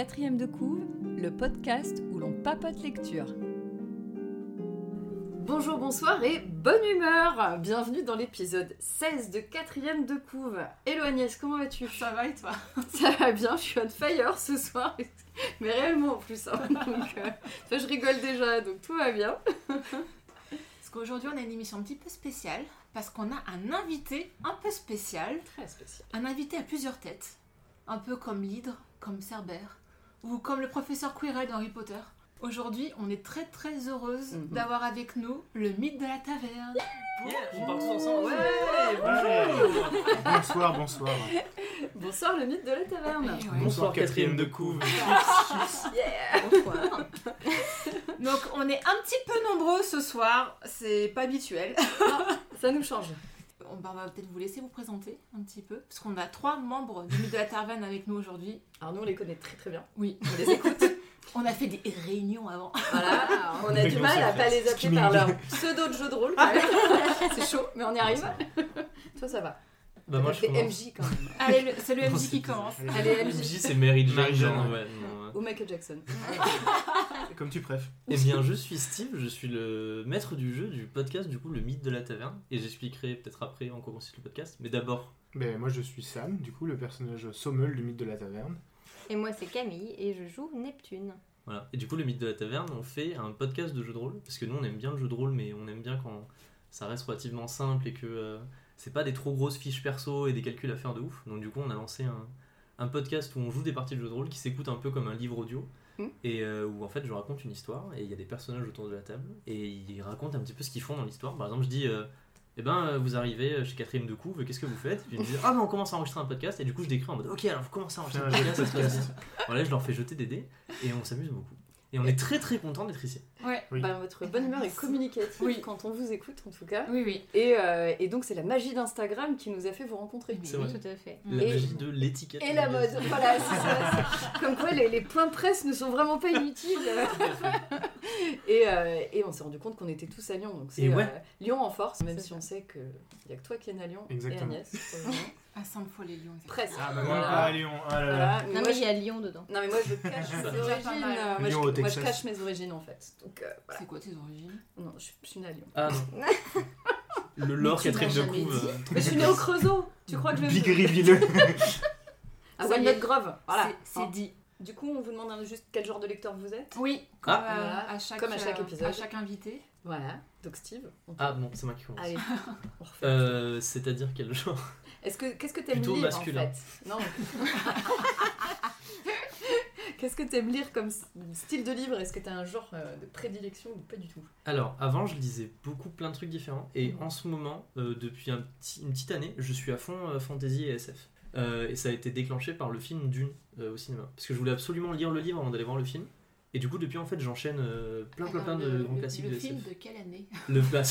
Quatrième de couve, le podcast où l'on papote lecture. Bonjour, bonsoir et bonne humeur Bienvenue dans l'épisode 16 de Quatrième de couve. Hello Agnès, comment vas-tu? Ça va et toi? Ça va bien, je suis on fire ce soir, mais réellement en plus. hein. Donc, euh, toi, je rigole déjà, donc tout va bien. Parce qu'aujourd'hui on a une émission un petit peu spéciale parce qu'on a un invité un peu spécial, Très spécial. un invité à plusieurs têtes, un peu comme l'hydre, comme Cerbère ou comme le professeur Quirrell dans Harry Potter. Aujourd'hui, on est très très heureuse Mhm. d'avoir avec nous le mythe de la taverne. On part tous ensemble Ouais, bonjour. Bonsoir, bonsoir. Bonsoir le mythe de la taverne. Ouais. Bonsoir quatrième de couve. Yeah Bonsoir. Donc on est un petit peu nombreux ce soir, c'est pas habituel. Ça nous change. On va on va peut-être vous laisser vous présenter un petit peu, parce qu'on a trois membres du mythe de la taverne avec nous aujourd'hui. Alors nous on les connaît très très bien. Oui, On les écoute. on a fait des réunions avant. Voilà, on a du mal à pas les appeler par leur pseudo de jeu de rôle. c'est chaud, mais on y arrive. Toi ça va. Bah moi je. MJ quand même. Allez, le- c'est le Non, MJ c'est qui commence. Allez, MJ. MJ c'est Mary Jane. Ou Michael Jackson. Comme tu préfères. Eh bien je suis Steve, je suis le maître du jeu du podcast du coup le mythe de la taverne et j'expliquerai peut-être après en quoi consiste le podcast. Mais d'abord Ben, moi je suis Sam, du coup le personnage Sommel du mythe de la taverne. Et moi c'est Camille et je joue Neptune. voilà. Et du coup le mythe de la taverne on fait un podcast de jeu de rôle parce que nous on aime bien le jeu de rôle mais on aime bien quand ça reste relativement simple et que euh, c'est pas des trop grosses fiches perso et des calculs à faire de ouf. Donc du coup on a lancé un, un podcast où on joue des parties de jeu de rôle qui s'écoute un peu comme un livre audio. Mm. Et euh, où en fait je raconte une histoire et il y a des personnages autour de la table et ils racontent un petit peu ce qu'ils font dans l'histoire. Par exemple, je dis euh, Eh ben euh, vous arrivez chez Catherine de Couve, qu'est-ce que vous faites? Et puis ils me disent Ah ben on commence à enregistrer un podcast et du coup je décris en mode Ok alors vous commencez à enregistrer un podcast, podcast. bien. Voilà, je leur fais jeter des dés et on s'amuse beaucoup. Et on est très très content d'être ici. Ouais. Oui. Bah, votre bonne humeur est communicative Oui. quand on vous écoute en tout cas. Oui, oui. Et, euh, et donc c'est la magie d'Instagram qui nous a fait vous rencontrer. Vrai. Tout à fait. La Et- magie de l'étiquette. Et la mode, voilà, c'est ça. c'est- Comme quoi les, les points de presse ne sont vraiment pas inutiles. et, euh, et on s'est rendu compte qu'on était tous à Lyon. Donc c'est ouais. euh, Lyon en force, même si on sait qu'il n'y a que toi qui es à Lyon Exactement. et Agnès. À Sainte-Foy les Lions. Presque. Ah bah Voilà. moi pas à Lyon. Ah là là. Voilà. Mais Non mais il y a Lyon dedans. Non mais moi je cache mes origines. euh, moi, Lyon je, moi, je cache mes origines en fait. Donc euh, voilà. C'est quoi tes origines? Non, je, je suis née à Lyon. Ah non. Le lore Catherine de Couve. euh, Mais je suis née au Creusot. Tu crois que je Big Rivileux. À. Walnut Grove. Voilà. C'est- Hein. dit. Du coup, on vous demande un- juste quel genre de lecteur vous êtes? Oui, comme, Ah. euh, Voilà. à chaque, Comme à chaque épisode. À chaque invité. Voilà. Donc Steve. on- Ah bon, c'est moi qui commence. Allez, on refait. Euh, C'est-à-dire quel genre? Est-ce que qu'est-ce que t'aimes lire masculin. en fait? Non. qu'est-ce que t'aimes lire comme style de livre? Est-ce que t'as un genre euh, de prédilection ou pas du tout? Alors, avant, je lisais beaucoup plein de trucs différents. Et en ce moment, euh, depuis un petit- une petite année, je suis à fond euh, fantasy et SF. Euh, et ça a été déclenché par le film Dune au cinéma. Parce que je voulais absolument lire le livre avant d'aller voir le film. Et du coup, depuis, en fait, j'enchaîne euh, plein, plein, plein de le, grands classiques le de film SF. de quelle année Le, bah,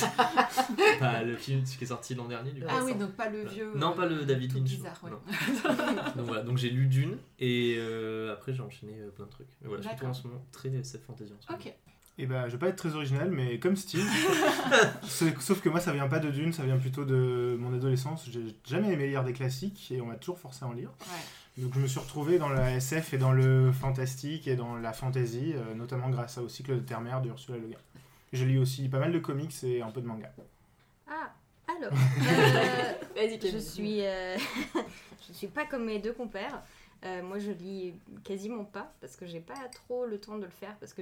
pas le film qui est sorti l'an dernier, du coup. Ah récent. oui, donc pas le vieux. Non, euh, pas le David Lynch. bizarre, ouais. non. donc voilà, donc j'ai lu Dune et euh, après j'ai enchaîné euh, plein de trucs. Mais voilà, je suis en ce moment très SF fantasy en ce moment. Ok. Et bah je vais pas être très original, mais comme Steve. Sauf sauf que moi ça vient pas de Dune, ça vient plutôt de mon adolescence. J'ai jamais aimé lire des classiques et on m'a toujours forcé à en lire. Ouais. Donc je me suis retrouvé dans la SF et dans le fantastique et dans la fantasy, euh, notamment grâce au cycle de Terre-Mère de Ursula Le Guin. Je lis aussi pas mal de comics et un peu de manga. Ah alors. euh, Vas-y, je suis euh, je suis pas comme mes deux compères. Euh, moi je lis quasiment pas parce que j'ai pas trop le temps de le faire parce que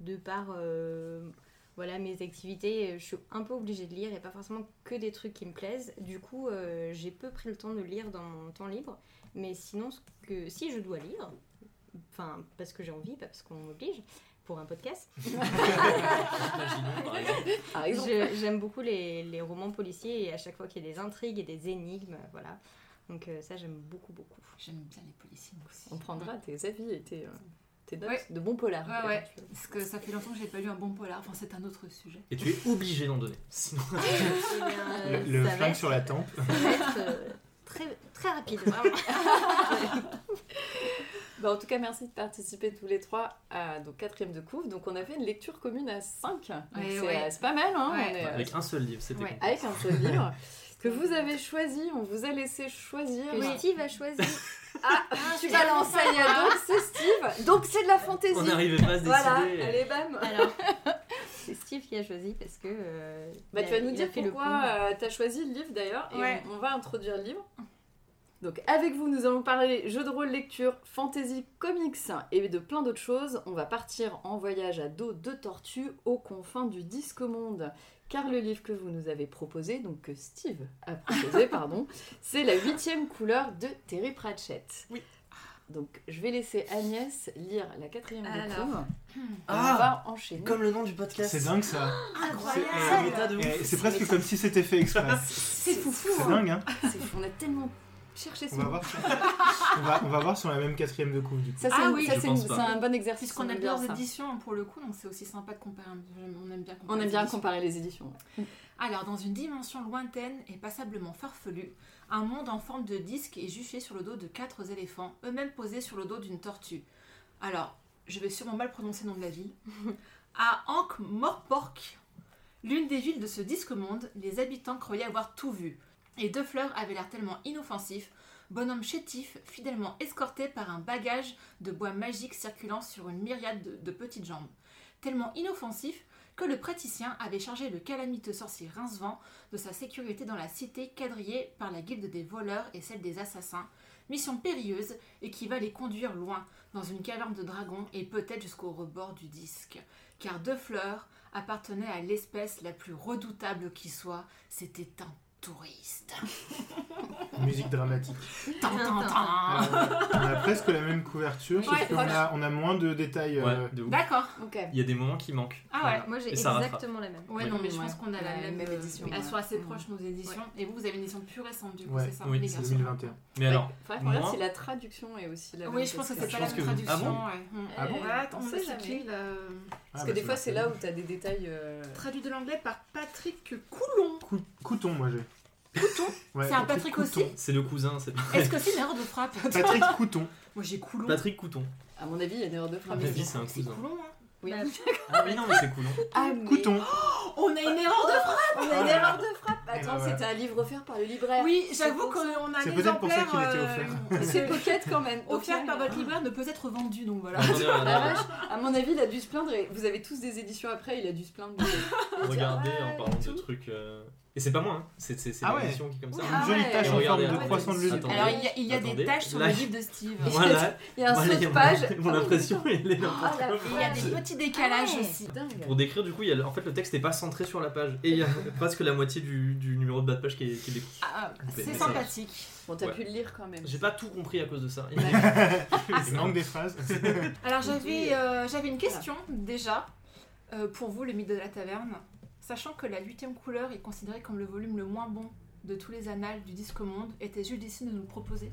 de par euh, voilà mes activités, je suis un peu obligée de lire et pas forcément que des trucs qui me plaisent. Du coup, euh, j'ai peu pris le temps de lire dans mon temps libre. Mais sinon, ce que si je dois lire, enfin parce que j'ai envie, pas parce qu'on m'oblige, pour un podcast, j'aime beaucoup les, les romans policiers et à chaque fois qu'il y a des intrigues et des énigmes, voilà. Donc euh, ça j'aime beaucoup beaucoup. J'aime bien les policiers moi aussi. On prendra tes avis et tes, euh, tes notes Ouais. de bons polars. Ouais, ouais. Parce que ça fait longtemps que j'ai pas lu un bon polar. Enfin, c'est un autre sujet. Et tu es obligé d'en donner. Sinon, Eh bien, Le, le flingue être- sur la tempe. ça va être euh, très, très rapide, vraiment. Bah, en tout cas, merci de participer tous les trois à donc quatrième de couve. Donc on a fait une lecture commune à 5. Ouais, c'est ouais. euh, c'est pas mal, hein Ouais. on est, euh, avec un seul livre, c'était Ouais. avec un seul livre. que vous avez choisi. On vous a laissé choisir. Que Steve a choisi. Ah, tu balances, ça y est, donc c'est Steve. Donc c'est de la fantaisie. On n'arrivait pas à se décider. Voilà, allez, bam. Alors, c'est Steve qui a choisi parce que. euh, Bah, tu a- vas nous dire pourquoi euh, t'as choisi le livre d'ailleurs, et Ouais. on, on va introduire le livre. Donc avec vous, nous allons parler jeux de rôle, lecture, fantasy, comics et de plein d'autres choses. On va partir en voyage à dos de tortue aux confins du disque monde. Car le livre que vous nous avez proposé, donc que Steve a proposé, pardon, c'est La huitième couleur de Terry Pratchett. Oui. Donc je vais laisser Agnès lire la quatrième de couve. Ah, on va enchaîner. Comme le nom du podcast. C'est dingue ça. Incroyable. C'est- ouf. Eh, presque comme si c'était fait exprès. C'est foufou. C'est hein. dingue, hein C'est fou, on a tellement cherché ce on va, voir sur... on, va, on va voir sur la même quatrième de coupe du coup. Ça, c'est Ah une- oui, ça, c'est un bon exercice. ce qu'on aime bien aux ça. éditions pour le coup, donc c'est aussi sympa de comparer. On aime bien comparer. On aime les bien éditions. comparer les éditions. ouais. Alors, dans une dimension lointaine et passablement farfelue, un monde en forme de disque est juché sur le dos de quatre éléphants, eux-mêmes posés sur le dos d'une tortue. Alors, je vais sûrement mal prononcer le nom de la ville. À Ankh-Morpork, l'une des villes de ce disque-monde, les habitants croyaient avoir tout vu. Et deux fleurs avaient l'air tellement inoffensifs, bonhomme chétif, fidèlement escorté par un bagage de bois magique circulant sur une myriade de, de petites jambes. Tellement inoffensif que le praticien avait chargé le calamiteux sorcier Rincevent de sa sécurité dans la cité quadrillée par la guilde des voleurs et celle des assassins, mission périlleuse et qui va les conduire loin, dans une caverne de dragons et peut-être jusqu'au rebord du disque. Car deux fleurs appartenaient à l'espèce la plus redoutable qui soit, c'était un touriste. Musique dramatique. Tan, tan, tan. Euh, on a presque la même couverture, sauf Ouais, qu'on a, on a moins de détails. euh, Ouais, de ouf. D'accord. Ok. Il y a des moments qui manquent. Ah ouais. Voilà. Moi j'ai Et ça rattrape. exactement la même. Ouais, Oui. non, mais je Ouais. pense qu'on a la même, même euh, édition, Elles ouais. sont assez proches, nos éditions. Et vous, vous avez une édition plus récente, du coup, Ouais. c'est ça Oui, les c'est garçons 2021. Mais alors, Faudrait qu'on regarde moi- si la traduction est aussi la même. Oui, je pense que c'est pas la pense même que- traduction. Ah bon ouais. Mm. Ah bon Ouais, attends, On sait jamais. là. Ah, Parce bah, que des fois, c'est là où t'as des détails. euh, Traduit de l'anglais par Patrick Coulon. Cou- Couton, moi j'ai. Couton Ouais, C'est un Patrick aussi c'est le cousin. c'est- Est-ce que c'est une erreur de frappe Patrick Couton. Moi j'ai Coulon. Patrick Couton. À mon avis, il y a des erreurs de À frappe. mon avis, c'est un cousin. Coulon, hein Oui. Bah, Ah oui, non, mais c'est Coulon. Ah, mais- Couton. On a une erreur de frappe On a une erreur de frappe. Ben Attends, voilà. c'était un livre offert par le libraire. Oui, j'avoue qu'on a un C'est peut-être pour ça exemplaire qu'il était euh, C'est coquette quand même. offert par votre libraire ne peut être vendu, donc voilà. Regardez, vache, à mon avis, il a dû se plaindre. Et vous avez tous des éditions après, il a dû se plaindre. de- regardez Ouais, en parlant de trucs. euh, Et c'est pas moi, hein. c'est Ah ouais. l'édition qui est comme ça. Ah Une jolie ouais. tache en forme de croissant de lune. attendez. Alors il y a, il y a des taches sur Là, le livre de Steve. Voilà. Il y a un Voilà, saut de page. Mon impression, il est là. Ah, la Et il y a des petits décalages Ah ouais. aussi. Dingue. Pour décrire, du coup, il y a, en fait, le texte n'est pas centré sur la page. Et il y a presque la moitié du, du numéro de bas de page qui est, qui est découpé. Ah, Mais c'est ça sympathique. Bon, t'as Ouais. pu le lire quand même. J'ai pas tout compris à cause de ça. Il manque des phrases. Alors j'avais euh, j'avais une question déjà euh, pour vous, le mythe de la taverne. Sachant que la huitième couleur est considérée comme le volume le moins bon de tous les annales du disque monde, était judicieux de nous le proposer?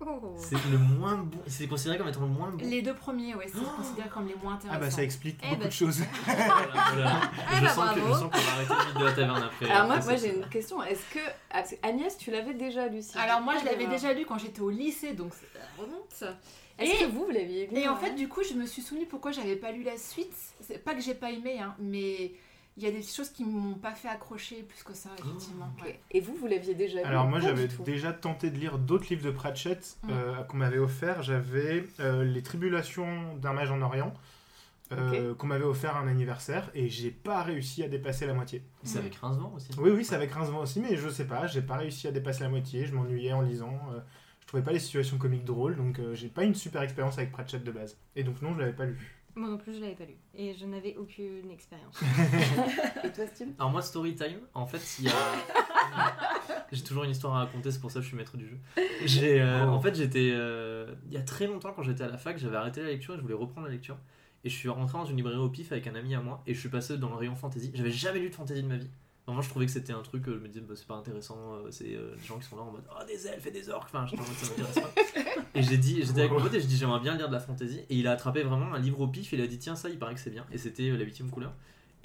Oh. C'est le moins bon. C'est considéré comme étant le moins bon. Les deux premiers, ouais, c'est considéré comme les moins Ah intéressants. bah ça explique Eh beaucoup bah, de choses. Voilà, voilà. Ah je, bah, sens que, je bravo. sens qu'on va arrêter le de la taverne après. Alors moi, moi j'ai une question. Est-ce que ah, que Agnès, tu l'avais déjà lu si Alors moi je l'avais déjà lu quand j'étais au lycée, donc ça remonte. Est-ce Et- que vous, vous l'aviez lu Et en ouais fait, du coup, je me suis souvenu pourquoi j'avais pas lu la suite. C'est pas que j'ai pas aimé, hein, mais il y a des choses qui m'ont pas fait accrocher plus que ça, effectivement. Ouais. Et vous, vous l'aviez déjà lu Alors moi j'avais déjà tenté de lire d'autres livres de Pratchett Mm. euh, qu'on m'avait offert. J'avais euh, Les Tribulations d'un mage en Orient euh, qu'on m'avait offert à un anniversaire et j'ai pas réussi à dépasser la moitié. C'est avec Rincevent aussi. Oui oui c'est avec Rincevent aussi mais je sais pas, j'ai pas réussi à dépasser la moitié, je m'ennuyais en lisant. euh, je trouvais pas les situations comiques drôles donc euh, j'ai pas une super expérience avec Pratchett de base. Et donc non je l'avais pas lu. Moi non plus, je l'avais pas lu. Et je n'avais aucune expérience. Et toi, Steve? Alors moi, story time, en fait, il y a... j'ai toujours une histoire à raconter, c'est pour ça que je suis maître du jeu. J'ai, euh, Oh. En fait, j'étais... euh, Il y a très longtemps, quand j'étais à la fac, j'avais arrêté la lecture et je voulais reprendre la lecture. Et je suis rentré dans une librairie au pif avec un ami à moi et je suis passé dans le rayon fantasy. J'avais jamais lu de fantasy de ma vie. Vraiment, je trouvais que c'était un truc, euh, je me disais, bah, c'est pas intéressant, euh, c'est euh, des gens qui sont là en mode, oh, des elfes et des orques, enfin, j'étais en mode, ça m'intéresse pas. Et j'ai dit, j'étais avec mon pote et je dis, j'aimerais bien lire de la fantasy. Et il a attrapé vraiment un livre au pif et il a dit, tiens, ça, il paraît que c'est bien. Et c'était euh, La huitième couleur.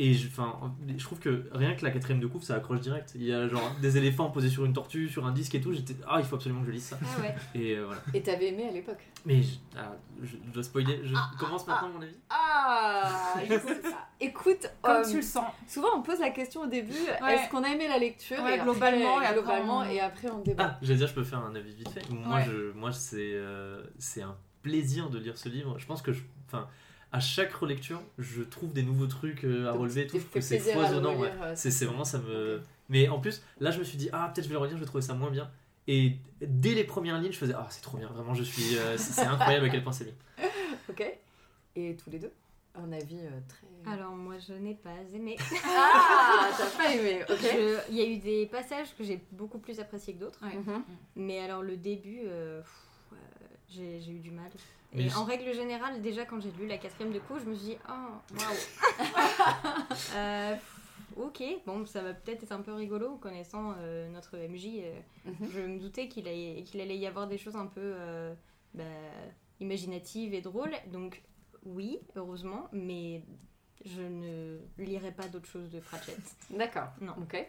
Et je, enfin, je trouve que rien que la quatrième de couve, ça accroche direct. Il y a genre des éléphants posés sur une tortue, sur un disque et tout. J'étais, ah, il faut absolument que je lise ça. Ah ouais. Et euh, voilà. Et t'avais aimé à l'époque Mais je, ah, je- je dois spoiler. Je commence maintenant mon avis. Ah Écoute, Comme euh, tu le sens. souvent on pose la question au début Ouais. est-ce qu'on a aimé la lecture? Ouais, et globalement, après, et après, globalement, on- et après on débat. Ah, j'allais dire, je peux faire un avis vite fait. Moi, Ouais. je, moi c'est, euh, c'est un plaisir de lire ce livre. Je pense que, je, enfin, à chaque relecture, je trouve des nouveaux trucs euh, à Donc, relever. Tout, je trouve que c'est foisonnant. ouais. euh, C'est, vraiment ça me. Mais en plus, là, je me suis dit, ah, peut-être je vais le relire, je vais trouver ça moins bien. Et dès les premières lignes, je faisais, ah, c'est trop bien. Vraiment, je suis. euh, c'est, incroyable à quel point c'est bien. Ok Et tous les deux Un avis euh, très. Alors moi je n'ai pas aimé. Ah T'as pas aimé, ok Il y a eu des passages que j'ai beaucoup plus appréciés que d'autres. Ouais. Mhm. Mais alors le début, euh, euh, j'ai eu du mal. Et en règle générale, déjà quand j'ai lu la quatrième de coup, je me suis dit, oh, waouh. Euh, ok, bon, ça va peut-être être un peu rigolo, connaissant euh, notre MJ. euh, Mhm. je me doutais qu'il allait, y avoir des choses un peu euh, bah, imaginatives et drôles. Donc oui, heureusement, mais je ne lirai pas d'autres choses de Pratchett. D'accord. Non. Ok.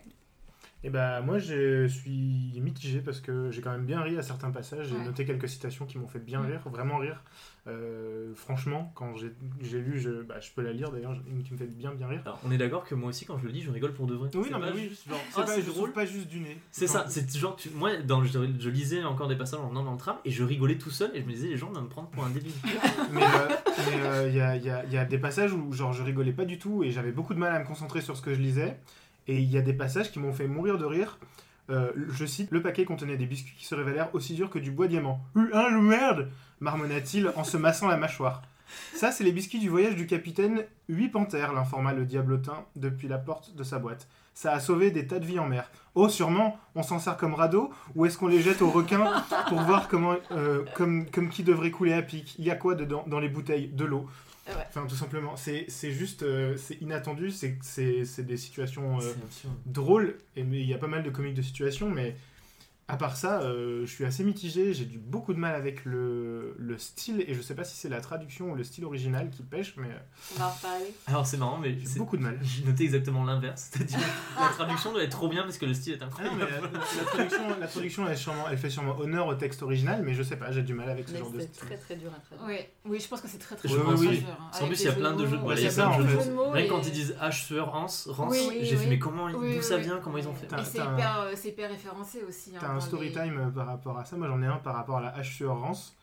Et bah moi je suis mitigé parce que j'ai quand même bien ri à certains passages. J'ai Ouais. noté quelques citations qui m'ont fait bien Mm. rire, vraiment rire. Euh, franchement, quand j'ai lu, je, bah, je peux la lire d'ailleurs, une qui me fait bien bien rire. Alors, on est d'accord que moi aussi, quand je le lis, je rigole pour de vrai. Oui, non, mais pas oui, juste genre, C'est ah, pas, c'est je drôle. pas juste du nez. C'est ça, c'est genre, tu- moi, dans, je, je lisais encore des passages en venant dans le tram et je rigolais tout seul et je me disais, les gens vont me prendre pour un débile. Mais euh, euh, il y, a, il y a- il y a des passages où genre je rigolais pas du tout et j'avais beaucoup de mal à me concentrer sur ce que je lisais. Et il y a des passages qui m'ont fait mourir de rire. Euh, je cite Le paquet contenait des biscuits qui se révélèrent aussi durs que du bois diamant. Euh, Hein, le merde marmonna-t-il en se massant la mâchoire. Ça, c'est les biscuits du voyage du capitaine Huit Panthères, l'informa le diablotin depuis la porte de sa boîte. Ça a sauvé des tas de vies en mer. Oh, sûrement, on s'en sert comme radeau ou est-ce qu'on les jette aux requins pour voir comment, euh, comme, comme qui devrait couler à pic? Il y a quoi dedans dans les bouteilles? De l'eau. Ouais. Enfin, tout simplement, c'est c'est juste, euh, c'est inattendu, c'est c'est- c'est des situations euh, drôles, et mais il y a pas mal de comiques de situations, mais à part ça, euh, je suis assez mitigé, j'ai du beaucoup de mal avec le, le style, et je sais pas si c'est la traduction ou le style original qui pêche, mais On va en reparler. Alors, c'est marrant, mais j'ai c'est- beaucoup de mal. j'ai noté exactement l'inverse. C'est-à-dire, la traduction doit être trop bien parce que le style est Ah non, incroyable. mais la, la traduction, la traduction, elle, sûrement- elle fait sûrement honneur au texte original, mais je sais pas, j'ai du mal avec ce Mais genre de c'est style. très très dur à traduire. Oui, oui, je pense que c'est très très dur à oui. traduire, hein. Qu'en Avec plus, il y a plein de jeux de mots. C'est en quand ils disent H sueur Hans, j'ai fait mais comment, d'où ça vient, comment ils ont fait c'est euh, c'est hyper référencé aussi. Un story time euh, par rapport à ça. Moi, j'en ai un par rapport à la H sur Rance.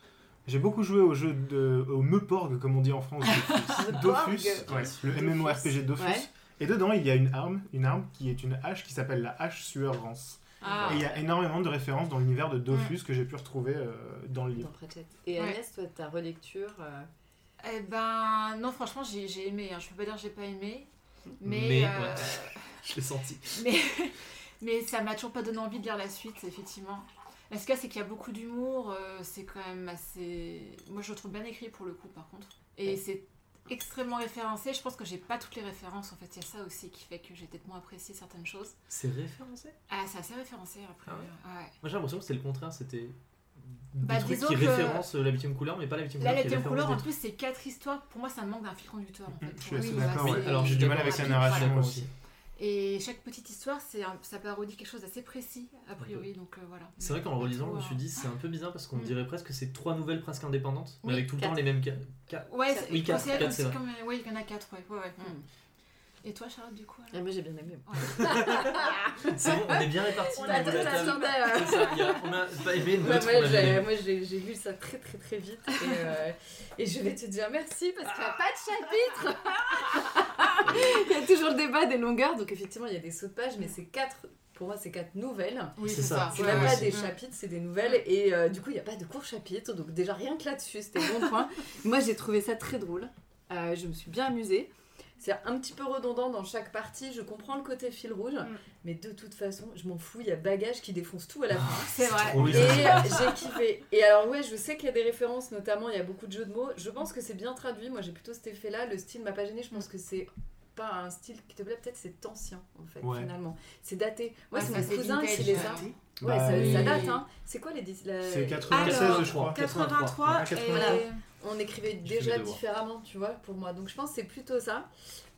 J'ai beaucoup joué au jeu de au Meuporg, comme on dit en France, Dofus, ouais, le. MMORPG Dofus. Ouais. Et dedans, il y a une arme, une arme qui est une hache qui s'appelle la hache sueur Rance. Ah. Et il y a énormément de références dans l'univers de Dofus que j'ai pu retrouver euh, dans le livre. Et Ouais. Agnès, toi, ta relecture. euh, Eh ben, non, franchement, j'ai aimé. hein. Je peux pas dire que j'ai pas aimé. Mais, Mais, euh, ouais. Je l'ai senti. mais, mais ça m'a toujours pas donné envie de lire la suite, effectivement. Mais ce a, c'est qu'il y a beaucoup d'humour. euh, c'est quand même assez. Moi, je le trouve bien écrit pour le coup, par contre. Et c'est extrêmement référencé. Je pense que j'ai pas toutes les références. En fait, il y a ça aussi qui fait que j'ai peut-être moins apprécié certaines choses. C'est référencé? Ah, c'est assez référencé après. Ah ouais. Moi j'ai l'impression que c'était le contraire, c'était des Bah, trucs qui référencent la huitième couleur, mais pas la huitième Là, couleur. deuxième référence couleur, en plus, c'est quatre histoires. Pour moi, ça me manque d'un fil conducteur. En fait. Je suis assez Oui, d'accord. bah, c'est- Alors, j'ai du mal avec la narration D'accord aussi. Et chaque petite histoire, c'est un- ça parodie quelque chose d'assez précis, a priori. Donc euh, voilà. C'est vrai qu'en le relisant, je me suis dit, c'est un peu bizarre parce qu'on Mm. dirait presque que c'est trois nouvelles presque indépendantes, mais Oui, avec tout le quatre. temps les mêmes cas. Ouais, c'est oui, quatre, quatre, comme- c'est vrai. comme- ouais, il y en a quatre, ouais. ouais, ouais. hmm. Et toi, Charlotte, du coup Ah, moi, j'ai bien aimé. C'est bon, on est bien répartis. On a- On a pas aimé moi, j'ai, moi, j'ai- j'ai lu ça très très très vite et, euh, et je vais te dire merci parce qu'il n'y a pas de chapitre. il y a toujours le débat des longueurs, donc effectivement il y a des sauts de pages, mais c'est quatre, pour moi c'est quatre nouvelles. Oui, C'est ça. ça. C'est Ouais, même ouais. pas des chapitres, c'est des nouvelles et euh, du coup il n'y a pas de court chapitre, donc déjà rien que là-dessus c'était bon point. moi j'ai trouvé ça très drôle, Euh, je me suis bien amusée. C'est un petit peu redondant dans chaque partie, je comprends le côté fil rouge, mais de toute façon, je m'en fous, il y a bagage qui défonce tout à la fin. C'est vrai. Et j'ai kiffé. Et alors ouais, je sais qu'il y a des références, notamment il y a beaucoup de jeux de mots. Je pense que c'est bien traduit. Moi j'ai plutôt cet effet-là. Le style m'a pas gêné. Je pense que c'est pas un style qui te plaît. Peut-être c'est ancien en fait Ouais. finalement. C'est daté. Moi Ouais, c'est mon cousin qui les a. Ouais, Bah, ça, oui. ça date. Hein. C'est quoi les dis- la- C'est 96, Alors, je crois. 83 Ah, et... 83. On écrivait déjà différemment, tu vois, pour moi. Donc je pense que c'est plutôt ça.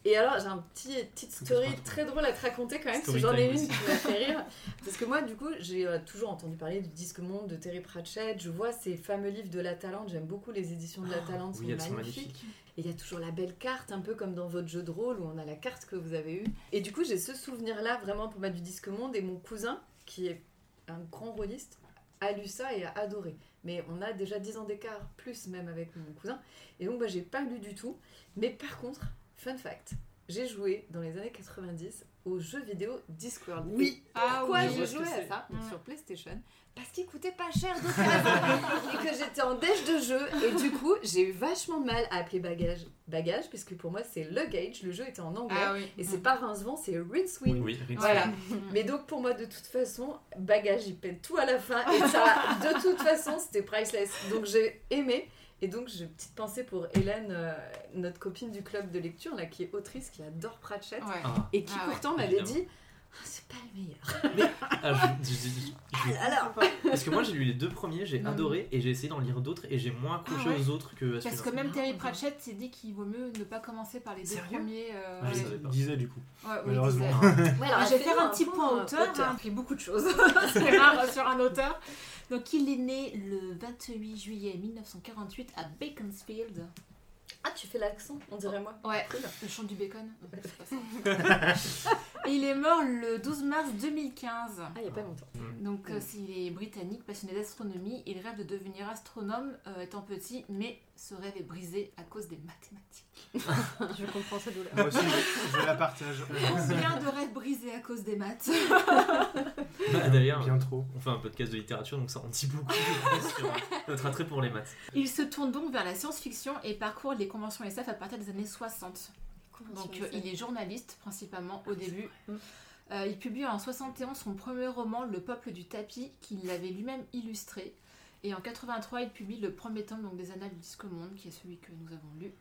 Et alors, j'ai un petit petite C'est story très drôle à te raconter quand même, si Story j'en ai une aussi. qui m'a fait rire. Parce que moi, du coup, j'ai euh, toujours entendu parler du Disque Monde, de Terry Pratchett. Je vois ces fameux livres de La Talente. J'aime beaucoup les éditions de La Talente, Oui, sont elles sont magnifiques. magnifiques. Et il y a toujours la belle carte, un peu comme dans votre jeu de rôle où on a la carte que vous avez eue. Et du coup, j'ai ce souvenir-là vraiment pour mettre du Disque Monde. Et mon cousin, qui est un grand rôliste, a lu ça et a adoré. Mais on a déjà 10 ans d'écart, plus même avec mon cousin. Et donc, bah, j'ai pas lu du tout. Mais par contre, fun fact, j'ai joué dans les années 90 au jeu vidéo Discworld. Oui. Ah Pourquoi oui, j'ai je que à ça donc sur PlayStation Parce qu'il coûtait pas cher d'occasion et que j'étais en déj de jeu. Et du coup, j'ai eu vachement de mal à appeler bagage, bagage puisque pour moi, c'est luggage. Le jeu était en anglais. Ah oui. Et c'est pas Rincevent, c'est Rinswin. Oui. Voilà. Mais donc pour moi, de toute façon, bagage, il pète tout à la fin. Et ça, de toute façon, c'était priceless. Donc j'ai aimé. Et donc j'ai une petite pensée pour Hélène, euh, notre copine du club de lecture, là, qui est autrice, qui adore Pratchett. Ouais. Ah, Et qui Ah ouais, pourtant m'avait dit Ah, c'est pas le meilleur. ah, je- je- je- je- Alors, Parce que moi j'ai lu les deux premiers, j'ai adoré et j'ai essayé d'en lire d'autres et j'ai moins accroché Ah ouais. aux autres que à Parce que même Terry Pratchett s'est dit qu'il vaut mieux ne pas commencer par les deux Sérieux? premiers. euh, Ah, je disait du coup. Ouais, oui, Malheureusement. je vais faire un petit point auteur, hein, puis beaucoup de choses. c'est rare sur un auteur. Donc, il est né le 28 juillet 1948 à Beaconsfield. Ah, tu fais l'accent, on dirait moi. Ouais, Cool. le chant du bacon. Et il est mort le 12 mars 2015. Ah, il y a pas longtemps. Donc, euh, il est britannique, passionné d'astronomie. Il rêve de devenir astronome euh, étant petit, mais ce rêve est brisé à cause des mathématiques. Je comprends sa douleur. Moi aussi, je, je la partage. Combien de rêves brisés à cause des maths Bah, D'ailleurs, Bien trop. on fait un podcast de littérature donc ça en dit beaucoup sur notre attrait pour les maths. Il se tourne donc vers la science-fiction et parcourt les conventions SF à partir des années 60. Donc euh, il est journaliste principalement au début. Mm. Euh, il publie en 71 son premier roman Le peuple du tapis qu'il avait lui-même illustré. Et en 83 il publie le premier tome donc, des Annales du Disque Monde qui est celui que nous avons lu.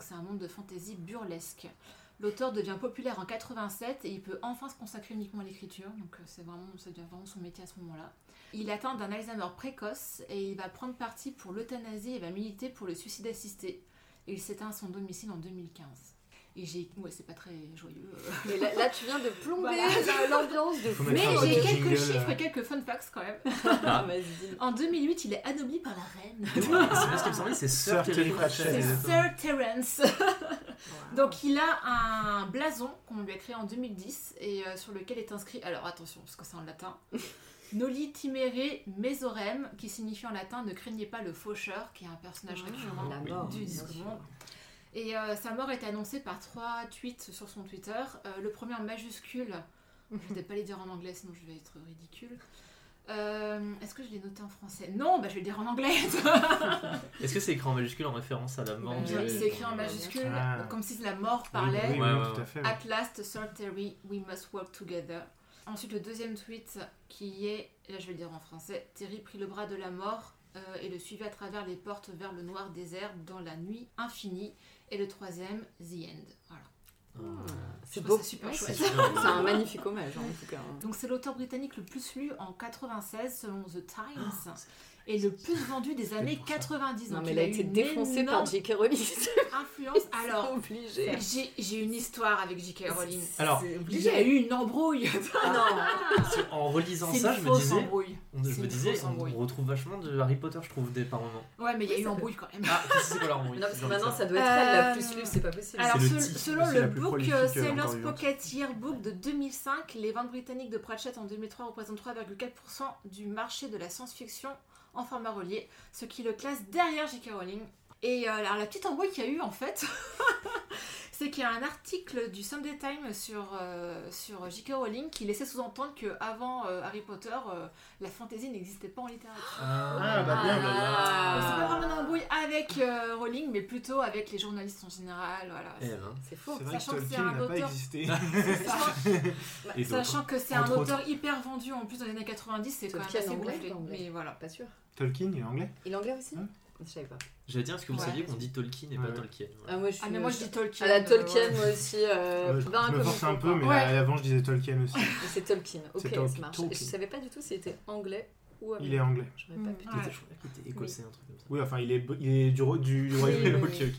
C'est un monde de fantaisie burlesque. L'auteur devient populaire en 87 et il peut enfin se consacrer uniquement à l'écriture. Donc euh, c'est vraiment, ça devient vraiment son métier à ce moment-là. Il atteint d'un Alzheimer précoce et il va prendre parti pour l'euthanasie et va militer pour le suicide assisté. Il s'éteint à son domicile en 2015. Et j'ai. Ouais, c'est pas très joyeux. euh. Mais là, là, tu viens de plomber Voilà. dans l'ambiance de fou. mettre Mais j'ai quelques jingle, chiffres euh. et quelques fun facts quand même. Ah. En 2008, il est anobli par la reine. C'est parce qu'il me semblait c'est Sir Pratchett. C'est. Sir Terence. Donc il a un blason qu'on lui a créé en 2010 et euh, sur lequel est inscrit, alors attention parce que c'est en latin, Noli timere mesorem, qui signifie en latin ne craignez pas le faucheur, qui est un personnage récurrent La oui. du monde. Et euh, sa mort est annoncée par trois tweets sur son Twitter. Euh, le premier en majuscule, je vais peut-être pas les dire en anglais sinon je vais être ridicule. Euh, Est-ce que je l'ai noté en français? Non, bah je vais le dire en anglais. Est-ce que c'est écrit en majuscule en référence à la mort Oui, c'est écrit en majuscule, Ah. comme si la mort parlait. Oui, Ouais, tout à fait. At last, Sir Terry, we must work together. Ensuite, le deuxième tweet qui est, là je vais le dire en français, Terry prit le bras de la mort euh, et le suivit à travers les portes vers le noir désert dans la nuit infinie. Et le troisième, The End. Voilà. Ah. C'est Je beau. super Ouais, chouette. C'est. C'est un magnifique hommage, en tout cas. Donc c'est l'auteur britannique le plus lu en 96 selon The Times Ah, et le plus vendu des années pour ça. 90. Non, mais il elle a été une défoncée par J.K. Rowling. influence. Alors, j'ai j'ai une histoire avec J.K. Rowling. Alors, Il y a eu une embrouille. Ah non. Que En relisant ça, je me disais, embrouille. on- je C'est me disais, on retrouve vachement de Harry Potter, je trouve, des par moments. Ouais, mais il y a eu embrouille quand même. Ah, c'est quoi leur embrouille Non, parce que maintenant ça doit être elle la Euh, plus lue, c'est pas possible. Alors, selon le book euh, euh, Sailor's. Pocket Yearbook de 2005, les ventes britanniques de Pratchett en 2003 représentent 3,4% du marché de la science-fiction en format relié, ce qui le classe derrière J.K. Rowling. Et euh, alors, la petite embrouille qu'il y a eu en fait, c'est qu'il y a un article du Sunday Times sur, euh, sur J.K. Rowling qui laissait sous-entendre qu'avant Harry Potter, euh, la fantasy n'existait pas en littérature. Ah, bah bien. Donc, c'est pas Ah. vraiment une embrouille avec euh, Rowling, mais plutôt avec les journalistes en général. Voilà. Eh ben. C'est faux. Vrai que Sachant que c'est un auteur-. Sachant que c'est un auteur hyper vendu en plus dans les années 90, c'est quand même assez anglais. Mais voilà. Pas sûr. Tolkien, il est anglais? Il est anglais aussi? Ouais. Je savais pas. J'allais dire, est-ce que vous Ouais. saviez qu'on dit Tolkien et pas Ouais. Tolkien Ah, moi je suis. Ah, mais moi je dis Tolkien. À la euh, Tolkien, moi aussi. Euh, Ouais, Je je me force un peu, mais Ouais. avant je disais Tolkien aussi. C'est Tolkien, ok, ça marche. Tolkien. Je savais pas du tout si c'était anglais ou Il est anglais. J'aurais Mm. pas pu. Ouais. était, je crois qu'il était écossais, un truc comme ça. Oui, enfin, il est, il est du, Royaume-Uni. ok,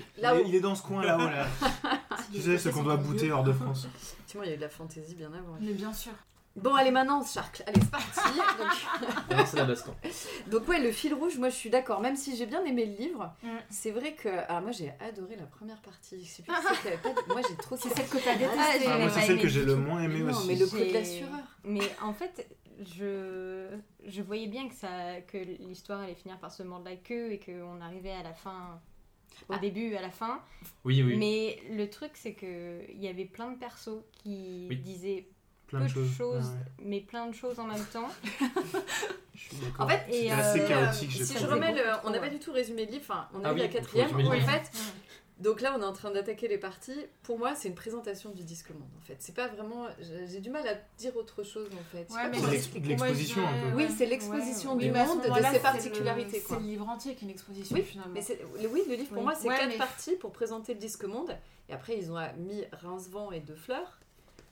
il est dans ce coin là-haut là. Tu sais, ce qu'on doit bouter hors de France. Effectivement, il y a eu de la fantaisie bien avant. Mais bien sûr. Bon, allez, maintenant, Shark. Allez, c'est parti. Donc, Alors, c'est la baston. donc, ouais, le fil rouge, moi, je suis d'accord. Même si j'ai bien aimé le livre, Mm. c'est vrai que. Alors, moi, j'ai adoré la première partie. Je sais plus si c'est qu'il y avait pas de- Moi, j'ai trop C'est celle que t'as Ah, détestée. j'ai- Ah, moi, c'est celle aimé que j'ai le moins aimé Non, aussi. mais le coup de la J'ai- sureur. Mais en fait, je, je voyais bien que, ça, que l'histoire allait finir par se mordre la queue et qu'on arrivait à la fin, au Ah. début, à la fin. Oui, oui. Mais le truc, c'est qu'il y avait plein de persos qui Oui. disaient Plein peu de choses. choses, Ouais, ouais. mais plein de choses en même temps. Je suis d'accord. En fait, C'était euh, assez euh, chaotique, si je remets le. On n'a pas du tout résumé le livre. Enfin, on a Ah oui, la quatrième. où, en fait, Donc là, on est en train d'attaquer les parties. Pour moi, c'est une présentation du disque monde, en fait. C'est pas vraiment. J'ai du mal à dire autre chose, en fait. Ouais, C'est c'est- l'exposition, un peu. Oui, c'est l'exposition Ouais, du monde, de moment-là, ses c'est particularités. C'est le livre entier qui est une exposition Oui, finalement. Mais c'est- le- oui, le livre pour Oui. moi c'est Ouais, quatre mais- parties pour présenter le disque monde. Et après ils ont mis Rincevent et De Fleurs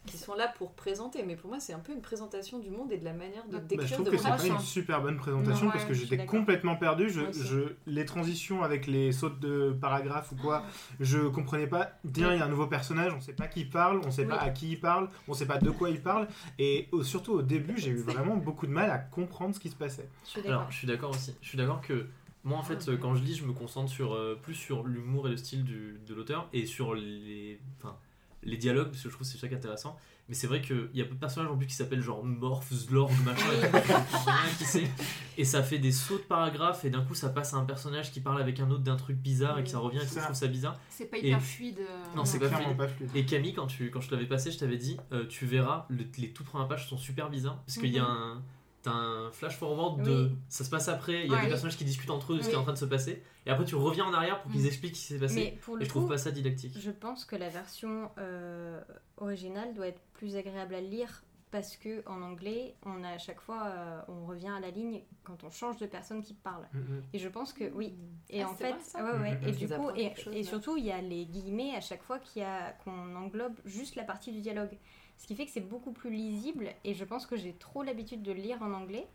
qui sont là pour présenter. Mais pour moi c'est un peu une présentation du monde et de la manière de Bah, Bah, décrire je trouve de que c'est pas une super bonne présentation Non, parce ouais, que j'étais complètement perdu. Je, les transitions avec les sautes de paragraphes ou quoi, je comprenais pas. Bien, il y a un nouveau personnage, on sait pas qui parle, on sait pas à qui il parle, on sait pas de quoi il parle. Et au- surtout au début, j'ai eu vraiment beaucoup de mal à comprendre ce qui se passait. Je suis d'accord. Alors, je suis d'accord aussi. Je suis d'accord que moi, en fait, Ah, quand je lis, je me concentre sur, euh, plus sur l'humour et le style du, de l'auteur et sur les, enfin, les dialogues, parce que je trouve que c'est ça qui est intéressant. Mais c'est vrai qu'il y a peu de personnages en plus qui s'appellent genre Morph, Zlorg, machin, et tout, je sais rien qui c'est. Et ça fait des sauts de paragraphes, et d'un coup, ça passe à un personnage qui parle avec un autre d'un truc bizarre et que ça revient, et tout, Ça. je trouve ça bizarre. C'est pas Et- hyper fluide. euh, Non, c'est pas pas fluide. Et Camille, quand, tu, quand je te l'avais passé, je t'avais dit, euh, tu verras, le- les toutes premières pages sont super bizarres, parce qu'il y a Mhm. un, t'as un flash forward de, Oui. ça se passe après, il y a Ouais. des personnages qui discutent entre eux de ce qui est en train de se passer, et après tu reviens en arrière pour qu'ils Mhm. expliquent ce qui s'est passé. Mais pour Et je trouve coup, pas ça didactique. je pense que la version euh, originale doit être plus agréable à lire parce que en anglais, on a à chaque fois, euh, on revient à la ligne quand on change de personne qui parle. Mm, mm. Et je pense que oui. Et Ah, en c'est fait, vrai, ça ouais, ouais. Et Je du coup, et, chose, surtout, il y a les guillemets à chaque fois qu'il y a qu'on englobe juste la partie du dialogue. Ce qui fait que c'est beaucoup plus lisible. Et je pense que j'ai trop l'habitude de lire en anglais.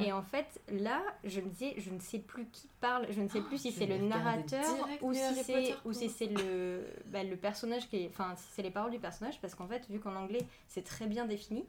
Et en fait, là, je me disais, je ne sais plus qui parle. Je ne sais plus si c'est le narrateur ou si c'est ou si c'est le bah, le personnage qui est, enfin, si c'est les paroles du personnage. Parce qu'en fait, vu qu'en anglais c'est très bien défini.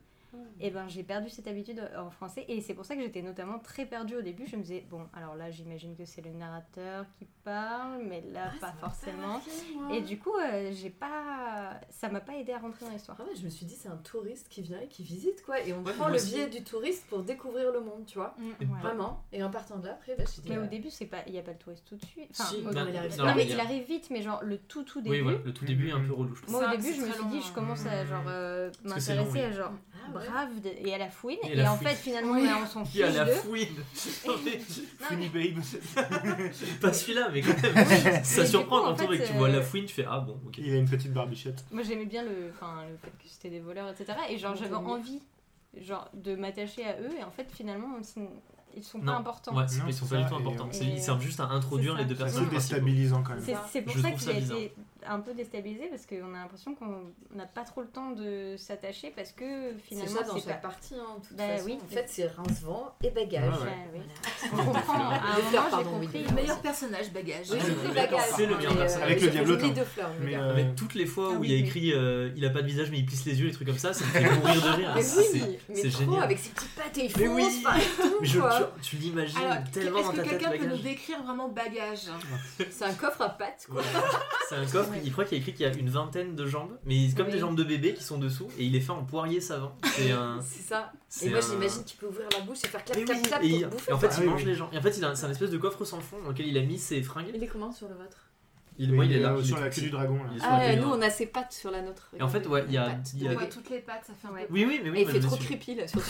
Et ben j'ai perdu cette habitude en français et c'est pour ça que j'étais notamment très perdue au début. Je me disais bon alors là j'imagine que c'est le narrateur qui parle mais là Ah, pas forcément. marqué. Et du coup euh, j'ai pas ça m'a pas aidé à rentrer dans l'histoire. Ah ouais, je me suis dit, c'est un touriste qui vient et qui visite, quoi. Et on Ouais, prend le aussi. biais du touriste pour découvrir le monde, tu vois. Mm. Ouais. Vraiment. Et en partant de là, après, bah, je Mais euh, au début c'est pas il y a pas le touriste tout de suite. Enfin, Si, bah, il arrive- non mais il arrive vite mais genre le tout tout début. Oui, voilà, le tout début est un peu relou, je. Moi Ça, au début je me suis dit je commence à genre euh, m'intéresser à genre Ah ouais. Brave de- et à la fouine Et et, la en fouine. fait finalement Oui. là, on s'en Il fiche y a la fouine Funny Babe. Pas celui-là, mais quand même. Et ça surprend quand on fait, et que tu vois euh, la fouine, tu fais Ah bon, ok. Il a une petite barbichette. Moi j'aimais bien le, enfin, le fait que c'était des voleurs, etc. Et genre j'avais envie genre, de m'attacher à eux et en fait finalement c'est- ils sont Non. pas importants. Ouais, c'est- Non, ils sont c'est pas du tout et, importants. C'est- et, Ils servent juste à introduire c'est les deux C'est un personnes peu principaux. déstabilisant quand même. C'est c'est pour Je ça trouve que ça j'ai bizarre. été un peu déstabilisée parce qu'on a l'impression qu'on n'a pas trop le temps de s'attacher parce que C'est finalement ça dans c'est chaque pas. partie, hein, de toute Bah façon. oui. En fait, c'est rince-vent et bagage. Ouais, ouais. Ouais, oui. Voilà. On comprend. À un moment pardon, compris. Le meilleur personnage, bagage. Oui, Ah, bagage. c'est le meilleur personnage. Avec le diablotin. Veux Mais, euh, toutes les fois Ah où il y a écrit euh, il a pas de visage mais il plisse les yeux, les trucs comme ça, ça me fait mourir de rire. Mais C'est- oui, mais c'est trop, génial. avec ses petites pattes et il oui. tu, l'imagines tellement est-ce dans que ta tête, quelqu'un peut nous décrire vraiment bagage C'est un coffre à pattes, quoi. C'est un coffre, Ouais. il croit qu'il y a écrit qu'il y a une vingtaine de jambes, mais comme Oui. des jambes de bébé qui sont dessous, et il est fait en poirier savant. C'est un. C'est ça. c'est Et moi, un- j'imagine qu'il peut ouvrir la bouche et faire clap, clap, oui, clap et, pour il- bouffer. et en fait. Ah il oui, mange oui. les gens. Et en fait, il a- c'est un espèce de coffre sans fond dans lequel il a mis ses fringues. Il est comment sur le vôtre? Il, moi, il est là. euh, est sur la queue du dragon là. Ah, nous, on a ses pattes sur la nôtre. Et en fait, ouais, il y a- il y On a- voit toutes les pattes, ça fait un. Oui, oui, mais oui. Et il fait trop creepy là, surtout.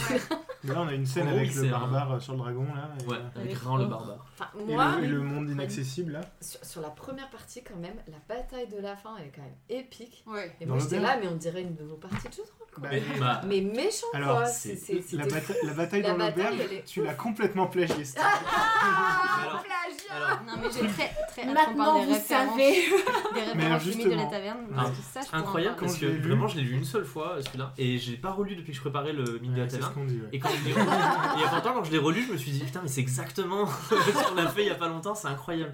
Mais là on a une scène avec le barbare euh, sur le dragon là. Ouais, euh, avec Rin le Rin. barbare. Moi, le, et le monde inaccessible là. sur, la première partie, quand même, la bataille de la fin, elle est quand même épique. Ouais. Et Dans moi, j'étais là, mais on dirait une de nos parties de jeu de rôle, quoi. Bah, Mais, bah, Mais méchant, Alors, quoi. La, bataille dans l'auberge, tu l'as complètement plagié. alors- plagiat Alors, Non, mais j'ai très, très hâte qu'on Maintenant, parle des vous références, savez. des références de la taverne. ah, Parce que ça, je incroyable parce que vraiment je l'ai lu une seule fois celui-là et j'ai pas relu depuis que je préparais le Mine de la Taverne. Et quand je l'ai relu, il y a longtemps, quand je l'ai relu, je me suis dit putain, mais c'est exactement ce qu'on a fait il y a pas longtemps, c'est incroyable.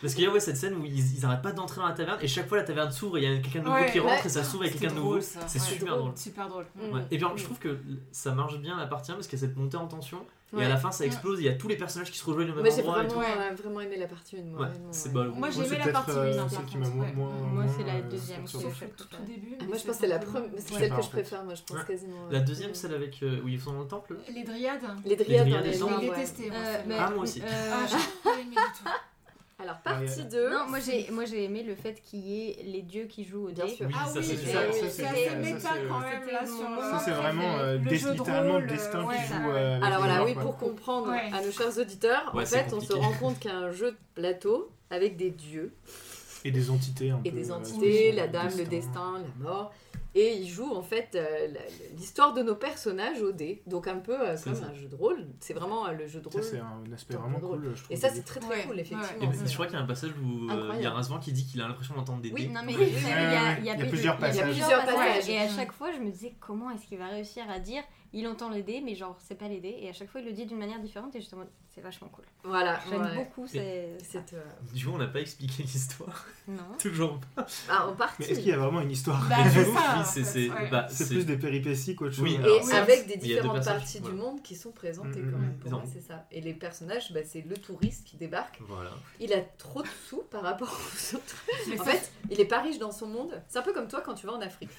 Parce qu'il y a ouais, cette scène où ils, ils arrêtent pas d'entrer dans la taverne et chaque fois la taverne s'ouvre et il y a quelqu'un de nouveau Ouais, qui rentre ouais. et ça s'ouvre avec quelqu'un de nouveau. C'est super drôle. Super drôle. Mm. Et puis alors, je trouve que ça marche bien la partie 1 parce qu'il y a cette montée en tension et Ouais. à la fin ça explose, il y a tous les personnages qui se rejoignent au même Moi j'ai endroit et vraiment, tout. euh, vraiment aimé la partie 1. Moi, Ouais, vraiment, c'est ouais. bon. Moi, j'ai aimé la partie euh, 1. celle par qui contre, m'a moins- ouais. moins- Moi, c'est la euh, deuxième Sauf le tout, tout début. Ah, Moi je c'est pense que c'est la première, c'est Ouais. celle que je préfère. Moi je pense Ouais. quasiment. La euh, deuxième, celle avec euh, où ils sont dans le temple Les dryades. Les dryades Les ouais. détesté. moi, Euh, Ah, moi aussi. euh, Ah, j'ai pas aimé du tout. Alors Ouais, partie ouais. 2. Non, moi j'ai, moi j'ai aimé le fait qu'il y ait les dieux qui jouent au Bien dé. sûr. Oui, Ah ça oui, c'est c'est c'est ça, ça, c'est c'est- assez ça, méta c'est- quand même là Ça, c'est vraiment euh, Le des- jeu de littéralement rôle, le destin ouais. qui joue. Ah, euh, avec Alors les voilà, joueurs, oui, quoi. pour comprendre Ouais. à nos chers auditeurs, Ouais, en fait, on se rend compte qu'il y a un jeu de plateau avec des dieux Et des entités un et peu, des euh, entités, la dame, le destin, la mort. Et ils jouent en fait euh, l'histoire de nos personnages au dé. Donc un peu euh, C'est comme ça. un jeu de rôle. C'est vraiment euh, le jeu de Ça, rôle. c'est un aspect vraiment cool, je trouve. Et ça, c'est très très Ouais, cool, ouais. effectivement. Et ben, je crois qu'il y a un passage où euh, il y a. Razvan qui dit qu'il a l'impression d'entendre des Oui, dés. non mais il y a, il il il plusieurs il passages. Et à chaque fois, je me disais comment est-ce qu'il va réussir à dire il entend dés, mais genre c'est pas les dés. Et à chaque fois, il le dit d'une manière différente. Et justement, c'est vachement cool. Voilà. J'aime ouais. beaucoup ces... ça. C'est, euh, Du coup, on n'a pas expliqué l'histoire. Non. Toujours pas. Ah, en partie. Mais est-ce qu'il y a vraiment une histoire Bah, c'est du coup, ça, oui, ouais. bah, plus des péripéties qu'autre chose. Oui, Et alors, avec des différentes parties voilà. du monde qui sont présentées Mm, quand mm, même. mm. Pour moi, Non. c'est ça. Et les personnages, bah, c'est le touriste qui débarque. Voilà. Il a trop de sous par rapport aux autres. En fait, il est pas riche dans son monde. C'est un peu comme toi quand tu vas en Afrique.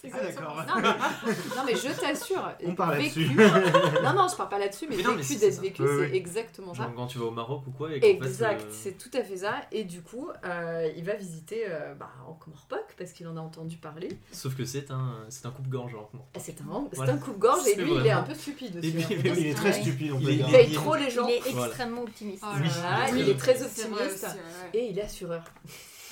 C'est Ah, d'accord. Non mais, mais je t'assure. On parle vécu- là-dessus. Non, non, je parle pas là-dessus, mais, Mais non, vécu c'est d'être vécu, c'est oui. exactement ça. Genre quand tu vas au Maroc ou quoi. Et Exact, euh, c'est tout à fait ça. Et du coup, euh, il va visiter euh, bah, Ankh-Morpork parce qu'il en a entendu parler. Sauf que c'est un, c'est un coupe-gorge. Ah, C'est un, c'est Voilà. un coupe-gorge et lui, il est un peu stupide aussi. Et puis, hein. Il est très stupide, on Il peut. Il paye trop les gens. Il est extrêmement optimiste. Ah, il est très optimiste. Et il est assureur.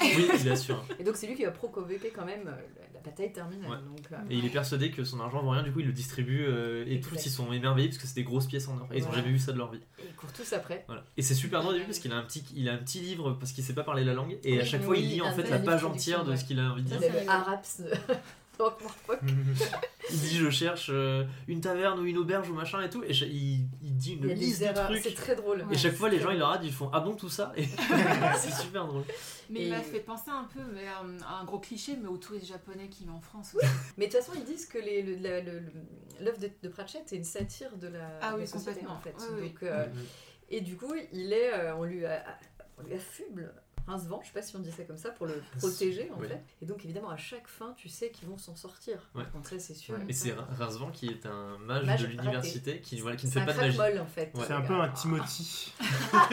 Oui, il assure. Et donc c'est lui qui va provoquer quand même euh, bataille terminale. Ouais. Donc, euh, Et il est persuadé que son argent vaut rien, du coup il le distribue euh, et tous ils sont émerveillés parce que c'est des grosses pièces en or. Et ils ont Voilà. jamais vu ça de leur vie. et ils courent tous après. Voilà. Et c'est super drôle au début parce qu'il a un petit, il a un petit livre parce qu'il sait pas parler la langue et à Oui, chaque fois il lit en fait la page entière de ouais. ce qu'il a envie de dire. Il c'est est le. Araps Il dit je cherche euh, une taverne ou une auberge ou machin et tout et il, il dit Il une des liste de trucs. C'est très drôle. Et chaque fois les gens ils leur ils font ah bon tout ça? Et c'est super drôle. Mais Et- il m'a fait penser un peu mais, euh, à un gros cliché, mais aux touristes japonais qui vont en France aussi. Mais de toute façon, ils disent que les- le- la- le- le- l'œuvre de, de Pratchett est une satire de la, Ah de oui, la société en fait. Oui, oui. Donc, euh, et du coup, il est, euh, on lui, a- on lui affuble un vent, je sais pas si on dit ça comme ça, pour le protéger en Oui. fait. Et donc évidemment, à chaque fin, tu sais qu'ils vont s'en sortir. Ouais. Donc c'est sûr. Et c'est Razvan qui est un mage, Mage de l'université qui, voilà, qui ne fait un pas de magie. crack-molle en fait. Ouais. C'est un peu un Timothy. Ah,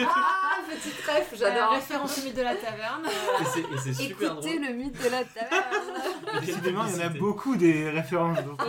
petit trèfle, j'adore. référence au mythe de la taverne. Et c'est- et c'est super Écoutez drôle. le mythe de la taverne. Décidément, il y en a beaucoup des références. donc.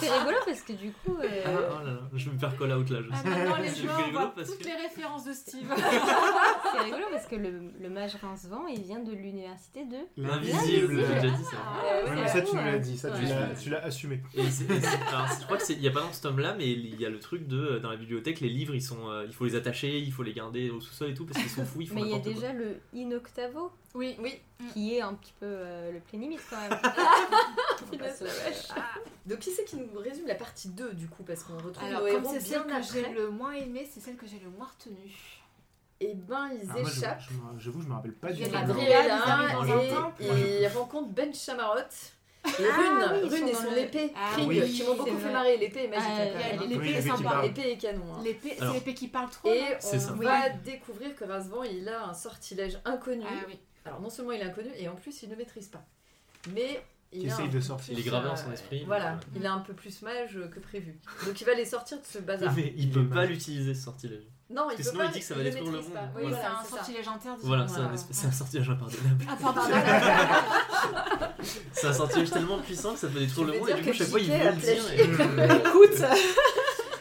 C'est rigolo parce que du coup, euh, Ah, oh là là, je vais me faire call out là. Je Ah, sais. maintenant, les rigolo voient parce toutes que- les références de Steve. c'est rigolo parce que le, le mage Rincevent, il vient de l'université de. L'invisible, j'ai déjà dit ça. Ah, Ouais, ouais, mais ça, tu nous l'as dit, ça, tu Ouais. l'as- tu l'as assumé. Et alors, je crois que c'est- il n'y a pas dans ce tome-là, mais il y a le truc de euh, dans la bibliothèque, les livres, ils sont, euh, il faut les attacher, il faut les garder au sous-sol et tout parce qu'ils sont fous, ils font Mais il y a déjà le In Octavo Oui, Oui. qui est un petit peu euh, le plénimite quand même. Punaise, la vache. Donc qui c'est qui nous résume la partie 2 du coup Parce qu'on retrouve Alors, nos comme c'est celle bien que j'ai le moins aimée, c'est celle que j'ai le moins retenue. Et ben ils Alors, moi, je- échappent. J'avoue, je me rappelle pas Il du y a tout. et ils rencontrent Ben Chamarot et Ah Rune, oui, Rune et dans son épée, Ah Krieg, oui, qui m'ont beaucoup fait marrer. L'épée est magique. Ah, il quand même, l'épée est sympa. L'épée est canon. hein. L'épée, c'est l'épée qui parle trop. Et on va découvrir que Razvan il a un sortilège inconnu. Ah oui. Alors non seulement il est inconnu et en plus il ne maîtrise pas. Mais il essaye un de peu sortir. plus, Il est gravé euh, dans son esprit. Voilà, donc, il est un peu plus mage que prévu. Donc il va les sortir de ce bazar. Mais il Il peut pas l'utiliser ce sortilège. Non, Parce il que peut sinon, pas. il dit que ça va détruire le monde. pas. Oui, c'est voilà, un sortilège interdit. Voilà, c'est un, Voilà. espèce- c'est un sortilège impardonnable. Ah. C'est un sortilège tellement puissant que ça peut détruire le monde et du coup, que chaque fois il veut le dire. Écoute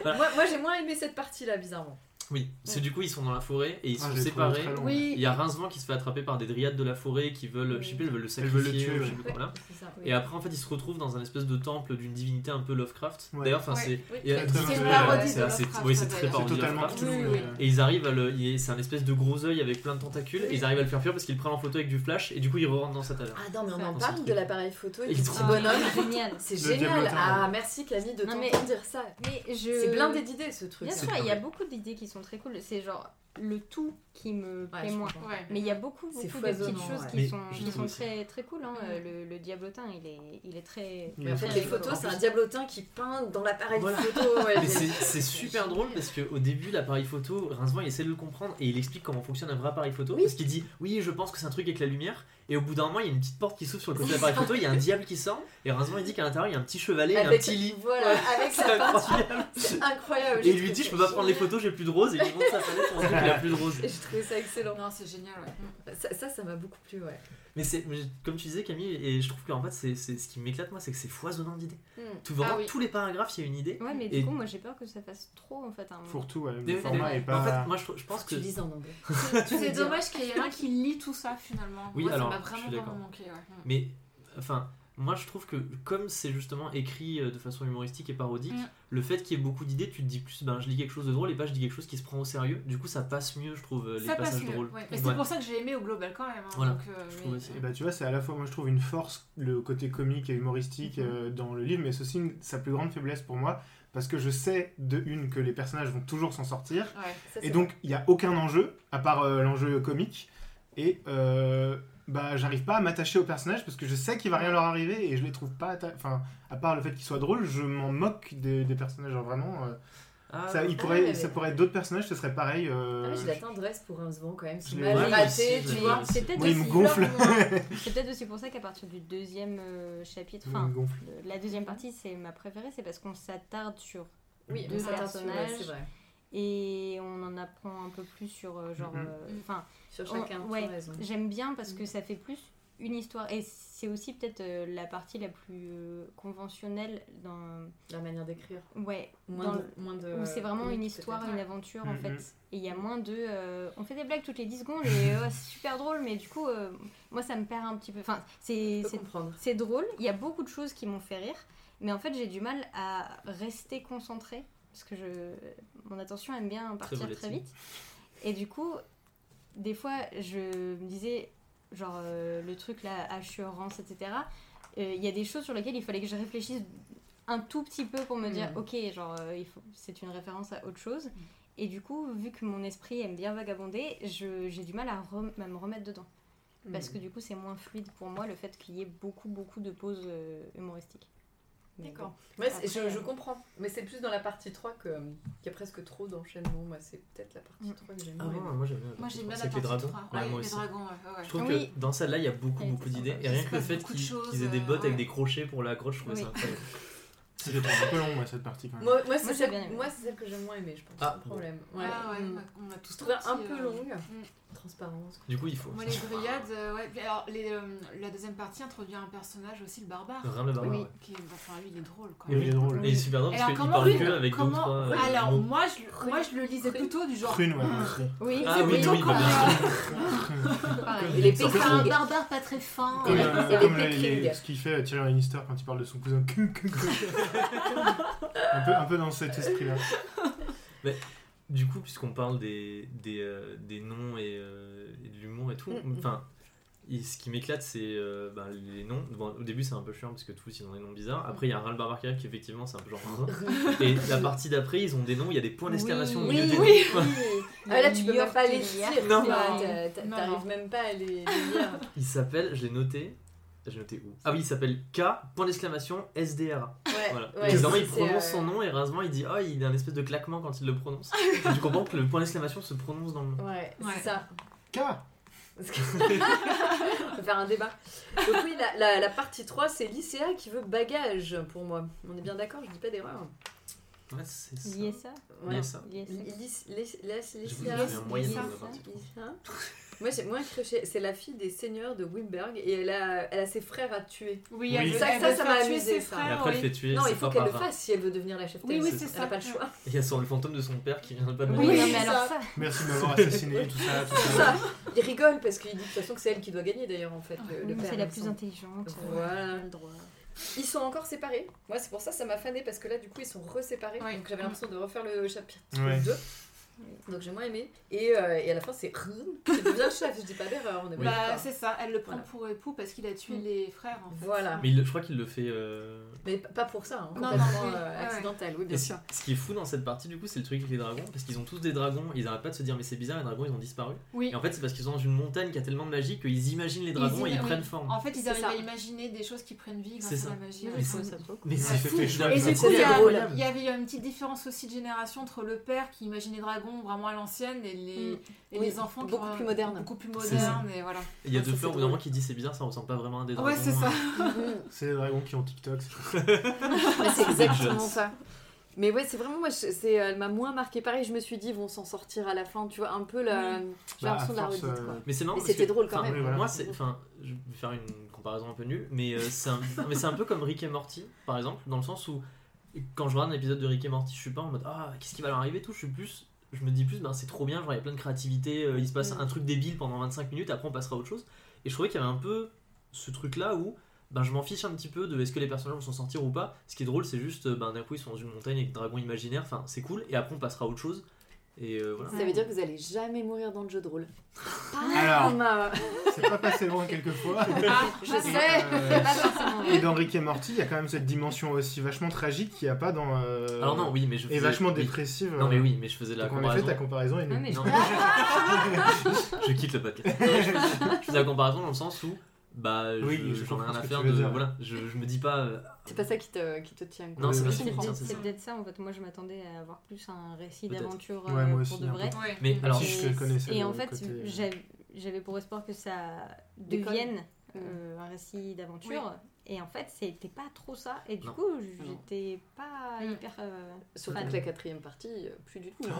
Voilà. Moi, moi, j'ai moins aimé cette partie-là, bizarrement. Oui, c'est du coup, ils sont dans la forêt et ils Ah, sont séparés. long. Oui. Il y a Rincevent qui se fait attraper par des dryades de la forêt qui veulent, je sais plus, elles veulent le sacrifier, veulent le tuer, ou je sais plus Ouais. Et après, en fait, ils se retrouvent dans un espèce de temple d'une divinité un peu Lovecraft. Ouais. D'ailleurs, enfin, Ouais. c'est. Oui. et- C'est très parodie Lovecraft, Oui. Oui, oui. euh, Et ils arrivent à le. C'est un espèce de gros œil avec plein de tentacules. Et ils arrivent à le faire fuir parce qu'ils le prennent en photo avec du flash. Et du coup, ils rentrent dans sa taverne. Ah non, mais on en parle de l'appareil photo et Il du est petit trop bonhomme. C'est génial. C'est génial. Ah, merci Camille de t'entendre dire ça. Mais je. C'est blindé d'idées ce truc. Bien sûr, il y a beaucoup d'idées qui sont très cool. C'est genre le tout qui me Ouais, plaît je moins. Ouais. Mais il y a beaucoup, beaucoup de petites choses ouais. qui sont, qui sont très, très cool. hein. Mm. Le, le diablotin, il est, il est très. Mais en fait, les photos, c'est un diablotin qui peint dans l'appareil Voilà. photo. c'est c'est super drôle parce qu'au début, l'appareil photo, Rincevent il essaie de le comprendre et il explique comment fonctionne un vrai appareil photo. Oui. Parce qu'il dit Oui, je pense que c'est un truc avec la lumière. Et au bout d'un moment, il y a une petite porte qui s'ouvre sur le côté de l'appareil photo, il y a un diable qui sort. Et Rincevent il dit qu'à l'intérieur, il y a un petit chevalet et un avec, petit lit. voilà, avec incroyable. C'est incroyable. Et il lui dit Je peux pas prendre les photos, j'ai plus de rose. Et il lui montre sa palette pour dire qu'il a plus de rose. Et j'ai trouvé ça excellent. Non, c'est génial, ouais. Ça, ça m'a beaucoup plu, ouais. Mais c'est comme tu disais Camille, et je trouve qu'en fait, c'est c'est- ce qui m'éclate moi, c'est que c'est foisonnant d'idées. Hmm. Tout, vraiment, Ah oui. tous les paragraphes, il y a une idée. Ouais, mais Et- du coup, moi j'ai peur que ça fasse trop en fait. Un... Fourre-tout, ouais. Mais- Le format mais- est pas. En fait, moi, je, je pense Tu que. lises en anglais. C'est dommage qu'il y ait rien qui lit tout ça finalement. Oui, Moi, alors, ça m'a je suis vraiment d'accord. vraiment manqué. Ouais. Mais, enfin, moi je trouve que comme c'est justement écrit euh, de façon humoristique et parodique, Mm. le fait qu'il y ait beaucoup d'idées, tu te dis plus, ben je lis quelque chose de drôle et pas je dis quelque chose qui se prend au sérieux. Du coup, ça passe mieux, je trouve, euh, les Ça passe passages mieux. drôles. ouais. Mais Ouais. c'est pour ça que j'ai aimé au global quand même. hein, Voilà, donc, euh, je mais- trouve aussi. Et bah tu vois, c'est à la fois, moi je trouve une force, le côté comique et humoristique Mhm. euh, dans le livre, mais c'est aussi une- sa plus grande faiblesse pour moi, parce que je sais de une que les personnages vont toujours s'en sortir, Ouais. Ça, et donc il n'y a aucun enjeu, à part euh, l'enjeu comique, et euh, bah j'arrive pas à m'attacher aux personnages parce que je sais qu'il va rien leur arriver et je les trouve pas, enfin, à part le fait qu'ils soient drôles, je m'en moque des, des personnages, genre vraiment. euh, Ah, ça, il Ah pourrait, ça pourrait être d'autres personnages, ce serait pareil. euh, Ah, mais j'ai de la tendresse pour un Svent quand même. C'est mal Ouais, raté, tu vois. C'est peut-être Moi, il me aussi, gonfle. c'est peut-être aussi pour ça qu'à partir du deuxième euh, chapitre, enfin, la deuxième partie, c'est ma préférée, c'est parce qu'on s'attarde sur Oui, deux personnages. c'est vrai. Et on en apprend un peu plus sur euh, genre, Mhm. euh, enfin, Sur On- chacun, ouais. J'aime bien parce que Mm. ça fait plus une histoire. Et c'est aussi peut-être euh, la partie la plus euh, conventionnelle dans. La manière d'écrire. Ouais, Moins de, moins de. où c'est vraiment une histoire, une aventure en Mhm. fait. Et il y a moins de. euh, on fait des blagues toutes les 10 secondes et euh, c'est super drôle, mais du coup, euh, moi ça me perd un petit peu. Enfin, c'est Je peux c'est- comprendre. c'est drôle, il y a beaucoup de choses qui m'ont fait rire, mais en fait j'ai du mal à rester concentrée parce que je, mon attention aime bien partir très, vite. Et du coup, des fois je me disais, genre euh, le truc là, assurance, etc. euh, Il y a des choses sur lesquelles il fallait que je réfléchisse un tout petit peu pour me dire, Mm. ok, genre euh, il faut, c'est une référence à autre chose. Et du coup, vu que mon esprit aime bien vagabonder, je- j'ai du mal à, rem- à me remettre dedans. Parce Mm. que du coup, c'est moins fluide pour moi le fait qu'il y ait beaucoup, beaucoup de pauses euh, humoristiques. D'accord. Ouais, c'est- je, euh, comprends. Mais c'est plus dans la partie 3 que- qu'il y a presque trop d'enchaînements. Moi, c'est peut-être la partie Mm. 3 que j'aime Ah moi j'aime bien. Moi j'aime bien la C'est partie les dragons. 3. Ouais, Ouais, moi les aussi. dragons, ouais, ouais. Je trouve Oui. que dans celle-là, il y a beaucoup, beaucoup d'idées. Et rien que le fait qu'ils aient des euh, bottes avec des crochets pour la grotte, je trouvais Oui. ça incroyable. Trouve un peu long, moi, cette partie quand même. Moi, moi, Moi, c'est celle, bien c'est que j'aime moins aimer, je pense. Ah, c'est problème. Ah ouais, Mm. on a- tous Je trouvais un peu euh, longue. Transparence. Du coup, il faut. Moi, les grillades, euh, ouais. Puis alors, les, euh, la deuxième partie introduit un personnage aussi, le barbare. Ram le barbare. Oui. ouais. Qui est, enfin, lui, il est drôle même. il est drôle. Et il est super drôle parce alors, qu'il parle que avec comment- euh, Alors, mots. moi je, moi, je le lisais plutôt du genre. Prune, ouais. Oui, Ah c'est oui, plutôt oui, comme, bah. Et les C'est un barbare pas très fin. Comme, euh, comme ce qu'il fait Tyrion Lannister quand il parle de son cousin. un, peu, un peu dans cet esprit-là. Du coup, puisqu'on parle des, des, euh, des noms et, euh, et de l'humour et tout, Mm, mm. enfin, ce qui m'éclate, c'est euh, ben, les noms. Bon, au début, c'est un peu chiant parce que tous ils ont des noms bizarres. Après, il y a Ral Barbare qui effectivement, c'est un peu genre. et la partie d'après, ils ont des noms, il y a des points d'exclamation au Oui, des Oui, noms. oui. Ah, là, tu peux même pas les lire. Non. T'arrives même pas à les, les lire. Il s'appelle, je l'ai noté. J'ai noté où? Ah oui, il s'appelle K, point d'exclamation, SDR. Ouais, Voilà. ouais, et évidemment, c'est- il prononce euh, son nom et rasement, il dit Oh, il a un espèce de claquement quand il le prononce. Et tu comprends que le point d'exclamation se prononce dans le nom. Ouais, Ouais. c'est ça. K On peut faire un débat. Donc oui, la, la- la partie 3, c'est lycéa qui veut bagage pour moi. On est bien d'accord, je dis pas d'erreur. Ouais, c'est ça. Liessa. Liessa. De. Moi, j'ai moins accroché. C'est la fille des seigneurs de Wimberg et elle a, elle a ses frères à tuer. Oui, Oui. elle veut- Ça- elle ça, ça m'a tuer amusé, ses ça. Et frères, après, elle oui. fait tuer non, il faut qu'elle le fasse si elle veut devenir la chef Oui, oui, c'est Elle ça. n'a pas le choix. Il y a son, le fantôme de son père qui vient pas de Oui, Oui, non, mais alors ça. Merci de m'avoir assassiné, tout ça, tout C'est ça. Il rigole parce qu'il dit de toute façon que c'est elle qui doit gagner d'ailleurs en fait. Le, le Oui, père, C'est la plus intelligente. Voilà. elle le droit. Ils sont encore séparés. Moi, c'est pour ça que ça m'a fané parce que là, du coup, ils sont reséparés. Oui. Donc j'avais l'impression de refaire le chapitre Ouais. 2. Donc j'ai moins aimé. Et, euh, et à la fin, c'est devient le chef. Je dis pas d'erreur, on est bien Bah, c'est ça, elle le prend Voilà. pour époux parce qu'il a tué Mm. les frères en fait. Voilà. Mais il- je crois qu'il le fait. euh, Mais pas pour ça, hein, Non, complètement non, oui. euh, accidentel, oui, bien Et sûr. ce qui est fou dans cette partie, du coup, c'est le truc avec les dragons, parce qu'ils ont tous des dragons, ils arrêtent pas de se dire, mais c'est bizarre, les dragons ils ont disparu. Oui. Et en fait, c'est parce qu'ils sont dans une montagne qui a tellement de magie qu'ils imaginent les dragons et ils ima- oui. prennent forme. En fait, ils C'est arrivent ça. à imaginer des choses qui prennent vie C'est grâce ça. à la magie. Mais c'est. Et C'est du coup, il y, avait une petite différence aussi de génération entre le père qui imaginait les dragons vraiment à l'ancienne et les, Mm. et Oui, les enfants qui beaucoup ont- plus modernes. Beaucoup plus modernes et voilà. Il y a Ouais, deux fleurs, au bout d'un moment qui dit c'est bizarre, ça ressemble pas vraiment à des dragons. Ouais, c'est ça. C'est les dragons qui ont TikTok. c'est exactement ça. Mais ouais, c'est vraiment moi, c'est, elle m'a moins marqué. Pareil, je me suis dit, ils vont s'en sortir à la fin, tu vois, un peu la, j'ai Bah, l'impression de la redite, euh, quoi. Mais c'est marrant. C'était drôle quand même. Oui, voilà. Moi, c'est, enfin, je vais faire une comparaison un peu nulle, mais euh, c'est un, mais c'est un peu comme Rick et Morty, par exemple, dans le sens où quand je regarde un épisode de Rick et Morty, je suis pas en mode ah qu'est-ce qui va leur arriver tout, je suis plus, je me dis plus ben c'est trop bien, genre il y a plein de créativité, euh, il se passe Mm. un truc débile pendant 25 minutes, après on passera à autre chose. Et je trouvais qu'il y avait un peu ce truc là où ben je m'en fiche un petit peu de est-ce que les personnages vont s'en sortir ou pas. Ce qui est drôle, c'est juste ben d'un coup ils sont dans une montagne avec des dragons imaginaires, enfin c'est cool, et après on passera à autre chose. Et euh, voilà. Ça veut dire que vous allez jamais mourir dans le jeu de rôle. Alors. Bam C'est pas passé loin quelquefois. je Et, sais. euh, Pas forcément. Et dans Rick et Morty, il y a quand même cette dimension aussi vachement tragique qu'il n'y a pas dans. euh, Alors non, oui, mais je Et faisais- vachement oui. dépressive. Non mais euh, oui, mais je faisais la Donc en effet, comparaison. ta comparaison est Ouais, nulle. mais Non. je quitte le podcast. Non, je, je fais la comparaison dans le sens où bah je- Oui, je j'en ai rien à faire de voilà, je, je me dis pas euh, C'est pas ça qui te, qui te tient. quoi. Non, c'est pas ça peut-être ça. en fait. Moi je m'attendais à avoir plus un récit d'aventure Ouais, euh, pour de vrai. Ouais. mais alors Si je connaissais Et en fait, côté- j'avais- pour espoir que ça devienne euh, un récit d'aventure. Et en fait, c'était pas trop ça. Et du Non. coup, j'étais pas Mm. hyper. euh, Surtout fan. que la quatrième partie, euh, plus du tout. hein.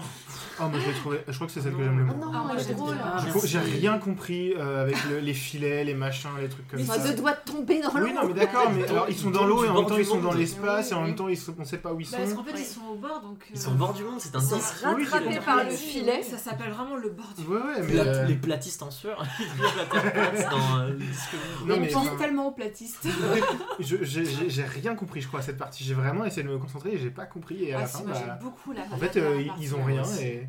Oh, moi je l'ai trouvé. Je crois que c'est celle que j'aime le Oh moins. non, Ah, moi, drôle. J'ai- rien compris euh, avec le- les filets, les machins, les trucs comme Ils ça. deux doigts de tomber dans l'eau. Oui, non, mais d'accord, mais Ils alors ils sont ils dans l'eau et en même temps ils sont dans monde. l'espace et en même temps ils sont- on sait pas où ils Bah, sont. parce qu'en fait, Ouais. ils sont au bord donc. ils euh, sont au bord du monde, c'est un Ils sont disque. Oui, j'ai rattrapés par le filet. Ça s'appelle vraiment le bord du Ouais, ouais, mais. Les platistes en sueur, ils dans. Non, Ils mais pensent enfin, tellement aux platistes. je- j'ai rien compris, je crois, à cette partie. J'ai vraiment essayé de me concentrer et j'ai pas compris. Et à Ah, la fin, bah, j'aime beaucoup la en fait, euh, ils- ont rien aussi. et.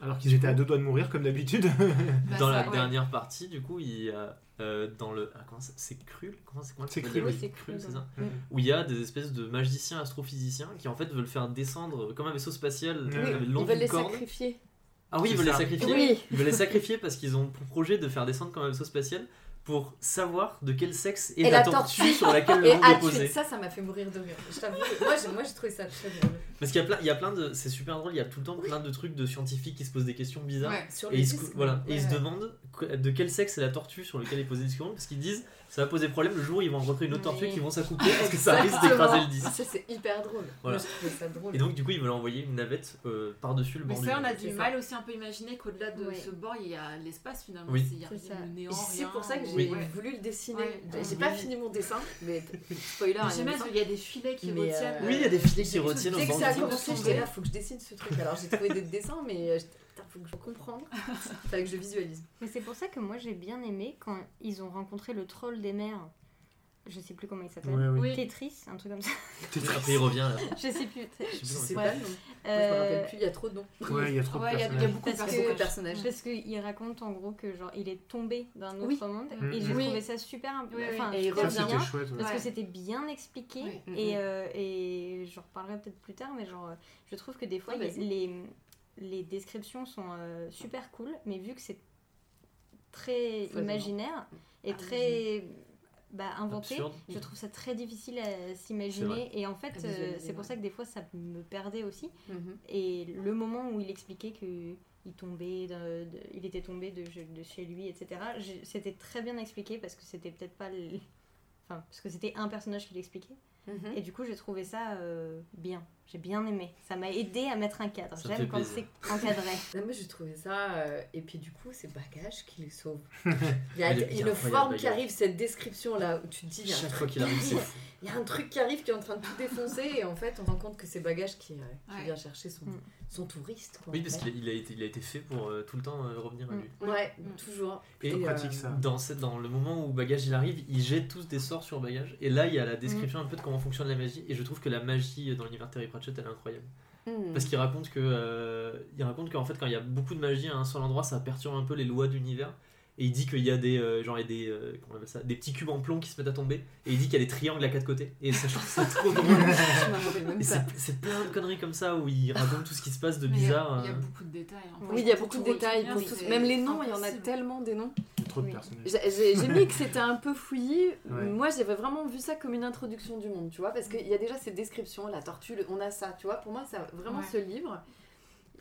Alors qu'ils étaient à deux doigts de mourir comme d'habitude. Bah, Dans ça, la ouais. dernière partie, du coup, il y a euh, dans le ah, comment c'est cru comment c'est C'est ça Krul, s'appelle oui, c'est Krul, Krul, c'est ça ouais. où il y a des espèces de magiciens astrophysiciens qui en fait veulent faire descendre comme un vaisseau spatial Oui, euh, long Ils veulent les corde. sacrifier. Ah oui, ils veulent les sacrifier. Oui. Ils veulent les sacrifier parce qu'ils ont pour projet de faire descendre comme un vaisseau spatial pour savoir de quel sexe est Et la, la tortue, tortue. sur laquelle le monde est ah, posé. ça, ça m'a fait mourir de rire. Je t'avoue, moi, j'ai- moi j'ai trouvé ça très drôle. Parce qu'il y a plein, il y a plein de, c'est super drôle. Il y a tout le temps plein de trucs de scientifiques qui se posent des questions bizarres. Ouais. Sur Et ils, se, voilà, et ils se demandent de quel sexe est la tortue sur laquelle est posé le parce qu'ils disent ça va poser problème le jour où ils vont rencontrer une autre tortue Oui. qui vont s'accoupler parce que ça risque d'écraser le disque. Ça, c'est hyper drôle. Voilà. Ça drôle. Et donc du coup ils veulent envoyer une navette euh, par-dessus le Mais bord du ça, on a du mal aussi un peu imaginer qu'au-delà de ce bord, il y a l'espace finalement. Oui. Il y a le néant, c'est pour ça que j'ai voulu le dessiner. Ouais. J'ai pas fini mon dessin, mais spoiler. Mais hein, J'aime bien, il y a il y a des filets qui Mais, retiennent. euh, Oui, il y a des filets Dès qui retiennent Dès que ça a commencé, j'étais là, faut que je dessine ce truc. Alors j'ai trouvé des dessins, mais euh, faut que je comprenne. Fallait que je le visualise. Mais c'est pour ça que moi j'ai bien aimé quand ils ont rencontré le troll des mers. Je sais plus comment il s'appelle. Oui. Oui. Tetris, un truc comme ça. Après il revient là. je sais plus. Je sais pas, non. Moi, je me Euh, rappelle plus, il y a trop de noms. Ouais, il y a trop Ouais, de il a- il y a personnages. beaucoup de Parce que- Beaucoup de personnages. personnages. Parce qu'il raconte en gros que genre il est tombé d'un autre Oui. monde Mm, et j'ai Oui. trouvé ça super enfin, Et il revient. bien c'était chouette. ouais. parce que c'était bien expliqué Oui. Et, euh, et j'en reparlerai peut-être plus tard mais genre euh, je trouve que des fois il y a- vas-y. les, les descriptions sont euh, super cool mais vu que c'est très imaginaire et Ah, très bah, inventé Absurde. je trouve ça très difficile à s'imaginer et en fait euh, c'est pour ça que des fois ça me perdait aussi Mhm. et le moment où il expliquait que il tombait, de- de- il était tombé de, de chez lui, etc. C'était très bien expliqué parce que c'était peut-être pas, le- enfin parce que c'était un personnage qui l'expliquait. Mhm. Et du coup, j'ai trouvé ça euh, bien. J'ai bien aimé. Ça m'a aidé à mettre un cadre. J'aime quand c'est encadré. Non, mais j'ai trouvé ça. euh, Et puis du coup, c'est Bagage qui les sauve. Il y a Il une forme qui arrive, cette description là, où tu te dis, il y a un Chaque truc fois qu'il arrive, c'est fou. Il y a un truc qui arrive qui est en train de tout défoncer et en fait on se rend compte que c'est Bagage qui, euh, qui Ouais. vient chercher son, Mm. son touriste. Quoi, Oui, parce qu'il a, il a été, il a été fait pour euh, tout le temps euh, revenir à Mm. lui. Ouais, Mm. toujours. Et pratique euh, ça. dans, cette- dans le moment où Bagage il arrive, ils jettent tous des sorts sur Bagage. Et là, il y a la description un peu de comment fonctionne la magie. Et je trouve que la magie dans l'univers Terry Pratchett, elle est incroyable. Mm. Parce qu'il raconte que euh, il raconte qu'en fait quand il y a beaucoup de magie à un seul endroit, ça perturbe un peu les lois de l'univers. Et il dit qu'il y a des euh, genre il y a des euh, comment on appelle ça, des petits cubes en plomb qui se mettent à tomber. Et il dit qu'il y a des triangles à quatre côtés. Et ça je trouve ça trop drôle. Et c'est c'est plein de conneries comme ça où il raconte tout ce qui se passe de bizarre. Il y a euh. beaucoup de détails. hein. Oui, il y a Pour beaucoup de détails. pour Même les noms, il y en a tellement des noms. Trop de Oui. personnages. J'ai j'ai- j'ai mis que c'était un peu fouillis. Ouais. Moi, j'avais vraiment vu ça comme une introduction du monde, tu vois, parce qu'il y a déjà ces descriptions, la tortue, le- on a ça, tu vois. Pour moi, ça vraiment Ouais. ce livre,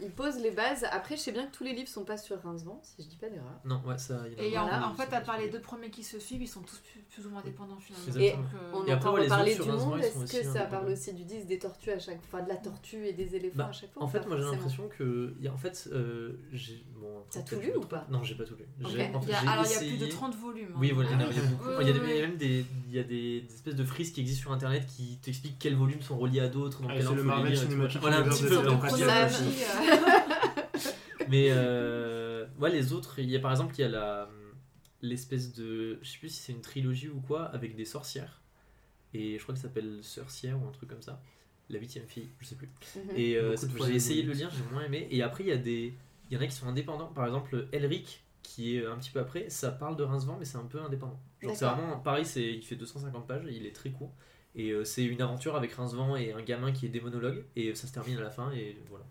il pose les bases. Après, je sais bien que tous les livres sont pas sur Rincevent, si je dis pas d'erreur. Non, ouais, ça. il y en a Et Voilà. en fait, à part les deux premiers qui se suivent, ils sont tous plus, plus ou moins dépendants finalement. Exactement. Donc, euh, On Et après, entend parler du monde. Est-ce que ça parle aussi du 10 des tortues à chaque fois, de la tortue et des éléphants Bah, à chaque fois En fait, moi j'ai l'impression que. il y a- En fait, euh, j'ai. Bon, T'as tout lu ou pas. Non, j'ai pas tout lu. Ok. J'ai- en fait, il y a- j'ai alors, il y a plus de 30 volumes. hein. Oui, voilà, il y en a- Ah il y a beaucoup. Il y même des, il y a des, espèces de frises qui existent sur internet qui t'expliquent quels volumes sont reliés à d'autres. Ah, c'est le Marvel et Voilà, un petit de peu. Mais euh, ouais, les autres, il y a par exemple, il y a la l'espèce de. Je sais plus si c'est une trilogie ou quoi, avec des sorcières. Et je crois qu'elle s'appelle Sorcière ou un truc comme ça. La huitième fille, je sais plus. Mhm. Et euh, j'ai essayé de le lire, j'ai moins aimé. Et après, il y a des. Il y en a qui sont indépendants. Par exemple, Elric, qui est un petit peu après, ça parle de Rincevent, mais c'est un peu indépendant. Genre, c'est vraiment. Pareil, c'est, il fait 250 pages, il est très court. Et euh, c'est une aventure avec Rincevent et un gamin qui est démonologue. Et ça se termine à la fin, et voilà.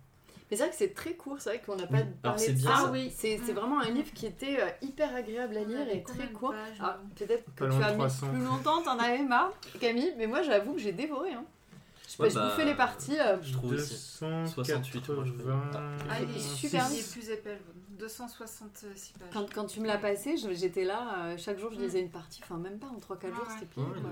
Mais c'est vrai que c'est très court, c'est vrai qu'on n'a pas Oui. parlé de bien ça. ça. Ah oui. C'est Mm. vraiment un livre qui était euh, hyper agréable à lire et très court. Ah, euh Peut-être que tu as mis 300. plus longtemps, t'en avais marre, Camille, mais moi j'avoue que j'ai dévoré. Hein. Je, Ouais, je bah, bouffais les parties. euh, Je trouve aussi. 268, moi, je peux- Ah, il est super Il vite. est plus épais, 266 pages. quand, quand tu me l'as passé, j'étais là, euh, chaque jour je Mm. lisais une partie, enfin même pas en 3-4 jours, c'était plié. Ouais, quoi.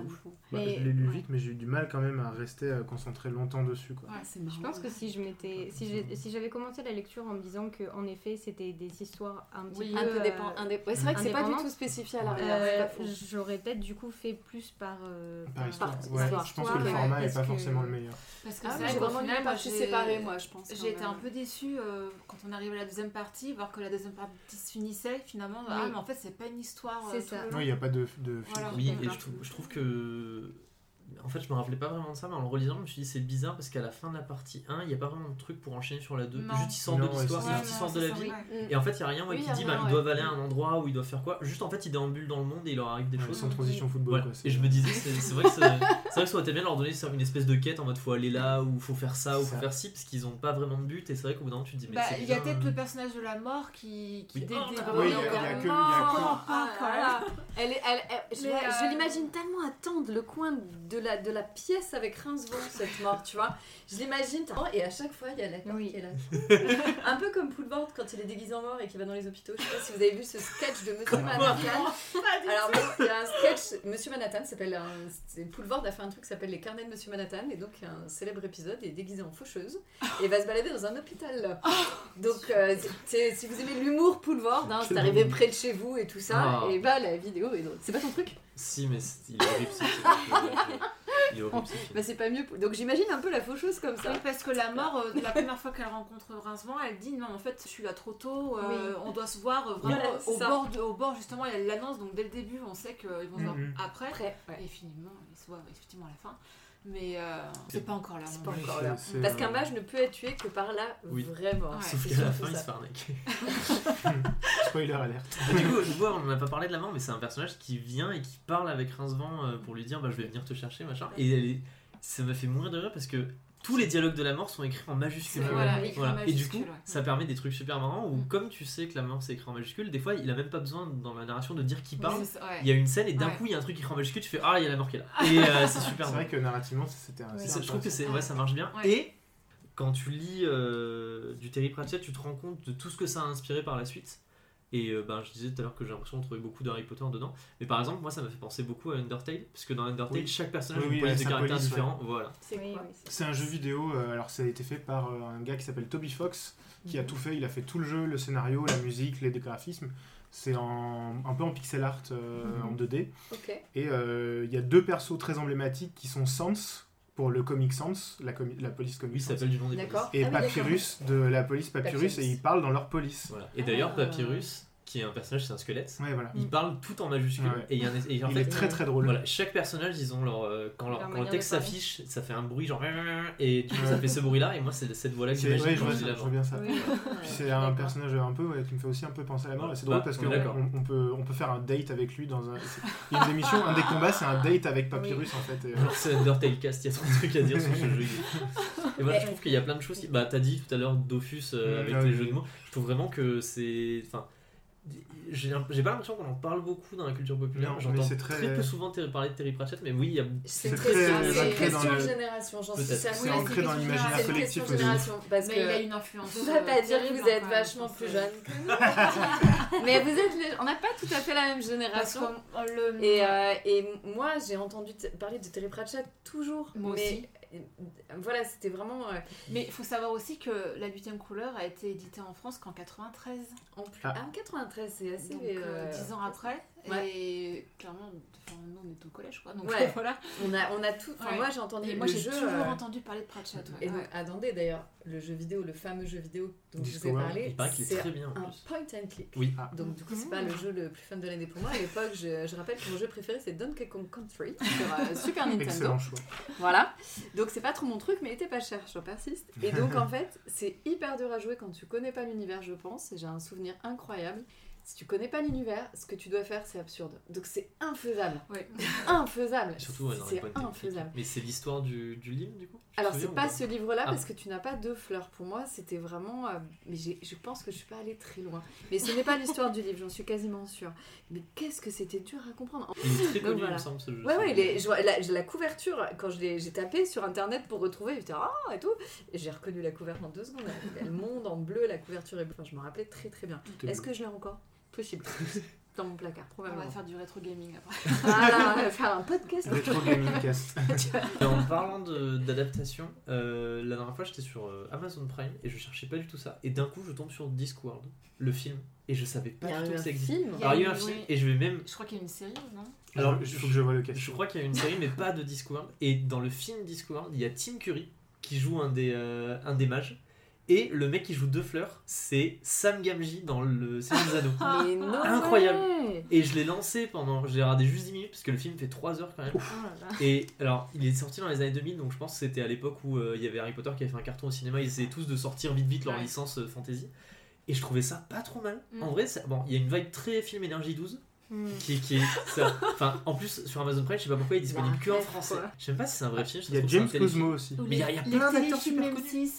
Bah, Mais- je l'ai lu ouais. vite, mais j'ai eu du mal quand même à rester euh, concentré longtemps dessus. Quoi. Ouais. C'est marrant. Je pense que si je m'étais, si j'avais commencé la lecture en me disant que en effet c'était des histoires un petit Oui, peu un peu euh, Ouais, c'est vrai que c'est pas du tout spécifié à c'est euh, j'aurais peut-être du coup fait plus par euh, Par histoire. par je pense que le format est parce pas forcément le meilleur. Parce que Ah, c'est vraiment lu final, les moi, je pense. J'ai été un peu déçue quand on arrivait à la deuxième partie, voir que la deuxième partie se finissait finalement. Ah, mais en fait, c'est pas une histoire. C'est euh, tout ça. Oui, il n'y a pas de, de. Voilà. Oui, et je trouve que. En fait, je me rappelais pas vraiment de ça, mais en le relisant, je me suis dit c'est bizarre parce qu'à la fin de la partie 1, il n'y a pas vraiment de truc pour enchaîner sur la 2. Non. Juste ils sortent Non, de ouais, l'histoire, ça. juste sortent de la vie. ouais. Et en fait, il n'y a rien ouais, Oui, qui dit rien, bah, ils ouais. doivent aller à un endroit où ils doivent faire quoi. Juste en fait, ils déambulent dans le monde et il leur arrive des Ouais, choses. sans transition football. Quoi, Et je me disais, c'est vrai que c'est c'est vrai que ça aurait été bien de leur donner une espèce de quête en mode faut aller là ou faut faire ça ou faut faire ci parce qu'ils ont pas vraiment de but et c'est vrai qu'au bout d'un moment tu te dis mais Bah, c'est il y a peut-être le personnage de la mort qui, qui Oh. Elle je, l'imagine tellement attendre le coin de la, de la pièce avec Rincevent, cette mort, tu vois. Je l'imagine, et à chaque fois, il y a la carte Oui. qui est là. Un peu comme Poulvord quand il est déguisé en mort et qu'il va dans les hôpitaux. Je sais pas si vous avez vu ce sketch de Monsieur Manhattan. Alors, il y a un sketch, Monsieur Manhattan s'appelle. Poulvord a fait un truc qui s'appelle Les carnets de Monsieur Manhattan, et donc un célèbre épisode, il est déguisé en faucheuse et va se balader dans un hôpital. Donc, euh, si vous aimez l'humour Poulvord, hein, c'est arrivé près de chez vous et tout ça, Ah. et bah la vidéo. C'est pas ton truc? Si, mais c'est- il est horrible ce film. Il est horrible ce film. Bah, c'est pas mieux. Donc, j'imagine un peu la faucheuse comme ça. Oui, parce que la mort, euh, la première fois qu'elle rencontre Rincevent, elle dit non, en fait, je suis là trop tôt, euh, Oui. on doit se voir euh, vraiment au, bord de- au bord, justement, elle l'annonce, donc dès le début, on sait qu'ils vont se voir Mhm. après. Après, ouais. Et finalement, ils se voient effectivement à la fin. Mais euh, c'est pas encore là. C'est pas encore là. Parce euh, qu'un mage ne peut être tué que par la Oui. vraie mort. Ouais. Sauf qu'à la fin il ça. se fait arnaquer. Spoiler alerte. Et du coup, du coup, on n'a pas parlé de la mort, mais c'est un personnage qui vient et qui parle avec Rincevent euh, pour lui dire bah, je vais venir te chercher, machin. Et elle est- ça m'a fait mourir de rire parce que tous les dialogues de la mort sont écrits en majuscules. Voilà, en. Et du coup, ouais. ça permet des trucs super marrants où, Mm. comme tu sais que la mort c'est écrit en majuscule, des fois il a même pas besoin dans la narration de dire qui parle. Oui, ouais. Il y a une scène et d'un Ouais. coup il y a un truc écrit en majuscule, tu fais ah, il y a la mort qui est là. Et euh, c'est super C'est vrai que narrativement, c'était un. Je trouve que c'est, Ouais. ouais, ça marche bien. Ouais. Et quand tu lis euh, du Terry Pratchett, tu te rends compte de tout ce que ça a inspiré par la suite. Et euh, ben, je disais tout à l'heure que j'ai l'impression de trouver beaucoup d'Harry Potter dedans. Mais par exemple, moi, ça m'a fait penser beaucoup à Undertale, parce que dans Undertale, Oui. chaque personnage Oui, a oui, une police de caractère police, différent. Voilà. C'est Oui, quoi oui, c'est- C'est un jeu vidéo, euh, alors ça a été fait par euh, un gars qui s'appelle Toby Fox, qui a tout fait, il a fait tout le jeu, le scénario, la musique, les graphismes. C'est en, un peu en pixel art euh, Mhm. en 2D. Ok. Et euh, il y a deux persos très emblématiques qui sont Sans, pour le Comic Sans, la, comi- la police Comic Sans, s'appelle du nom des et Ah Papyrus de la police Papyrus, Papyrus. et ils parlent dans leur police. Voilà. Et d'ailleurs, Ah. Papyrus, qui est un personnage, c'est un squelette, Ouais, voilà. il parle tout en majuscule. Ouais. Et, il y a un- et en il fait, est très très drôle. Voilà, chaque personnage, ils ont leur. euh, quand, leur- Leur quand le texte s'affiche, ça fait un bruit genre. Et du coup, ça fait ce bruit-là, et moi, c'est cette voix-là que j'imagine ouais, je vois, je vois bien ça. Oui. Puis c'est un personnage un peu ouais, qui me fait aussi un peu penser à la mort. Et c'est Bah, drôle parce on qu'on on, on peut, on peut faire un date avec lui dans un. c'est- Il y a une émission, un des combats, c'est un date avec Papyrus en fait. et, euh, Alors, c'est Undertale Cast, il y a trop de trucs à dire sur ce jeu. Et voilà, je trouve qu'il y a plein de choses. Bah, t'as dit tout à l'heure Dofus euh, Mm, avec ah les jeux de mots. Je trouve vraiment que c'est. Enfin. J'ai j'ai pas l'impression qu'on en parle beaucoup dans la culture populaire. J'entends très... très- peu souvent parler de Terry Pratchett, mais oui, il y a. C'est très question, ancré c'est une dans question le- de génération, j'en suis certaine. C'est ancré c'est dans l'imaginaire collectif question de aussi. génération. Parce Mais il a une influence. On va pas dire que vous êtes vachement plus jeune que nous. Mais vous êtes. les- On n'a pas tout à fait la même génération. le. Et, euh, et moi, j'ai entendu parler de Terry Pratchett toujours. Moi mais aussi. Euh, voilà, c'était vraiment. euh, Mais il faut savoir aussi que La huitième couleur a été éditée en France qu'en 93. en plus. Ah. Ah, en 93, c'est assez. Donc euh, 10 ans après. Ouais. Et clairement, nous on est au collège quoi. Donc Ouais. voilà. On a, on a tout. Enfin, Ouais. moi, j'ai entendu Et moi j'ai toujours euh, entendu parler de Pratchett. ouais. Et donc, Ouais. attendez d'ailleurs, le jeu vidéo, le fameux jeu vidéo dont je vous ai parlé, c'est bien un plus. point and click. Oui. Ah. Donc du coup, c'est Mmh. pas le jeu le plus fun de l'année pour moi. À l'époque, je, je rappelle que mon jeu préféré c'est Donkey Kong Country sur euh, Super Nintendo. Excellent choix. Voilà. Donc c'est pas trop mon truc, mais il était pas cher, je persiste. Et donc en fait, c'est hyper dur à jouer quand tu connais pas l'univers, je pense. Et j'ai un souvenir incroyable. Si tu connais pas l'univers, ce que tu dois faire, c'est absurde. Donc c'est infaisable. Ouais. Infaisable. Surtout ouais, c'est infaisable. Mais c'est l'histoire du, du livre, du coup Tu Alors c'est pas ce livre-là Ah. parce que tu n'as pas deux fleurs. Pour moi, c'était vraiment. euh, mais je pense que je suis pas allée très loin. Mais ce n'est pas l'histoire du livre, j'en suis quasiment sûre. Mais qu'est-ce que c'était dur à comprendre. Il est très connu, il voilà. me semble, ce jeu. Ouais ouais, il est- je vois- la, la couverture quand je l'ai- j'ai tapé sur internet pour retrouver, j'étais ah et tout, et j'ai reconnu la couverture en deux secondes. Elle, elle monde en bleu, la couverture est bleue. Enfin, je me rappelais très très bien. Est-ce que je l'ai encore? Possible. Dans mon placard, On probablement. va faire du rétro gaming après. Voilà, on va faire un podcast. Retro Gaming Cast. Et en parlant d'adaptation, euh, la dernière fois j'étais sur euh, Amazon Prime et je cherchais pas du tout ça. Et d'un coup je tombe sur Discworld, le film, et je savais pas du tout que ça existait. Il y a Alors il y a eu un film oui. et je vais même. Je crois qu'il y a une série, non? Alors, il faut que je vois le cast. Je crois qu'il y a une série mais pas de Discworld. Et dans le film Discworld, il y a Tim Curry qui joue un des, euh, un des mages. Et le mec qui joue deux fleurs, c'est Sam Gamgee dans le Seigneur des Anneaux. Mais non Incroyable. Et je l'ai lancé pendant. Je l'ai regardé juste 10 minutes parce que le film fait 3 heures quand même. Oh là là. Et alors, il est sorti dans les années 2000, donc je pense que c'était à l'époque où euh, il y avait Harry Potter qui avait fait un carton au cinéma. Ils essayaient tous de sortir vite vite leur Ouais. licence euh, fantasy. Et je trouvais ça pas trop mal. Mm. En vrai, ça- bon, il y a une vibe très film énergie 12 Hmm. qui, qui est. ça- Enfin, en plus, sur Amazon Prime, je sais pas pourquoi il est disponible que en français. Je sais même pas si c'est un vrai film. je Il y a James. Cosmo aussi. Mais il y a- il y a plein d'acteurs super connus.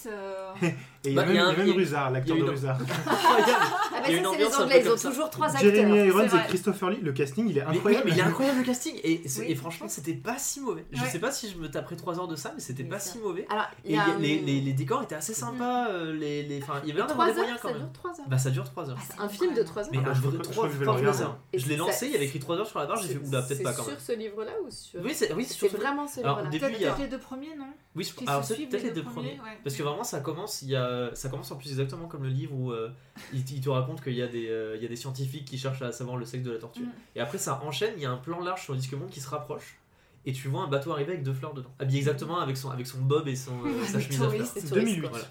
M6, euh, Et il y Bah, y même, un- il y a même y a- Ruzard, l'acteur y de Ruzard. Incroyable. Ah bah Il y a une ça c'est les un Anglais, ils ont ça. toujours trois acteurs. Jeremy Irons et. Christopher Lee, le casting il est incroyable. mais il est incroyable le casting et, c'est- Oui. et franchement c'était pas si mauvais. Je sais pas si je me taperais 3 heures de ça mais c'était pas ça- si mauvais. Alors, Et y a y un- les, les, les décors étaient assez sympas, euh, les, les, enfin, il y avait l'air d'avoir 3 des moyens heures, quand ça même. dure 3 heures. Bah ça dure 3 heures. Ah, c'est Un film de incroyable. 3 heures. Mais Ah bah, un je vrai crois que- je 3 crois que je vais le regarder. Et Je l'ai ça- lancé, il y avait écrit 3 heures sur la barre, j'ai fait oula peut-être pas quand C'est même. sur ce livre-là ou sur. Oui, c'est oui, c'est C'est sur ce- vraiment ce Alors, livre-là. au début, Peut-être il y a- peut-être les deux premiers, non? Oui, je- Qui alors se c'est suivent peut-être les les deux premiers. premiers, ouais. Parce que vraiment ça commence, il y a, ça commence en plus exactement comme le livre où euh, il, il te raconte qu'il y, a des, euh, il y a des scientifiques qui cherchent à savoir le sexe de la tortue. Mm. Et après ça enchaîne, il y a un plan large sur le disque monde qui se rapproche. Et tu vois un bateau arriver avec deux fleurs dedans. Habillé exactement avec son, avec son bob et son, euh, sa chemise à fleurs. touristes. C'est C'est touriste, 2008. quoi. Voilà.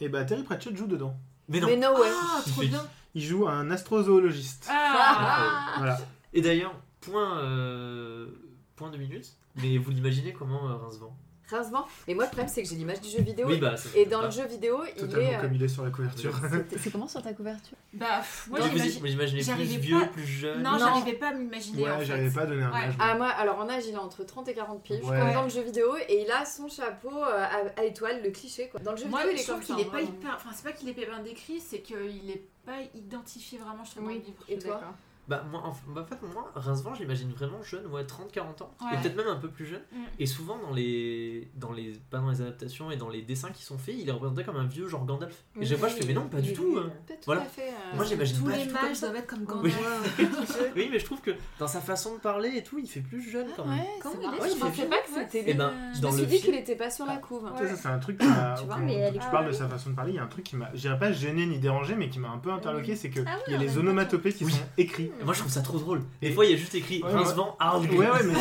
Et bah Terry Pratchett joue dedans. Mais non. Mais no way. Ah, trop bien Il joue un astrozoologiste. Ah Voilà. Et d'ailleurs, point, euh, point de minute, mais vous l'imaginez comment euh, Rincevent? Rincevent. Mais moi, le problème, c'est que j'ai l'image du jeu vidéo. Oui, bah, Et dans pas. le jeu vidéo, il est. euh, comme il est sur la couverture. c'est- comment sur ta couverture? Bah, pff, moi j'imaginais plus j'arrivais vieux, pas- plus jeune. Non, Non. j'arrivais pas à m'imaginer. en Ouais, fait. j'arrivais pas à donner un Ouais. âge. Ah, moi, alors en âge, il a entre 30 et 40 piges, Ouais. comme dans le jeu vidéo, et il a son chapeau euh, à, à étoile, le cliché quoi. Dans le jeu Moi, vidéo, il je est trouve comme ça. est hein, pas vraiment. hyper. Enfin, c'est pas qu'il est pas bien décrit, c'est qu'il est pas identifié vraiment, je trouve, dans le Oui. livre. Et toi? Bah, moi, en en fait, moi, Rincevent, je l'imagine vraiment jeune, ouais, 30-40 ans, et Ouais. peut-être même un peu plus jeune. Mm. Et souvent, dans les, dans les, pas dans les adaptations et dans les dessins qui sont faits, il est représenté comme un vieux genre Gandalf. Et j'ai pas, je fais, mais non, pas du tout. hein. Pas tout Voilà. à fait. euh, Moi, j'imagine Tous pas les du tout ça. doivent être comme Oui. Gandalf. Oui, mais je trouve que dans sa façon de parler et tout, il fait plus jeune quand même. Ouais, Comment c'est il Ouais, Je pensais fait pas que c'était lui. Je me suis dit qu'il était pas sur la couve. Tu sais, ça, c'est un truc qui m'a. Tu parles de sa façon de parler, il y a un truc qui m'a. Je dirais pas gêné ni dérangé, mais qui m'a un peu interloqué, c'est que Ah ouais, il y a les onomatopées qui Oui. sont écrits. Et moi, je trouve ça trop drôle. Des Et- fois, il y a juste écrit Ouais, Rincevent, Arg. Ouais, ouais, mais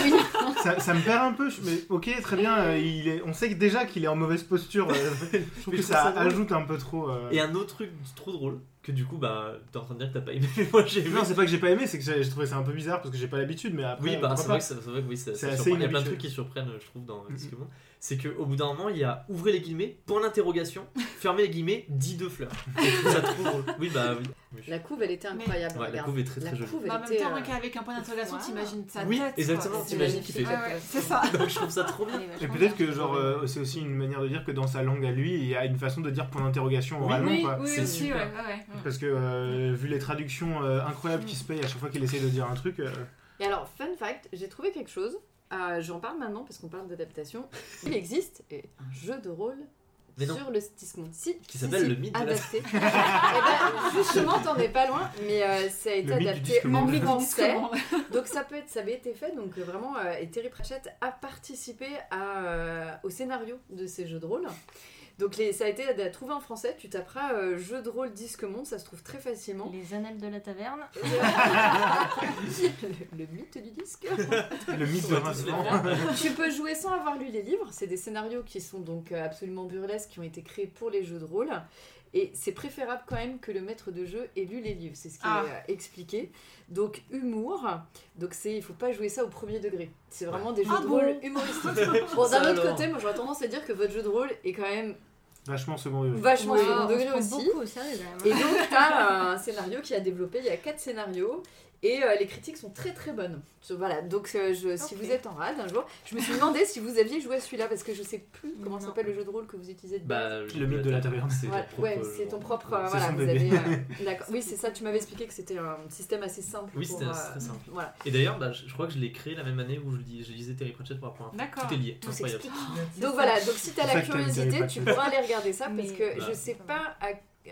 ça, ça me perd un peu. Je- Mais ok, très bien. euh, il est... On sait que déjà qu'il est en mauvaise posture. euh, je trouve Mais que je ça, trouve ça drôle. ajoute un peu trop. euh, Et un autre truc trop drôle, que du coup, bah, t'es en train de dire que t'as pas aimé, mais moi j'ai aimé. Non, c'est pas que j'ai pas aimé, c'est que j'ai j'ai trouvé ça un peu bizarre parce que j'ai pas l'habitude, mais après. Oui, bah, pourquoi c'est pas. vrai, que ça- c'est vrai que oui, ça, C'est ça assez surprend. Il y a plein de inhabituel. trucs qui surprennent, je trouve, dans. Disque Monde. C'est qu'au bout d'un moment, il y a ouvrez les guillemets, point d'interrogation, fermez les guillemets, 10 de fleurs. Et trouve ça trop drôle. Oui, bah oui. Oui. La couve, elle était incroyable. Ouais, la couve est très très jolie. Mais en même temps, euh, qu'avec un point d'interrogation, t'imagines sa Oui, tête. exactement, t'imagines qu'il fait. Ouais, ouais, c'est ça. Donc je trouve ça trop bien. Et peut-être que genre euh, c'est aussi une manière de dire que dans sa langue à lui, il y a une façon de dire point d'interrogation Oui, oralement Oui, oui, C'est super. ouais, ouais. Parce que euh, vu les traductions euh, incroyables qui se payent à chaque fois qu'il essaye de dire un truc, euh, Et alors, fun fact, j'ai trouvé quelque chose. Euh, J'en parle maintenant parce qu'on parle d'adaptation. Il existe et un jeu de rôle Mais sur le Discmon. Si, Qui s'appelle si, le mythe de la- adapté. Eh ben, justement, t'en es pas loin, mais euh, ça a été Le adapté en français. Donc ça peut être, ça avait été fait, donc euh, vraiment, euh, et Terry Pratchett a participé à, euh, au scénario de ces jeux de rôle. Donc les, ça a été à trouver en français, tu taperas euh, jeu de rôle Disque Monde, ça se trouve très facilement. Les annales de la taverne. le, le mythe du disque. le mythe de Rincevent. tu peux jouer sans avoir lu les livres, c'est des scénarios qui sont donc euh, absolument burlesques, qui ont été créés pour les jeux de rôle. Et c'est préférable quand même que le maître de jeu ait lu les livres, c'est ce qui Ah. est euh, expliqué. Donc humour, donc c'est il faut pas jouer ça au premier degré. C'est vraiment des jeux Ah de bon rôle humoristiques. Bon, d'un autre côté, moi j'aurais tendance à dire que votre jeu de rôle est quand même Vachement second degré. vachement Ouais, second degré aussi. beaucoup sérieux Et donc, tu as un scénario qui a développé, il y a quatre scénarios. Et euh, les critiques sont très très bonnes. Je- voilà, donc euh, je- si vous êtes en rade un jour, je me suis demandé si vous aviez joué à celui-là parce que je sais plus comment s'appelle le jeu de rôle que vous utilisez. Bah, Le mythe de la taverne. C'est Voilà, ton propre, ouais, c'est ton propre. euh, C'est voilà, vous avez. euh. Oui, c'est ça. Tu m'avais expliqué que c'était un système assez simple. Oui, c'était euh, très simple. Voilà. Et d'ailleurs, bah, je je crois que je l'ai créé la même année où je, lis- je lisais Terry Pratchett pour la première fois. D'accord. Tout est lié, Tout incroyable. s'explique. Donc voilà. Donc si t'as la curiosité, tu pourras aller regarder ça parce que je sais pas.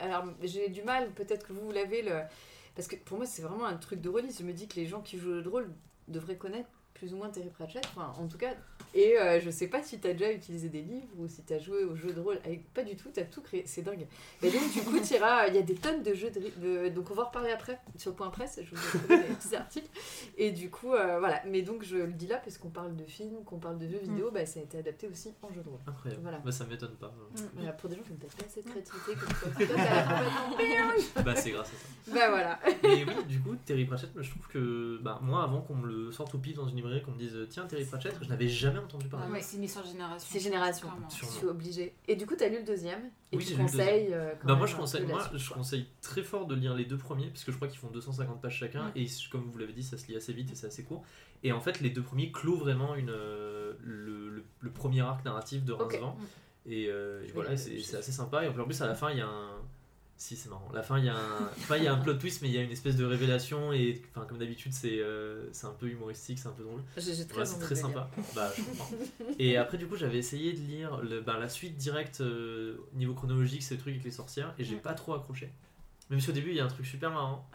Alors j'ai du mal. Peut-être que vous l'avez le. Parce que pour moi, c'est vraiment un truc de release. Je me dis que les gens qui jouent au jeu de rôle devraient connaître plus ou moins Terry Pratchett. Enfin, en tout cas. Et euh, je sais pas si t'as déjà utilisé des livres ou si t'as joué au jeu de rôle. Avec... Pas du tout, t'as tout créé. C'est dingue. Et donc, du coup, t'iras- il y a des tonnes de jeux de, de- Donc, on va en reparler après sur le point presse. Je vous ai trouvé des petits articles. Et du coup, euh, voilà. Mais donc, je le dis là parce qu'on parle de films, qu'on parle de jeux vidéo. Bah, ça a été adapté aussi en jeu de rôle. Incroyable. Voilà. Bah, ça m'étonne pas. Voilà, pour des gens qui n'ont peut-être pas cette créativité comme toi. Bah, c'est grâce à ça. Bah voilà. Mais oui, du coup, Terry Pratchett, je trouve que bah, moi, avant qu'on me le sorte au pif dans une librairie, qu'on me dise tiens, Terry Pratchett, je n'avais jamais entendu parler. Ah ouais, c'est une histoire de génération. C'est génération. Je suis obligée. Et du coup, t'as lu le deuxième Et Oui, tu conseilles euh, quand Bah même moi je conseille, moi, suite, je conseille très fort de lire les deux premiers parce que je crois qu'ils font 250 pages chacun Mm. et comme vous l'avez dit ça se lit assez vite et c'est assez court et en fait les deux premiers clouent vraiment une, euh, le, le- le premier arc narratif de. Rincevent et, euh, et voilà c'est assez sympa et en plus à la fin il y a un si c'est marrant la fin il y a un il y a un plot twist mais il y a une espèce de révélation et enfin comme d'habitude c'est euh, c'est un peu humoristique c'est un peu drôle J'ai j'ai très Ouais, c'est très sympa. Bah, je comprends. Et après, du coup, j'avais essayé de lire le, bah, la suite directe euh, niveau chronologique, ces trucs avec les sorcières, et j'ai pas trop accroché. Même si au début, il y a un truc super marrant.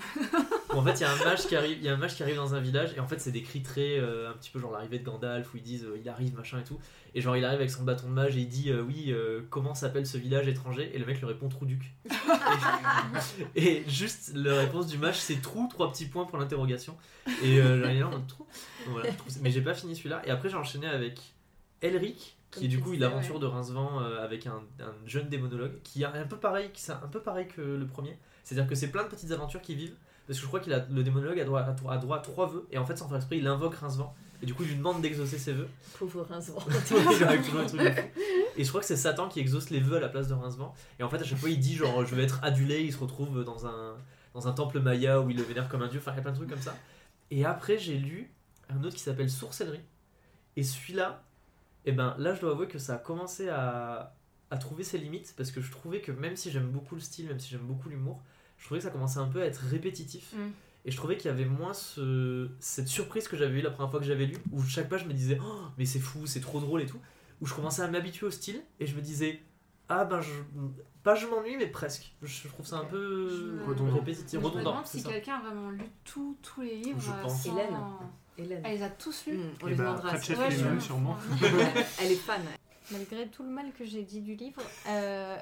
où en fait, il y a un mage qui arrive, il y a un mage qui arrive dans un village, et en fait, c'est des cris très euh, un petit peu genre l'arrivée de Gandalf, où ils disent euh, il arrive, machin et tout. Et genre, il arrive avec son bâton de mage et il dit euh, oui, comment s'appelle ce village étranger? Et le mec lui répond Trouduc. et, et juste, la réponse du mage, c'est Trou, trois petits points pour l'interrogation. Et j'en ai là en Trou. Voilà, mais j'ai pas fini celui-là. Et après, j'ai enchaîné avec Elric, qui est du coup l'aventure ouais. de Rincevent avec un, un jeune démonologue, qui est un peu pareil, qui un peu pareil que le premier. C'est-à-dire que c'est plein de petites aventures qui vivent. Parce que je crois que le démonologue a droit, a à trois vœux, et en fait, sans faire exprès, il invoque Rincevent. Et du coup, il lui demande d'exaucer ses vœux. Pauvre Rincevent. Et je crois que c'est Satan qui exauce les vœux à la place de Rincevent. Et en fait, à chaque fois, il dit genre je vais être adulé. Il se retrouve dans un, dans un temple maya où il le vénère comme un dieu. Enfin, il y a plein de trucs comme ça. Et après, j'ai lu un autre qui s'appelle Sourcellerie. Et celui-là, et ben là, je dois avouer que ça a commencé à, à trouver ses limites parce que je trouvais que même si j'aime beaucoup le style, même si j'aime beaucoup l'humour, je trouvais que ça commençait un peu à être répétitif. Mm. Et je trouvais qu'il y avait moins ce, cette surprise que j'avais eu la première fois que j'avais lu, où chaque page je me disais oh, mais c'est fou, c'est trop drôle et tout. Où je commençais à m'habituer au style et je me disais ah ben je. Pas je m'ennuie, mais presque. Je trouve ça un peu Je- Redondant. répétitif, Je me redondant. demande c'est si quelqu'un a vraiment lu tous tous les livres. Je euh, pense. sans- Hélène. Hélène. Elle les a tous lus. Mm, on Et lui bah, demandera. Pratchett Ouais, sûrement. Elle est fan. Malgré tout le mal que j'ai dit du livre, euh,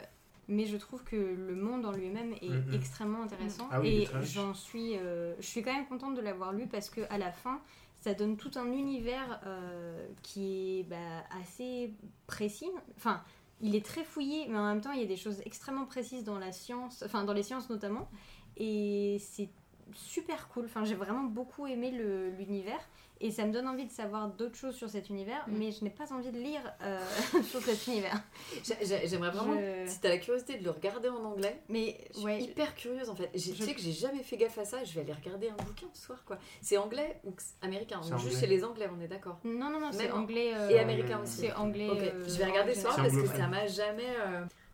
mais je trouve que le monde en lui-même est Mhm. extrêmement intéressant. Ah oui, et j'en suis, euh, je suis quand même contente de l'avoir lu parce que à la fin, ça donne tout un univers euh, qui est bah, assez précis. Enfin, il est très fouillé, mais en même temps, il y a des choses extrêmement précises dans la science, enfin dans les sciences notamment, et c'est super cool. Enfin, j'ai vraiment beaucoup aimé l'univers. Et ça me donne envie de savoir d'autres choses sur cet univers, Mm. mais je n'ai pas envie de lire euh, sur cet univers. J'ai- j'ai- J'aimerais vraiment. Je- Si t'as la curiosité de le regarder en anglais, Mais je suis ouais, hyper curieuse en fait. J'ai- Tu Je- sais que j'ai jamais fait gaffe à ça. Je vais aller regarder un bouquin ce soir quoi. C'est anglais ou américain? Juste anglais. chez les anglais, on est d'accord. non, non, non, c'est anglais. euh, Et américain aussi. C'est anglais. Euh, je vais regarder ce soir parce que ça m'a jamais.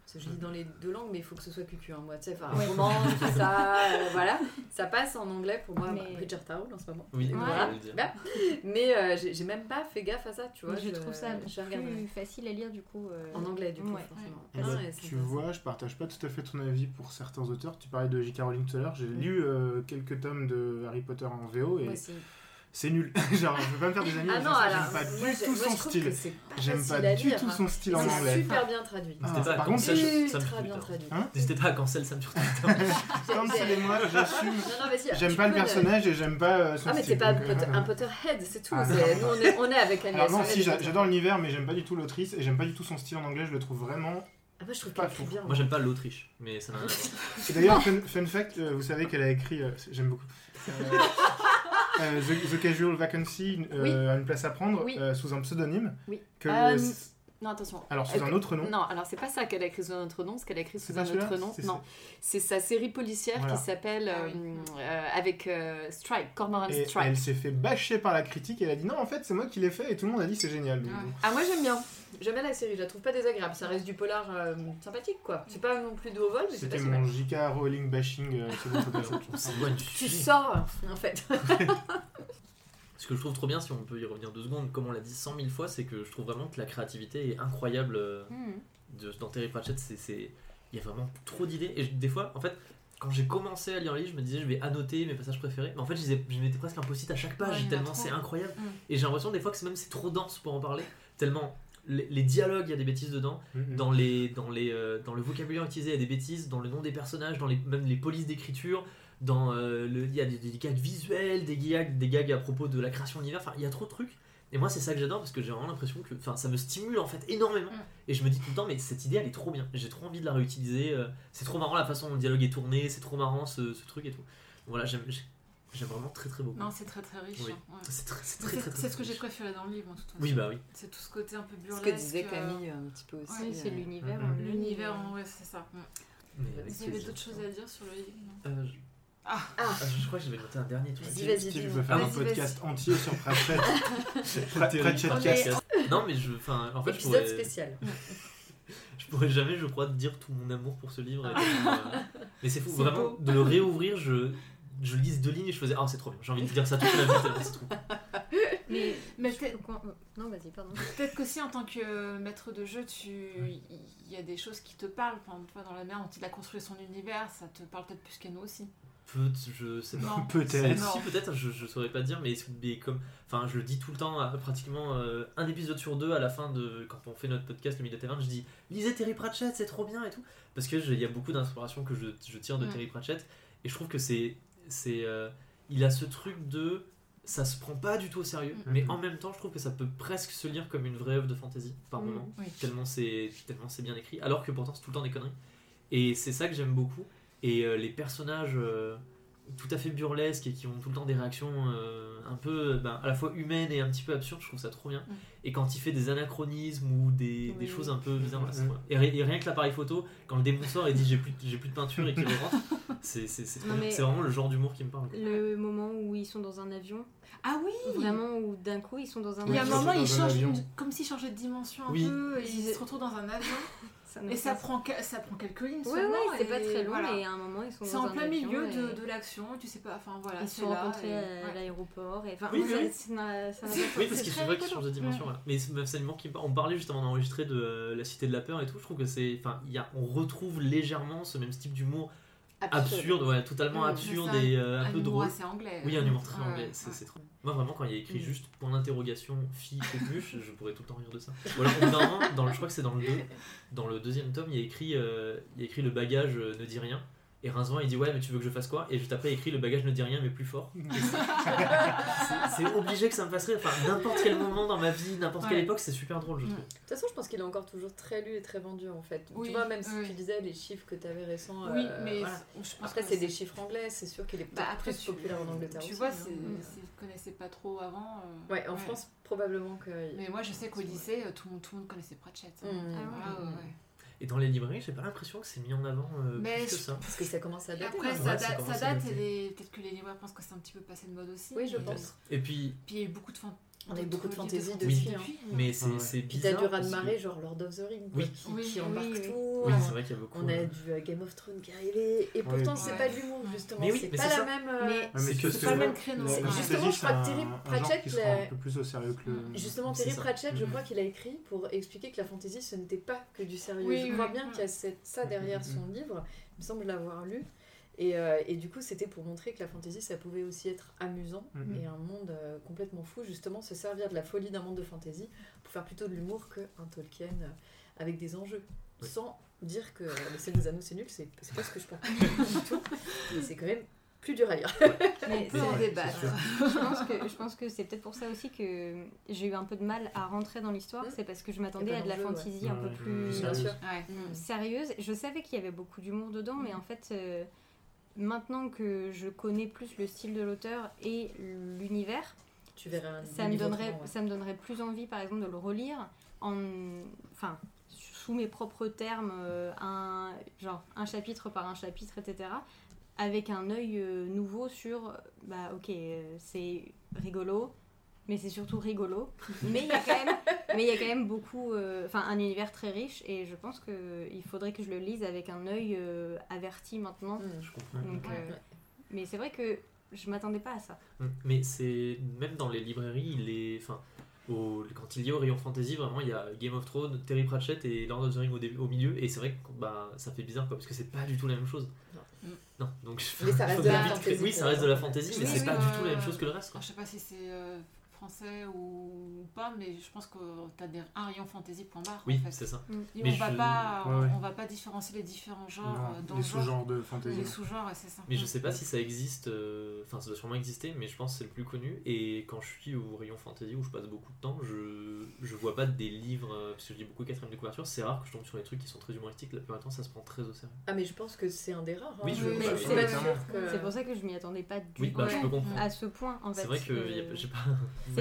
Parce que je lis dans les deux langues, mais il faut que ce soit cucu. Hein, moi, tu sais, enfin, Ouais. roman, tout ça, euh, voilà. Ça passe en anglais pour moi, Mais- bah, Bridgertown en ce moment. Oui, Ouais. voilà. Mais euh, j'ai même pas fait gaffe à ça, tu vois. je, trouve ça je plus facile à lire du coup. euh, En anglais, du coup, Ouais. forcément. Ah ouais, c'est tu vois, je partage pas tout à fait ton avis pour certains auteurs. Tu parlais de J.K. Rowling tout à l'heure. J'ai lu euh, quelques tomes de Harry Potter en VO et Moi aussi. C'est nul. Genre, je veux pas me faire des amis. Ah non, alors, j'aime pas moi, du tout moi, son style. c'est J'aime pas du tout son style en C'est anglais. super bien traduit. N'hésitez pas à cancel Sam bien Twitter. traduit. N'hésitez pas à cancel Sam sur Twitter. Cancellez-moi, j'assume. Non, non, vas-y, J'aime pas le personnage et j'aime pas euh, son Ah, mais style. t'es pas un, euh, un Potterhead, c'est tout. Ah, c'est-. Nous, on est, avec Agnès. Non, si, j'adore l'univers, mais j'aime pas du tout l'autrice et j'aime pas du tout son style en anglais. Je le trouve vraiment. Ah, moi, je trouve pas fou. bien. Moi j'aime pas l'Autriche, mais ça n'a rien à voir. Et d'ailleurs, fun, fun fact, euh, vous savez qu'elle a écrit. euh, J'aime beaucoup. Euh, The, The Casual Vacancy, euh, Oui. a une place à prendre Oui. euh, sous un pseudonyme. Oui. Que Euh, Non, attention. alors sous Elle- un autre nom. Non, alors c'est pas ça qu'elle a écrit sous un autre nom, ce qu'elle a écrit C'est sous un autre nom. Non, c'est sa série policière Voilà. qui s'appelle Ah euh, euh, avec euh, Strike, Cormoran Et Strike. elle s'est fait bâcher par la critique et elle a dit non, en fait, c'est moi qui l'ai fait et tout le monde a dit c'est génial. Donc, Ouais. bon. Ah, moi j'aime bien. J'aime bien la série, je la trouve pas désagréable. Ça reste du polar euh, sympathique quoi. C'est pas non plus de haut vol, mais c'est pas C'était mon JK Rowling bashing euh, Tu sors en fait. Ce que je trouve trop bien, si on peut y revenir deux secondes, comme on l'a dit cent mille fois, c'est que je trouve vraiment que la créativité est incroyable euh, hmm. de, dans Terry Pratchett. C'est, il y a vraiment trop d'idées. Et je- des fois, en fait, quand j'ai commencé à lire le livre, je me disais je vais annoter mes passages préférés. Mais en fait, je, disais- je mettais presque un post-it à chaque page, tellement c'est incroyable. Mm. Et j'ai l'impression des fois que c'est même c'est trop dense pour en parler, tellement les, les dialogues, il y a des bêtises dedans. Mhm. Dans, les, dans, les, euh, dans le vocabulaire utilisé, il y a des bêtises, dans le nom des personnages, dans les, même les polices d'écriture, dans euh, le, il y a des, des gags visuels, des gags, des gags à propos de la création de l'univers, enfin il y a trop de trucs. Et moi c'est ça que j'adore parce que j'ai vraiment l'impression que enfin, ça me stimule en fait énormément. Mm. Et je me dis tout le temps mais cette idée elle est trop bien, j'ai trop envie de la réutiliser, euh, c'est trop marrant la façon dont le dialogue est tourné, c'est trop marrant ce, ce truc et tout. Voilà, j'aime j'ai- j'aime vraiment très très beaucoup. Non, c'est très très riche. Oui. hein, ouais. C'est très, très, très, très, c'est ce que j'ai préféré dans le livre, en façon. Oui bah oui. C'est tout ce côté un peu Ce burlesque. que disait euh, Camille un petit peu aussi. Oui, c'est euh, l'univers. Mhm. lui. L'univers, ouais, c'est ça. Mais Vous avez d'autres choses à dire sur le livre non? Euh, je... Ah. Ah, je crois que j'avais noté un dernier truc. Vas-y, vas-y, dis-nous. veut faire un podcast entier sur Pratchett. Pra- Terrible. Pratchett On est- Cast. Non, mais je, enfin, en fait, je Épisode pourrais, spécial. je pourrais jamais, je crois, dire tout mon amour pour ce livre. et euh, Mais c'est fou, C'est vraiment, beau. de le réouvrir, je, je lise deux lignes et je faisais, ah, c'est trop bien. J'ai envie de dire ça toute ma vie, tellement c'est trop. Mais, Mais je- peut-être quand- Non, vas-y, pardon. peut-être qu'aussi en tant que maître de jeu, tu... il y a des choses qui te parlent. Par exemple, toi, dans la mer, dont il a construit son univers, ça te parle peut-être plus qu'à nous aussi. Peut, je sais pas. Peut-être. Si, peut-être, je, je saurais pas dire, mais, mais comme, enfin, je le dis tout le temps, à pratiquement euh, un épisode sur deux à la fin de, quand on fait notre podcast, le Milieu Taverne, je dis, lisez Terry Pratchett, c'est trop bien et tout. Parce que je- il y a beaucoup d'inspiration que je, je tire de Mm. Terry Pratchett, et je trouve que c'est, c'est, euh, il a ce truc de, ça se prend pas du tout au sérieux, Mm. mais en même temps, je trouve que ça peut presque se lire comme une vraie œuvre de fantasy par Mm. moment, Oui. tellement c'est, tellement c'est bien écrit, alors que pourtant c'est tout le temps des conneries. Et c'est ça que j'aime beaucoup. Et euh, les personnages euh, tout à fait burlesques et qui ont tout le temps des réactions euh, un peu ben, à la fois humaines et un petit peu absurdes, je trouve ça trop bien. Et quand il fait des anachronismes ou des, Oui, des oui. choses un peu bizarres, Mm. bien. et, et rien que l'appareil photo, quand le démon sort et dit j'ai plus, j'ai plus de peinture et qu'il rentre, c'est, vraiment le genre d'humour qui me parle. quoi. Le moment où ils sont dans un avion, Ah oui vraiment où d'un coup ils sont dans un Il y a un Oui, avion. moment, dans il un change, avion. une- comme s'il changeait de dimension un Oui. peu, et il Ils- se retrouve dans un avion. Ça et ça prend, que- ça prend quelques lignes Ouais, seulement. ouais, c'est pas très long voilà. et à un moment ils sont C'est en plein milieu et- de, de l'action tu sais pas, enfin voilà, Ils c'est se sont là. rencontrés et- à ouais. l'aéroport. Et... Enfin, Oui, oui. ça n'a- ça Oui, parce c'est qu'il très vrai qu'il rigolo. change de dimension. voilà. Mais c'est c'est l'humour qui. On parlait justement d'enregistrer de euh, La Cité de la Peur et tout. Je trouve que c'est. Enfin, il y a, on retrouve légèrement ce même type d'humour absurde, ouais, totalement absurde et euh, un, un peu drôle. assez anglais. Oui, un humour très Ouais, anglais. c'est ouais. trop. Moi, vraiment, quand il y a écrit Mm. juste point d'interrogation fille coqueluche, je pourrais tout le temps rire de ça. Moment, dans le, je crois que c'est dans le 2, dans le deuxième tome, il y a écrit, euh, il y a écrit le bagage euh, ne dit rien. Et Rincevent il dit ouais mais tu veux que je fasse quoi? Et juste après il écrit le bagage ne dit rien mais plus fort. C'est- obligé que ça me fasse rire. Enfin n'importe quel moment dans ma vie, n'importe quelle époque c'est super drôle je Mm. trouve. De toute façon, je pense qu'il est encore toujours très lu et très vendu en fait. Oui, tu vois, même si oui. tu disais les chiffres que tu avais récents. Oui, euh, mais voilà. je pense Après, c'est des chiffres anglais, c'est sûr qu'il est Bah, après, plus tu- populaire en Angleterre Tu aussi, vois, hein. Mm. si je connaissais pas trop avant. euh, Ouais, en France, probablement que. Mais moi, je sais qu'au lycée, euh, tout, le monde- tout le monde connaissait Pratchett. hein. Mm. Ah ouais, ouais. Et dans les librairies j'ai pas l'impression que c'est mis en avant euh, Mais plus que ça. Parce que ça commence à dater. après, maintenant. ça, Ouais, ça date, commence ça à date dater. et les- peut-être que les libraires pensent que c'est un petit peu passé de mode aussi. Oui, je pense. Et puis Puis il y a eu beaucoup de On a eu beaucoup de fantaisie fantasy dessus, hein. depuis, mais c'est Ouais. c'est Puis t'as bizarre. du que- raz-de-marée, genre Lord of the Rings, Oui. qui, Oui, qui oui, embarque oui. tout. Oui c'est vrai qu'il y a beaucoup. On a euh, du euh, Game of Thrones qui est arrivé, et pourtant c'est Ouais. pas de l'humour justement. Mais oui, c'est mais pas c'est la ça. même. Mais- euh, mais C'est que c'est c'est pas le même créneau. Justement, je crois que Terry Pratchett un peu plus au sérieux que le. Justement, Terry. Pratchett, je Mhm. crois qu'il a écrit pour expliquer que la fantasy, ce n'était pas que du sérieux. Oui, je crois bien qu'il y a ça derrière son livre. Il me semble l'avoir lu. Et, euh, et du coup, c'était pour montrer que la fantasy, ça pouvait aussi être amusant Mhm. et un monde euh, complètement fou. Justement, se servir de la folie d'un monde de fantasy pour faire plutôt de l'humour qu'un Tolkien euh, avec des enjeux. Oui. Sans dire que le Seigneur des Anneaux, c'est nul, c'est pas ce que je pense du tout. Mais c'est quand même plus dur à lire. Mais c'est- débattre. c'est sûr. je pense que je pense que c'est peut-être pour ça aussi que j'ai eu un peu de mal à rentrer dans l'histoire. Mm. C'est parce que je m'attendais à de la ouais. fantaisie un peu Ouais, plus. Ouais. sérieuse. Je savais qu'il y avait beaucoup d'humour dedans, mais en fait, euh, maintenant que je connais plus le style de l'auteur et l'univers, Tu verras un ça me donnerait autrement, ouais. ça me donnerait plus envie, par exemple, de le relire en, enfin, sous mes propres termes, euh, un genre un chapitre par un chapitre, etc. Avec un œil euh, nouveau sur, bah ok, euh, c'est rigolo, mais c'est surtout rigolo. Mais il y a quand même, mais il y a quand même beaucoup, euh, enfin un univers très riche et je pense que il faudrait que je le lise avec un œil euh, averti maintenant. Mm. Je comprends. Donc, Ouais. euh, mais c'est vrai que je m'attendais pas à ça. Mm. Mais c'est même dans les librairies, il est, enfin, au- quand il y a au rayon fantasy, vraiment, il y a Game of Thrones, Terry Pratchett et Lord of the Rings au, début- au milieu, et c'est vrai que bah, ça fait bizarre quoi, parce que c'est pas du tout la même chose. Non. Non, donc Mais ça reste de la fantasy, Oui, ça reste de la fantasy, mais Oui, c'est oui, pas euh, du tout la même chose que le reste. Quoi. Je sais pas si c'est euh, français ou pas, mais je pense que t'as des, un rayon fantasy point barre. Oui, en fait. c'est ça. Et Mais on, va je- pas, Ouais, ouais. on va pas différencier les différents genres Non, euh, dans les le genre. sous-genres de fantasy. Les sous-genres, c'est ça. Mais je sais pas si ça existe, euh, enfin ça doit sûrement exister, mais je pense que c'est le plus connu. Et quand je suis au rayon fantasy où je passe beaucoup de temps, je, je vois pas des livres, euh, parce que je lis beaucoup quatrième de couverture, c'est rare que je tombe sur des trucs qui sont très humoristiques, la plupart du temps ça se prend très au sérieux. Ah, mais je pense que c'est un des rares. hein. Oui, je- Oui, mais oui, c'est oui, pas clairement. sûr que. C'est pour ça que je m'y attendais pas du Oui, bah tout je peux comprendre. à ce point en fait. C'est vrai que Euh, j'ai pas.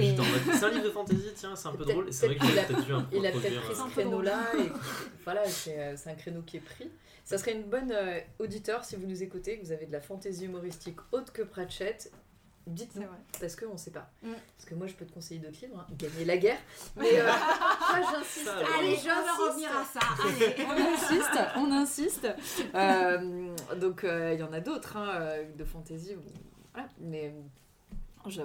C'est- un livre de fantasy, tiens, c'est un peu drôle. Et c'est vrai qu'il a- peut-être un Il a peu peut-être pris ce créneau-là voilà, c'est euh, c'est un créneau qui est pris. Ça serait une bonne euh, auditeur si vous nous écoutez, que vous avez de la fantaisie humoristique autre que Pratchett. Dites-nous, parce qu'on sait pas. Mm. Parce que moi, je peux te conseiller d'autres livres, hein. Gagner la guerre. Mais euh, moi, j'insiste. Allez, j'insiste. on va revenir à ça. Allez. on insiste, on insiste. Euh, donc euh, il y en a d'autres hein, de fantasy. où- voilà. Mais je-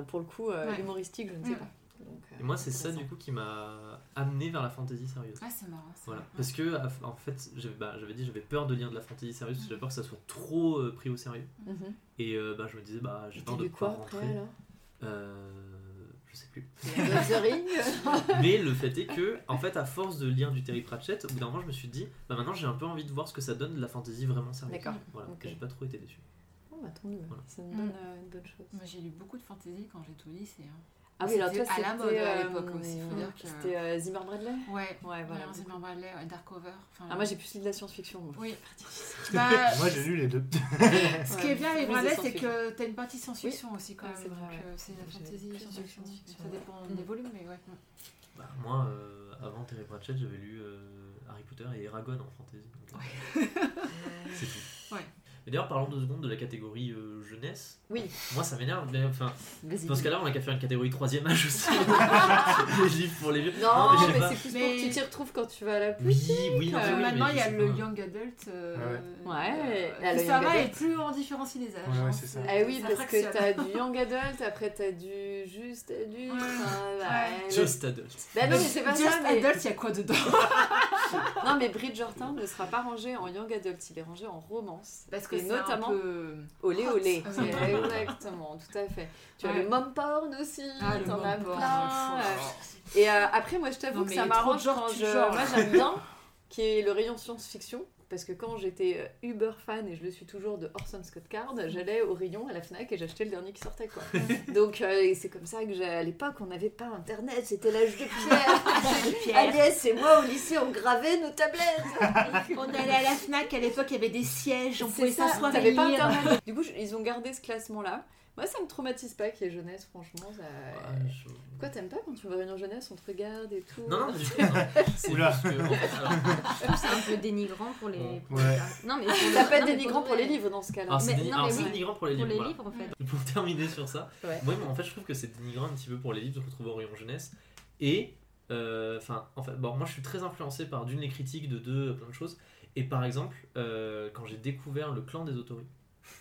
pour le coup, euh, Ouais. humoristique, je ne sais Mm. pas. Donc, euh, Et moi, c'est ça du coup qui m'a amené vers la fantasy sérieuse. Ah, c'est marrant. ça. Voilà. Parce que, en fait, j'avais bah, dit j'avais peur de lire de la fantasy sérieuse, parce que j'avais peur que ça soit trop euh, pris au sérieux. Mhm. Et euh, bah, je me disais, bah, j'ai peur de quoi pas après rentrer. alors Euh, je sais plus. Mais le fait est que, en fait, à force de lire du Terry Pratchett, au bout d'un moment, je me suis dit, bah maintenant j'ai un peu envie de voir ce que ça donne de la fantasy vraiment sérieuse. D'accord. Voilà. Ok. Et J'ai pas trop été déçu. Bah, tant mieux. Voilà. C'est une Mm. bonne, euh, une bonne chose. Moi, j'ai lu beaucoup de fantasy quand j'étais au lycée. hein. Ah oui, alors C'était toi, à la c'était, mode à euh, l'époque aussi, faut dire que- C'était euh, Zimmer Bradley? Ouais. Ouais, voilà. Ouais, Zimmer Bradley, ouais, Darkover. Enfin, Ah, moi, j'ai plus lu de la science-fiction. moi. Oui. C'est Bah, Moi j'ai lu les deux. ce qui est bien avec Bradley, c'est que t'as une partie science-fiction aussi quand Ouais, même. c'est vrai, C'est la fantasy, science-fiction. science-fiction. Ça dépend Mm. des volumes, mais ouais. Bah, moi, euh, avant Terry Pratchett, j'avais lu euh, Harry Potter et Eragon en fantasy. donc, euh, c'est tout. Ouais. Et d'ailleurs, parlons deux secondes de la catégorie euh, jeunesse. Oui. Moi, ça m'énerve. mais Enfin, dans ce cas-là, on a qu'à faire une catégorie troisième âge aussi. les livres pour les vieux. Non, mais je sais mais pas. c'est plus pour Mais- que tu t'y retrouves quand tu vas à la Oui, boutique. oui, non, Euh, mais oui, Maintenant, mais il y a le young adult. euh, Ouais. euh, Ah, le ça va et plus on différencie les âges. Ouais, ouais, hein, c'est ça. Ah oui, parce que t'as du young adult, après t'as du juste adulte. Ouais. enfin, bah, Ouais. Just adult. Bah non, mais c'est pas Just ça. Mais... adult, il y a quoi dedans? Non, mais Bridgerton ne sera pas rangé en young adult, il est rangé en romance. Parce que Et c'est notamment un peu... olé olé. Exactement, tout à fait. Tu as le mom porn aussi, Ah, le t'en as mom porn, plein. euh. Et euh, après, moi, je t'avoue que ça m'arrange quand je. genres. Moi, j'aime bien qui est le rayon science-fiction. Parce que quand j'étais euh, uber fan, et je le suis toujours, de Orson Scott Card, j'allais au rayon à la Fnac et j'achetais le dernier qui sortait. quoi. Donc euh, c'est comme ça que à l'époque, on n'avait pas internet, c'était l'âge de pierre. Agnès et moi au lycée, on gravait nos tablettes. On allait à la FNAC, à l'époque, il y avait des sièges, on pouvait s'asseoir et t'avais pas lire. internet. Du coup, je- ils ont gardé ce classement-là. Moi, ça me traumatise pas qu'il y ait jeunesse, franchement. Ça... Ouais, je- Quoi, t'aimes pas quand tu vas réunion jeunesse, on te regarde et tout Non, non, pas du tout. non. C'est Oula. juste que, en fait, alors, Je trouve que c'est un peu dénigrant pour les. pour Ouais. les- Non, mais pour Ça le- peut être dénigrant pour les livres dans ce cas-là. alors, c'est déni- c'est oui. dénigrant pour les Pour livres. les voilà. livres, en fait. Pour terminer sur ça, Ouais. moi, en fait, je trouve que c'est dénigrant un petit peu pour les livres de se retrouver rayon jeunesse. Et, euh, enfin, en fait, bon, moi, je suis très influencé par d'une les critiques, de deux, plein de choses. Et par exemple, euh, quand j'ai découvert le clan des autoris,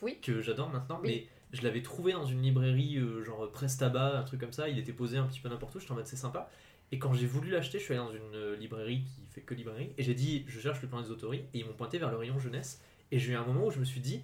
Oui. que j'adore maintenant, Oui. mais je l'avais trouvé dans une librairie, euh, genre Presse Tabac, un truc comme ça. Il était posé un petit peu n'importe où. J'étais en mode c'est sympa. Et quand j'ai voulu l'acheter, je suis allé dans une euh, librairie qui fait que librairie. Et j'ai dit, je cherche le plan des autoris. Et ils m'ont pointé vers le rayon jeunesse. Et j'ai eu un moment où je me suis dit,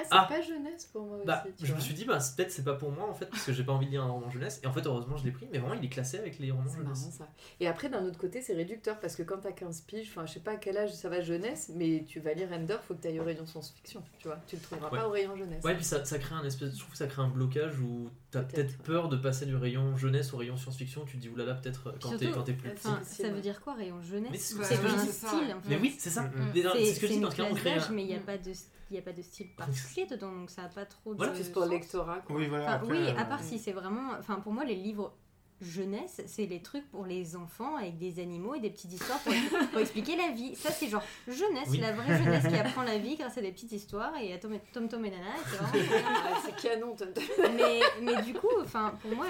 Ah, c'est Ah. pas jeunesse pour moi aussi. bah, tu je me suis dit, bah, c'est- peut-être c'est pas pour moi en fait, parce que j'ai pas envie de lire un roman jeunesse. Et en fait, heureusement, je l'ai pris, mais vraiment, il est classé avec les romans C'est marrant jeunesse. ça. Et après, d'un autre côté, c'est réducteur parce que quand t'as 15 piges, enfin, je sais pas à quel âge ça va jeunesse, mais tu vas lire Ender, faut que t'ailles au rayon science-fiction, tu vois. Tu le trouveras Ouais. pas au rayon jeunesse. Ouais, puis ça, ça crée un espèce, je trouve que ça crée un blocage où t'as Peut-être, ouais. peur de passer du rayon jeunesse au rayon science-fiction. Tu te dis, oulala, peut-être euh, quand t'es Surtout, quand t'es plus petit. Ça ouais. veut dire quoi, rayon jeunesse? Mais c'est- Bah, un style. en fait. Mais oui, c'est ça. Mm, C'est ce que je dis dans ce cas-là, on classe crée un. d'âge, mais il n'y a, Mm. pas de- il y a pas de style particulier dedans, donc ça n'a pas trop de. Voilà, C'est pour le lectorat. quoi. Oui, voilà. Enfin, après, oui, euh, à part si c'est vraiment. Enfin, pour moi, les livres jeunesse, c'est les trucs pour les enfants avec des animaux et des petites histoires pour, pour expliquer la vie. Ça, c'est genre jeunesse, Oui. la vraie jeunesse qui apprend la vie grâce à des petites histoires et à Tom, et- Tom Tom et Nana. c'est. Ah, c'est canon, Tom Tom. mais, mais du coup, enfin, pour moi,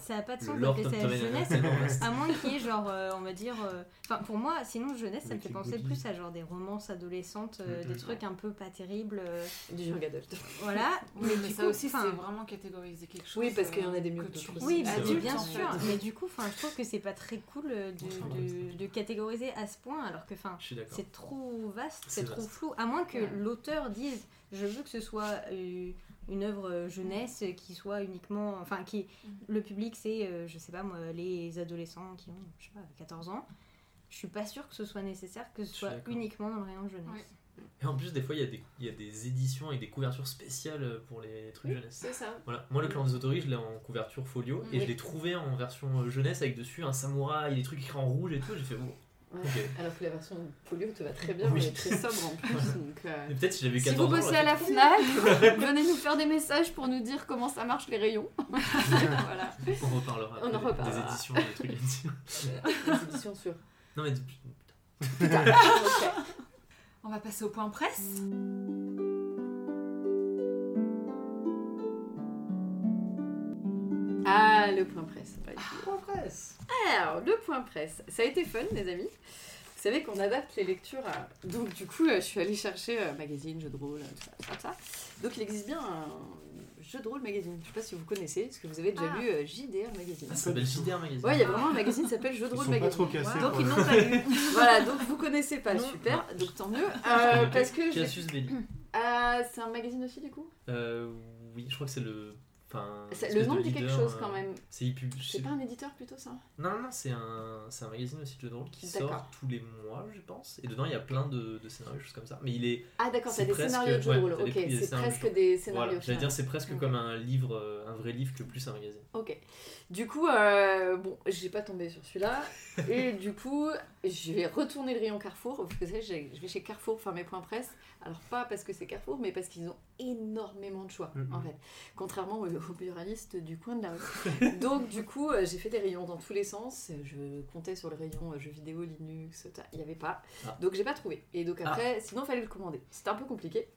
ça n'a pas de sens lore d'appeler ça jeunesse. À moins qu'il y ait genre, euh, on va dire. euh, Enfin, pour moi, sinon, jeunesse, ça me fait penser plus à genre des romances adolescentes, euh, Mhm. des trucs un peu pas terribles. euh, Du young adult. voilà. Mais, du ça coup, aussi, c'est vraiment catégoriser quelque chose. Oui, parce qu'il y en a des mieux que que tu. Oui, bien en sûr. Mais du coup, je trouve que c'est pas très cool euh, de, de, de catégoriser à ce point, alors que, c'est trop vaste, C'est trop flou. À moins que Ouais. l'auteur dise, je veux que ce soit euh, une œuvre euh, jeunesse qui soit uniquement, enfin, qui le public c'est, euh, je sais pas moi, les adolescents qui ont, je sais pas, 14 ans. Je suis pas sûre que ce soit nécessaire que ce soit uniquement dans le rayon jeunesse. Ouais. Et en plus, des fois, il y, des- y a des éditions et des couvertures spéciales pour les trucs Oui, jeunesse. c'est ça. Voilà. Moi, le clan des autoris, je l'ai en couverture folio et je l'ai trouvé en version euh, jeunesse avec dessus un samouraï, des trucs écrits en rouge et tout. J'ai fait bon. Ouais. Ok. Alors que la version folio te va très bien, Oui. mais elle est très sobre en plus. donc, euh, Et peut-être si j'avais 14 Si vous bossez à la FNAC, venez nous faire des messages pour nous dire comment ça marche les rayons. voilà. On reparlera. On en des- reparlera. Des éditions, des trucs. Les éditions sur. Non, mais Putain. Ok. On va passer au point presse. Ah, le point presse. Ouais. en presse. Alors, le point presse. Ça a été fun, les amis. Vous savez qu'on adapte les lectures à... Donc, du coup, euh, je suis allée chercher euh, magazine, jeu de rôle, euh, tout ça, tout ça, tout ça. Donc, il existe bien un jeu de rôle magazine. Je sais pas si vous connaissez. Est-ce que vous avez déjà Ah. lu euh, JDR Magazine Ça s'appelle JDR Magazine. Ouais, il y a vraiment un magazine qui s'appelle Jeu de rôle pas magazine. trop cassés. Donc, ils n'ont pas lu. voilà, donc vous connaissez pas. Non. Super, donc tant mieux. Euh, parce que je l'ai- Cassius Belli. Ah, c'est un magazine aussi, du coup? Euh, oui, je crois que c'est le. Enfin, Le nom dit quelque chose euh, quand même. C'est pas un éditeur plutôt, ça? Non, non, c'est un, un magazine aussi de jeux de rôle qui sort tous les mois, je pense. Et dedans, il y a plein de, de scénarios, choses comme ça. Mais il est. Ah, d'accord, C'est des presque- scénarios de rôle. Ok, c'est presque des scénarios. Voilà, j'allais dire, c'est presque comme un livre, euh, un vrai livre que plus un magazine. Ok. Du coup, euh, bon, j'ai pas tombé sur celui-là. et du coup, je vais retourner le rayon Carrefour. Vous savez, je vais chez Carrefour faire mes points presse. Alors, pas parce que c'est Carrefour, mais parce qu'ils ont énormément de choix, en fait. Contrairement au, au buraliste du coin de la rue. Donc du coup, euh, j'ai fait des rayons dans tous les sens. Je comptais sur le rayon euh, jeux vidéo, Linux, ta- il n'y avait pas. Ah. Donc j'ai pas trouvé. Et donc après, sinon, il fallait le commander. C'était un peu compliqué.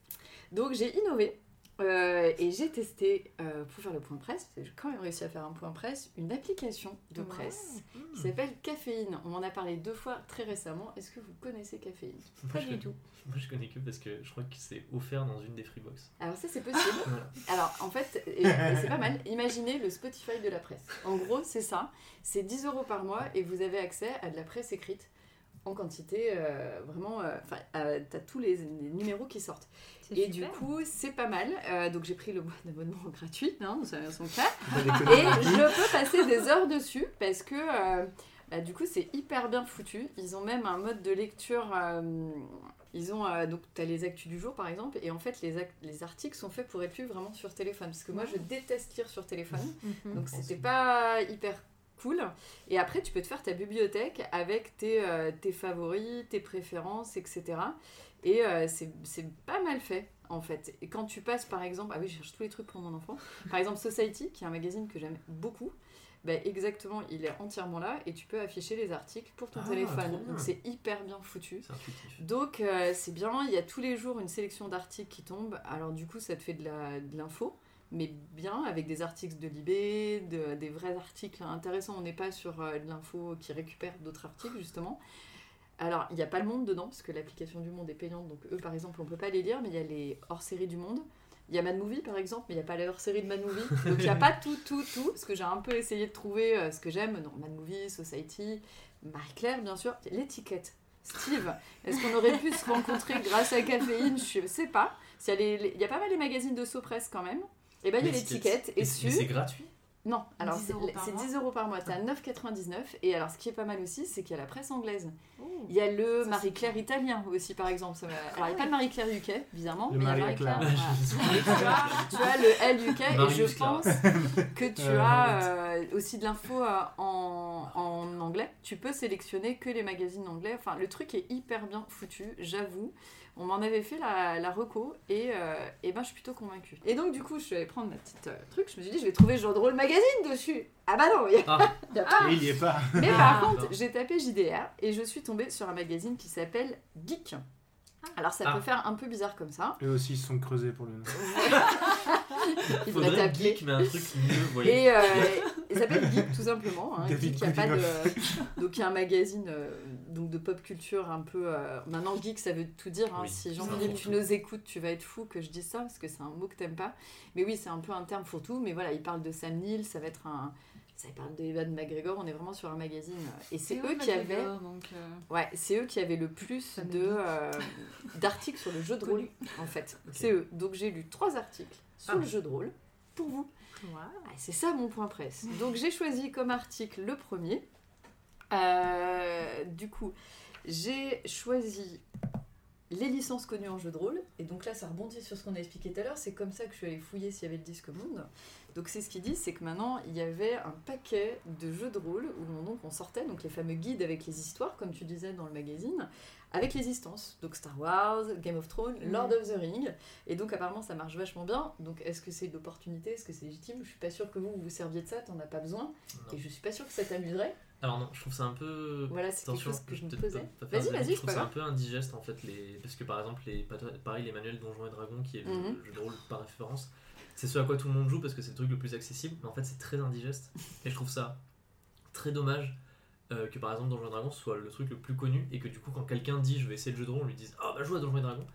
Donc j'ai innové. Euh, et j'ai testé euh, pour faire le point presse, j'ai quand même réussi à faire un point presse, une application de presse qui s'appelle Caféine. On m'en a parlé deux fois très récemment. Est-ce que vous connaissez Caféine? Pas Moi, je du connais- tout. Moi je connais que parce que je crois que c'est offert dans une des Freebox. Alors ça c'est possible. Alors en fait, c'est pas mal, imaginez le Spotify de la presse. En gros c'est ça, c'est 10 euros par mois et vous avez accès à de la presse écrite en quantité euh, vraiment... euh, Enfin, euh, t'as tous les, les numéros qui sortent. Et super. du coup c'est pas mal. Euh, donc j'ai pris le mois d'abonnement gratuit, hein, ça son cas. Et je peux passer des heures dessus parce que euh, bah, du coup c'est hyper bien foutu. Ils ont même un mode de lecture. euh, ils ont euh, donc tu as les actus du jour par exemple et en fait les, les articles sont faits pour être lus vraiment sur téléphone parce que moi je déteste lire sur téléphone Mhm. donc c'était pas hyper cool. Et après tu peux te faire ta bibliothèque avec tes, euh, tes favoris tes préférences etc et euh, c'est pas mal fait en fait. Et quand tu passes par exemple ah oui je cherche tous les trucs pour mon enfant. Par exemple Society qui est un magazine que j'aime beaucoup ben, exactement il est entièrement là et tu peux afficher les articles pour ton Ah, téléphone. donc c'est hyper bien foutu. Donc euh, c'est bien, il y a tous les jours une sélection d'articles qui tombent. Alors du coup ça te fait de l'info, mais bien avec des articles de Libé, de- des vrais articles intéressants. On n'est pas sur euh, de l'info qui récupère d'autres articles justement. Alors il n'y a pas le monde dedans parce que l'application du monde est payante, donc eux par exemple on peut pas les lire, mais il y a les hors-séries du monde. Il y a Mad Movie par exemple, mais il n'y a pas la hors-série de Mad Movie. Donc il n'y a pas tout, tout, tout. Parce que j'ai un peu essayé de trouver euh, ce que j'aime. Non, Mad Movie, Society, Marie-Claire bien sûr. L'étiquette. Steve, est-ce qu'on aurait pu se rencontrer grâce à Caféine? Je sais pas. Il y, il y a pas mal les magazines de Sopress quand même. Et ben il y a l'étiquette. Et c'est- dessus. mais c'est gratuit Non, alors 10 c'est euros par c'est mois. 10 euros par mois. T'as 9,99. Et alors ce qui est pas mal aussi, c'est qu'il y a la presse anglaise. Oh. Il y a le Marie-Claire italien aussi par exemple. Ça va- Alors il n'y a pas le Marie-Claire UK, bizarrement. Le mais il y a Marie-Claire. Voilà. Tu, as, tu as le L UK et je Clara. pense que tu Euh, as euh, aussi de l'info euh, en, en anglais. Tu peux sélectionner que les magazines anglais. Enfin, le truc est hyper bien foutu, j'avoue. On m'en avait fait la, la reco et, euh, et ben je suis plutôt convaincue. Et donc du coup, je suis allée prendre ma petite euh, truc. Je me suis dit, je vais trouver Genre de rôle magazine dessus. Ah bah non, il y a, Ah. il y a pas. Et il y est pas. Mais Ah, par contre, j'ai tapé JDR et je suis tombée sur un magazine qui s'appelle Geek. Alors ça Ah. peut faire un peu bizarre comme ça. Eux aussi ils se sont creusés pour le nom. Il devrait Faudrait t'appeler. geek mais un truc mieux, vous voyez. Et euh, il s'appelle Geek tout simplement. Hein. David Geek, il y a pas de... Donc il y a un magazine euh, donc de pop culture un peu. euh, Maintenant Geek ça veut tout dire. hein. Oui, Si Jean-Philippe tu nous écoutes, tu vas être fou que je dise ça parce que c'est un mot que t'aimes pas. Mais oui c'est un peu un terme fourre-tout. Mais voilà il parle de Sam Neill, ça va être un. Ça parle d'Evan McGregor, on est vraiment sur un magazine. euh, Et c'est eux qui avaient. Euh, Ouais, c'est eux qui avaient le plus de euh, d'articles sur le jeu de rôle, en fait. C'est eux. Donc j'ai lu trois articles sur Ah. le jeu de rôle pour vous. Ah, c'est ça mon point presse. Donc j'ai choisi comme article le premier. Euh, du coup, j'ai choisi les licences connues en jeu de rôle. Et donc là, ça rebondit sur ce qu'on a expliqué tout à l'heure. C'est comme ça que je suis allée fouiller s'il y avait le disque monde. Donc c'est ce qu'il dit, c'est que maintenant, il y avait un paquet de jeux de rôle où on, donc, on sortait donc les fameux guides avec les histoires, comme tu disais dans le magazine, avec les instances. Donc Star Wars, Game of Thrones, Lord of the Ring. Et donc apparemment, ça marche vachement bien. Donc est-ce que c'est de l'opportunité Est-ce que c'est légitime? Je suis pas sûre que vous, vous vous serviez de ça, t'en as pas besoin. Non. Et je suis pas sûre que ça t'amuserait. Alors non, je trouve ça un peu. Voilà, c'est quelque Attention, chose que je me posais. Vas-y, vas-y, Je trouve ça un peu indigeste en fait, les... parce que par exemple, les... pareil, les manuels Donjons et Dragons, qui est le Mhm. jeu de rôle par référence, c'est ce à quoi tout le monde joue parce que c'est le truc le plus accessible, mais en fait c'est très indigeste. Et je trouve ça très dommage euh, que par exemple Donjons et Dragons soit le truc le plus connu et que du coup, quand quelqu'un dit je vais essayer le jeu de rôle, on lui dise ah bah joue à Donjons et Dragons.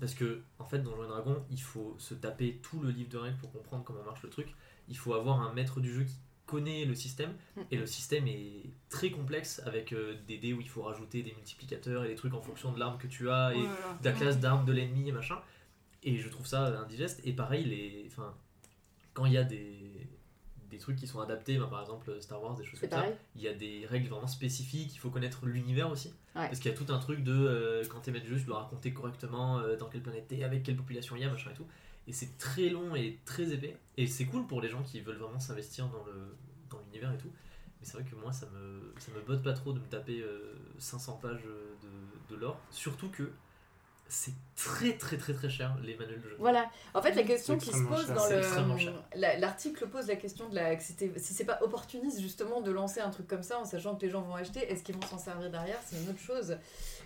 Parce que en fait, Donjons et Dragons, il faut se taper tout le livre de règles pour comprendre comment marche le truc. Il faut avoir un maître du jeu qui connaît le système Mm. et le système est très complexe avec euh, des dés où il faut rajouter des multiplicateurs et des trucs en fonction de l'arme que tu as et oh de la classe d'arme de l'ennemi et machin. Et je trouve ça indigeste. Et pareil, les, enfin, quand il y a des, des trucs qui sont adaptés, ben, par exemple Star Wars, des choses comme ça, il y a des règles vraiment spécifiques. Il faut connaître l'univers aussi. Ouais. Parce qu'il y a tout un truc de euh, quand t'es maître jeu, tu dois raconter correctement euh, dans quelle planète t'es, avec quelle population il y a, machin et tout. Et c'est très long et très épais. Et c'est cool pour les gens qui veulent vraiment s'investir dans le dans l'univers et tout. Mais c'est vrai que moi, ça me, ça me botte pas trop de me taper euh, 500 pages de, de lore. Surtout que c'est très très très très cher les manuels de jeu. Voilà. En fait, la question qui se pose cher. dans C'est extrêmement le l'article pose la question de la si c'est pas opportuniste justement de lancer un truc comme ça en sachant que les gens vont acheter, est-ce qu'ils vont s'en servir derrière? C'est une autre chose.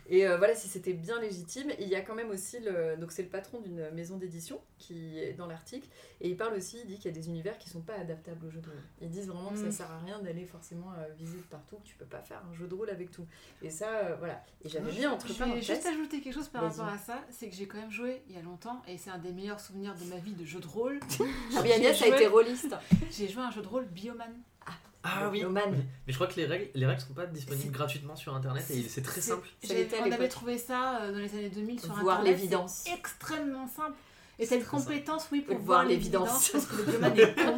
Et euh, voilà, si c'était bien légitime, il y a quand même aussi le donc c'est le patron d'une maison d'édition qui est dans l'article et il parle aussi, il dit qu'il y a des univers qui sont pas adaptables au jeu de rôle. Ils disent vraiment que ça Mm. sert à rien d'aller forcément euh, viser de partout, que tu peux pas faire un jeu de rôle avec tout. Et ça, euh, voilà. Et j'avais mis entre Je vais juste ajouter quelque chose par rapport à ça, c'est que j'ai quand même joué il y a longtemps et c'est un des meilleurs souvenirs de ma vie de jeu de rôle. Ah oui, Agnès a été rôliste. J'ai joué à un jeu de rôle Bioman. Ah oui. Bioman. Mais je crois que les règles, les règles sont pas disponibles gratuitement sur internet et c'est très simple. On avait trouvé ça euh, dans les années 2000 sur Voir internet. l'évidence. Extrêmement simple. Et C'est cette compétence, oui, pour Voir voir l'évidence. parce que le Bioman est con.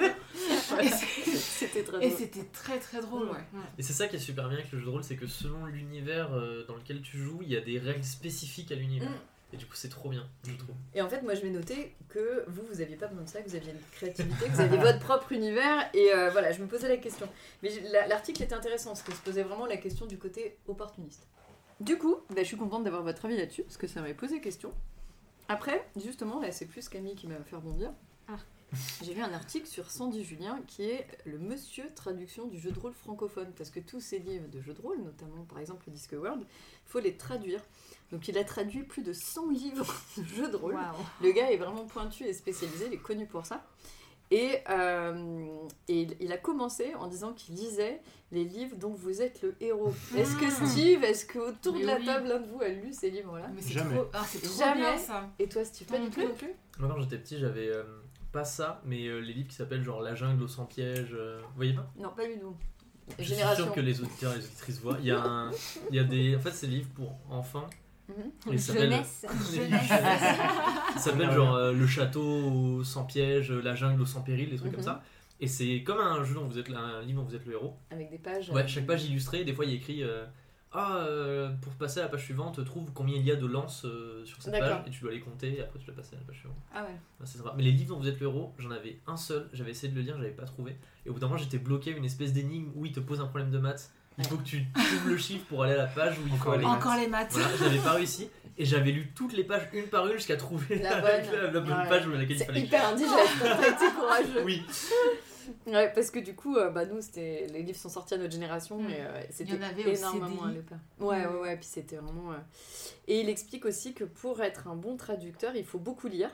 C'était très Et drôle. c'était très très drôle, ouais. Et c'est ça qui est super bien avec le jeu de rôle, c'est que selon l'univers euh, dans lequel tu joues, il y a des règles spécifiques à l'univers. Mm. Et du coup, c'est trop bien, je trouve. Et en fait, moi, je vais noter que vous, vous aviez pas besoin de ça, que vous aviez une créativité, que vous aviez votre propre univers. Et euh, voilà, je me posais la question. Mais l'article était intéressant, parce qu'il se posait vraiment la question du côté opportuniste. Du coup, bah, je suis contente d'avoir votre avis là-dessus, parce que ça m'avait posé question. Après, justement, là, c'est plus Camille qui m'a fait rebondir. Ah. J'ai lu un article sur Sandy Julien qui est le monsieur traduction du jeu de rôle francophone. Parce que tous ces livres de jeux de rôle, notamment par exemple le Discworld, il faut les traduire. Donc il a traduit plus de 100 livres de jeux de rôle. Le gars est vraiment pointu et spécialisé, il est connu pour ça. Et, euh, et il- a commencé en disant qu'il lisait les livres dont vous êtes le héros. Est-ce que. Steve, est-ce que autour Mais de la oui. table, l'un de vous a lu ces livres-là Mais c'est Jamais. trop, ah, trop Jamais. bien ça. Et toi, Steve, pas du tout non plus Moi, quand j'étais petit, j'avais euh, pas ça, mais euh, les livres qui s'appellent genre La jungle au sans piège. euh, vous voyez pas? Non, pas du tout. Je suis sûr que les auditeurs et les auditrices voient. Il y a, un, il y a des. En fait, c'est des livres pour enfants. Mhm. Et ça s'appelle- Jeunesse. Jeunesse. Ça s'appelle genre euh, Le château au sans piège, La jungle au sans péril, des trucs Mhm. comme ça. Et c'est comme un jeu dont vous êtes, un livre dont vous êtes le héros. Avec des pages. Ouais, euh, chaque page illustrée, des fois il y a écrit euh, Ah, euh, pour passer à la page suivante, trouve combien il y a de lances euh, sur cette page et tu dois les compter et après tu dois passer à la page suivante. Ah ouais. Ouais, c'est sympa. Mais les livres dont vous êtes le héros, j'en avais un seul, j'avais essayé de le lire, j'avais pas trouvé. Et au bout d'un moment, j'étais bloqué à une espèce d'énigme où il te pose un problème de maths. Il faut que tu trouves le chiffre pour aller à la page où il faut aller. les maths. Encore les maths. Voilà, j'avais pas réussi et j'avais lu toutes les pages une par une jusqu'à trouver La la, bonne. la- la bonne Ouais. page où laquelle il C'est fallait. hyper indigeste, t'as été courageux. Oui. Ouais, parce que du coup, euh, bah, nous, c'était les livres sont sortis à notre génération, Mm. mais euh, c'était Il y en avait au énormément à l'époque. Ouais, ouais, ouais, puis c'était vraiment. euh, Et il explique aussi que pour être un bon traducteur, il faut beaucoup lire.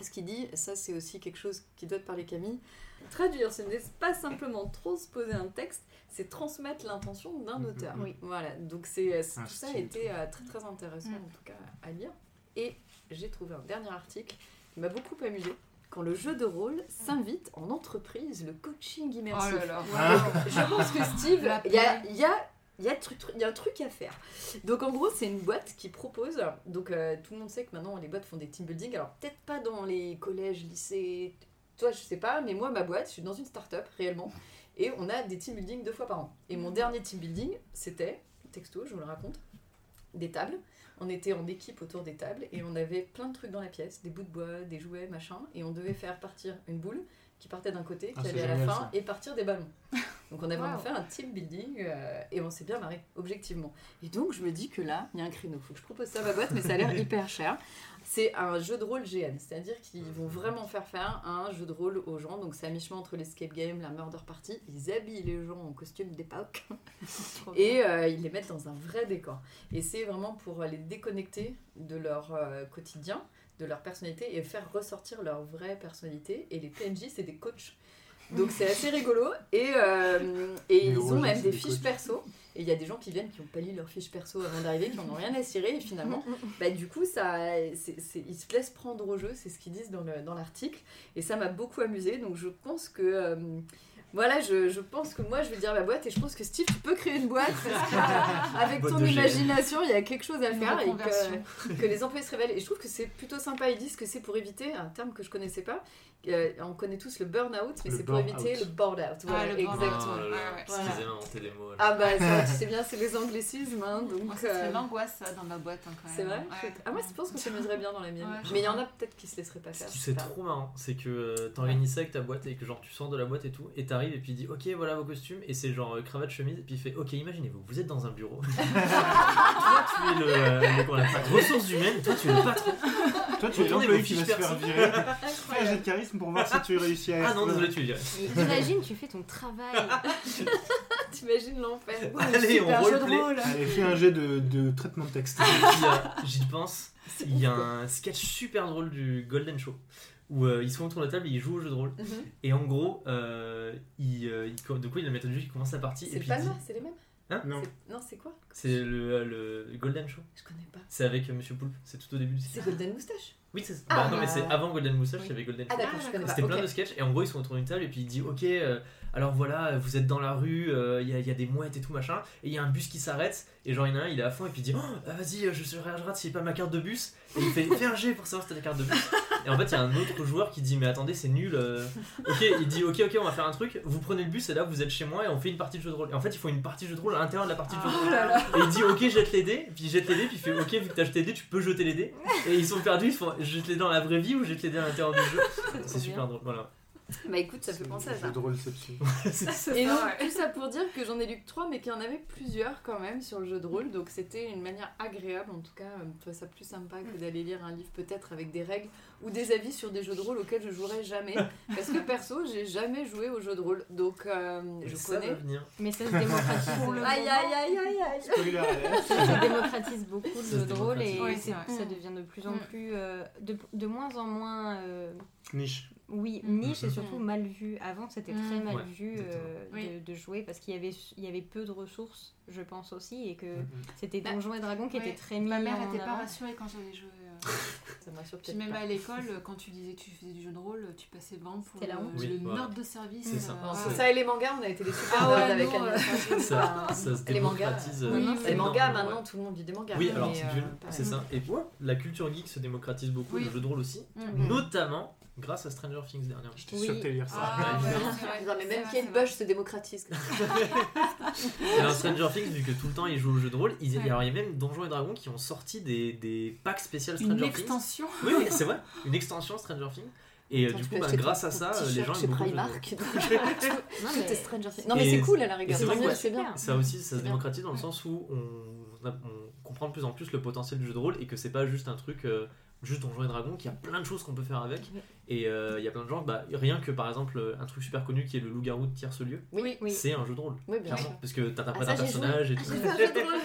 Ce qu'il dit, ça c'est aussi quelque chose qui doit te parler Camille. Traduire, ce n'est pas simplement transposer un texte, c'est transmettre l'intention d'un Mhm. auteur. Oui. Voilà, donc c'est euh, Un tout ça a été euh, très très intéressant Mm. en tout cas à lire. Et j'ai trouvé un dernier article qui m'a beaucoup amusé. Quand le jeu de rôle s'invite en entreprise, le coaching Oh immersif. là là. Ah. Je pense que Steve, il y a, y, a, il y, a truc- il y a un truc à faire. Donc en gros, c'est une boîte qui propose. Donc euh, tout le monde sait que maintenant les boîtes font des team building. Alors peut-être pas dans les collèges, lycées. Toi, je sais pas, mais moi, ma boîte, je suis dans une start-up réellement. Et on a des team building deux fois par an. Et mon dernier team building, c'était, texto, je vous le raconte, des tables. On était en équipe autour des tables et on avait plein de trucs dans la pièce, des bouts de bois, des jouets, machin. Et on devait faire partir une boule qui partait d'un côté, qui Ah, allait à la fin, ça. et partir des ballons. Donc on a vraiment Wow. fait un team building euh, et on s'est bien marré, objectivement. Et donc je me dis que là, il y a un créneau. Faut que je propose ça à ma boîte, mais ça a l'air hyper cher. C'est un jeu de rôle GN, c'est-à-dire qu'ils vont vraiment faire faire un jeu de rôle aux gens. Donc c'est à mi-chemin entre l'escape game, la murder party. Ils habillent les gens en costume d'époque et euh, ils les mettent dans un vrai décor. Et c'est vraiment pour les déconnecter de leur euh, quotidien, de leur personnalité et faire ressortir leur vraie personnalité. Et les PNJ, c'est des coachs. Donc c'est assez rigolo. Et, euh, et ils ont même des des fiches perso. Et il y a des gens qui viennent qui n'ont pas lu leurs fiches perso avant d'arriver, qui n'en ont rien à cirer. Et finalement, bah, du coup, ça, c'est- c'est- ils se laissent prendre au jeu, c'est ce qu'ils disent dans le- dans l'article. et ça m'a beaucoup amusé. Donc je pense que. euh, voilà, je, je pense que moi je vais dire ma boîte et je pense que Steve, tu peux créer une boîte parce que, avec Boîte ton imagination, il y a quelque chose à faire et que les employés se révèlent. Et je trouve que c'est plutôt sympa. Ils disent que c'est pour éviter un terme que je connaissais pas. Euh, on connaît tous le burn-out, mais Le c'est pour éviter burn-out. le board-out. Voilà, le burn-out. exactement. Ah Ouais, ouais. des mots. là. Ah bah ça, tu sais bien, c'est les anglicismes. hein, donc, serait euh, l'angoisse ça, dans ma boîte hein, quand même. c'est vrai Ouais. Ah moi je pense que ça m'aiderait bien dans la mienne. Ouais. Mais il y en a peut-être qui se laisseraient pas faire. C'est trop marrant, c'est que euh, t'organises ça avec ta boîte et que genre tu sors de la boîte et tout, et t'arrives arrive et puis il dit ok voilà vos costumes et c'est genre euh, cravate chemise et puis il fait ok imaginez-vous vous êtes dans un bureau toi tu es le, euh, le- humaines toi tu es le patron Toi, tu es l'employé qui va se fiches faire virer. Fais un jet de charisme pour voir si tu réussis à ah non désolé tu le dirais Imagine, tu fais ton travail. T'imagines l'enfer. allez on de roleplay rôle. Allez, fais un jet de, de traitement de texte. J'y pense, il y a un sketch super drôle du Golden Show où euh, ils sont autour de la table et ils jouent au jeu de rôle. Mhm. Et en gros, euh, il, euh, il co- du coup, il a la méthode du jeu qui commence la partie. C'est pas dit- là, c'est les mêmes Non. C'est- Non, c'est quoi C'est le, le- Golden Show. Je connais pas. C'est avec Monsieur Poulpe. C'est tout au début du. C'est Golden Moustache. Oui, c'est Ah, bah, non, mais c'est avant Golden Moustache, oui. il y avait Golden Ah Show. d'accord, je connais pas. C'était plein de sketchs et en gros ils sont autour d'une table et puis il dit ok euh, alors voilà vous êtes dans la rue euh, il y, a- il y a des mouettes et tout machin et il y a un bus qui s'arrête et genre il y en a un il est à fond et puis il dit oh, euh, vas-y euh, je serai à droite si j'ai pas ma carte de bus et il fait fais un G pour savoir si t'as ta carte de bus. Et en fait il y a un autre joueur qui dit mais attendez c'est nul euh. ok il dit ok ok on va faire un truc vous prenez le bus et là vous êtes chez moi et on fait une partie de jeu de rôle. Et en fait il faut une partie de jeu de rôle à l'intérieur de la partie de jeu de rôle. et il dit ok jette les dés puis il jette les dés puis il fait ok vu que t'as jeté les dés tu peux jeter les dés. Et ils sont perdus ils font jette les dés dans la vraie vie ou jette les dés à l'intérieur du jeu. C'est super drôle voilà Bah écoute, ça fait penser à ça. Jeu de rôleception. Et donc, tout ça pour dire que j'en ai lu que 3, mais qu'il y en avait plusieurs quand même sur le jeu de rôle. Donc, c'était une manière agréable, en tout cas, euh, je trouvais ça plus sympa que d'aller lire un livre peut-être avec des règles ou des avis sur des jeux de rôle auxquels je jouerais jamais. Parce que perso, j'ai jamais joué au jeu de rôle. Donc, euh, je ça va connais. venir. Mais ça se démocratise. Pour le Aïe aïe aïe aïe aïe ça démocratise beaucoup le jeu de rôle et Ouais, ça devient de plus en Mm. plus euh, de, de moins en moins euh, Niche. Oui Mm. niche et Mhm. surtout mal vu avant c'était Mm. très mal Ouais, vu euh, Oui. de, de jouer parce qu'il y avait il y avait peu de ressources je pense aussi et que c'était Bah, Donjons et Dragons qui Ouais. était très mis Ma mère en était pas rassurée quand j'allais jouer. euh. Ça m'a Puis surpris. même à l'école, quand tu disais que tu faisais du jeu de rôle, tu passais vraiment pour C'était la le, honte. Oui, le voilà. nerd de service. C'est ça. euh, ouais. ça et les mangas, on a été des super Ah ouais, avec non, Annie. euh, Ça, ça se les mangas. euh, Les mangas, maintenant, ouais. tout le monde lit des mangas. Oui, alors c'est ça. Et la culture geek se démocratise beaucoup, le jeu de rôle aussi, Mm. notamment grâce à Stranger Things dernièrement. J'étais Oui. sûr que t'allais lire ça. Ah, ouais, c'est. Non, mais C'est même Kate c'est. Bush se démocratise. Et alors Stranger Things, vu que tout le temps ils jouent au jeu de rôle, ils- Ouais. alors il y a même Donjons et Dragons qui ont sorti des, des packs spéciaux Une Stranger Things. extension. Oui, oui, c'est vrai, une extension Stranger Things. Et euh, Attends, du coup, bah, grâce à ça, les gens beaucoup de Primark. Non, mais- est Stranger Things. Non, mais c'est cool à la rigueur. c'est c'est bien. Ça aussi, ça se démocratise dans le sens où on, on comprend de plus en plus le potentiel du jeu de rôle et que c'est pas juste un truc, euh, juste Donjons et Dragons, qu'il y a plein de choses qu'on peut faire avec. Et euh, il y a plein de gens, bah, rien que par exemple un truc super connu qui est le loup-garou de tierce lieu, Oui, Oui. c'est un jeu de rôle. oui, bien Clairement, sûr. parce que t'interprètes Ah, un joué. personnage et tout. Jeu de rôle.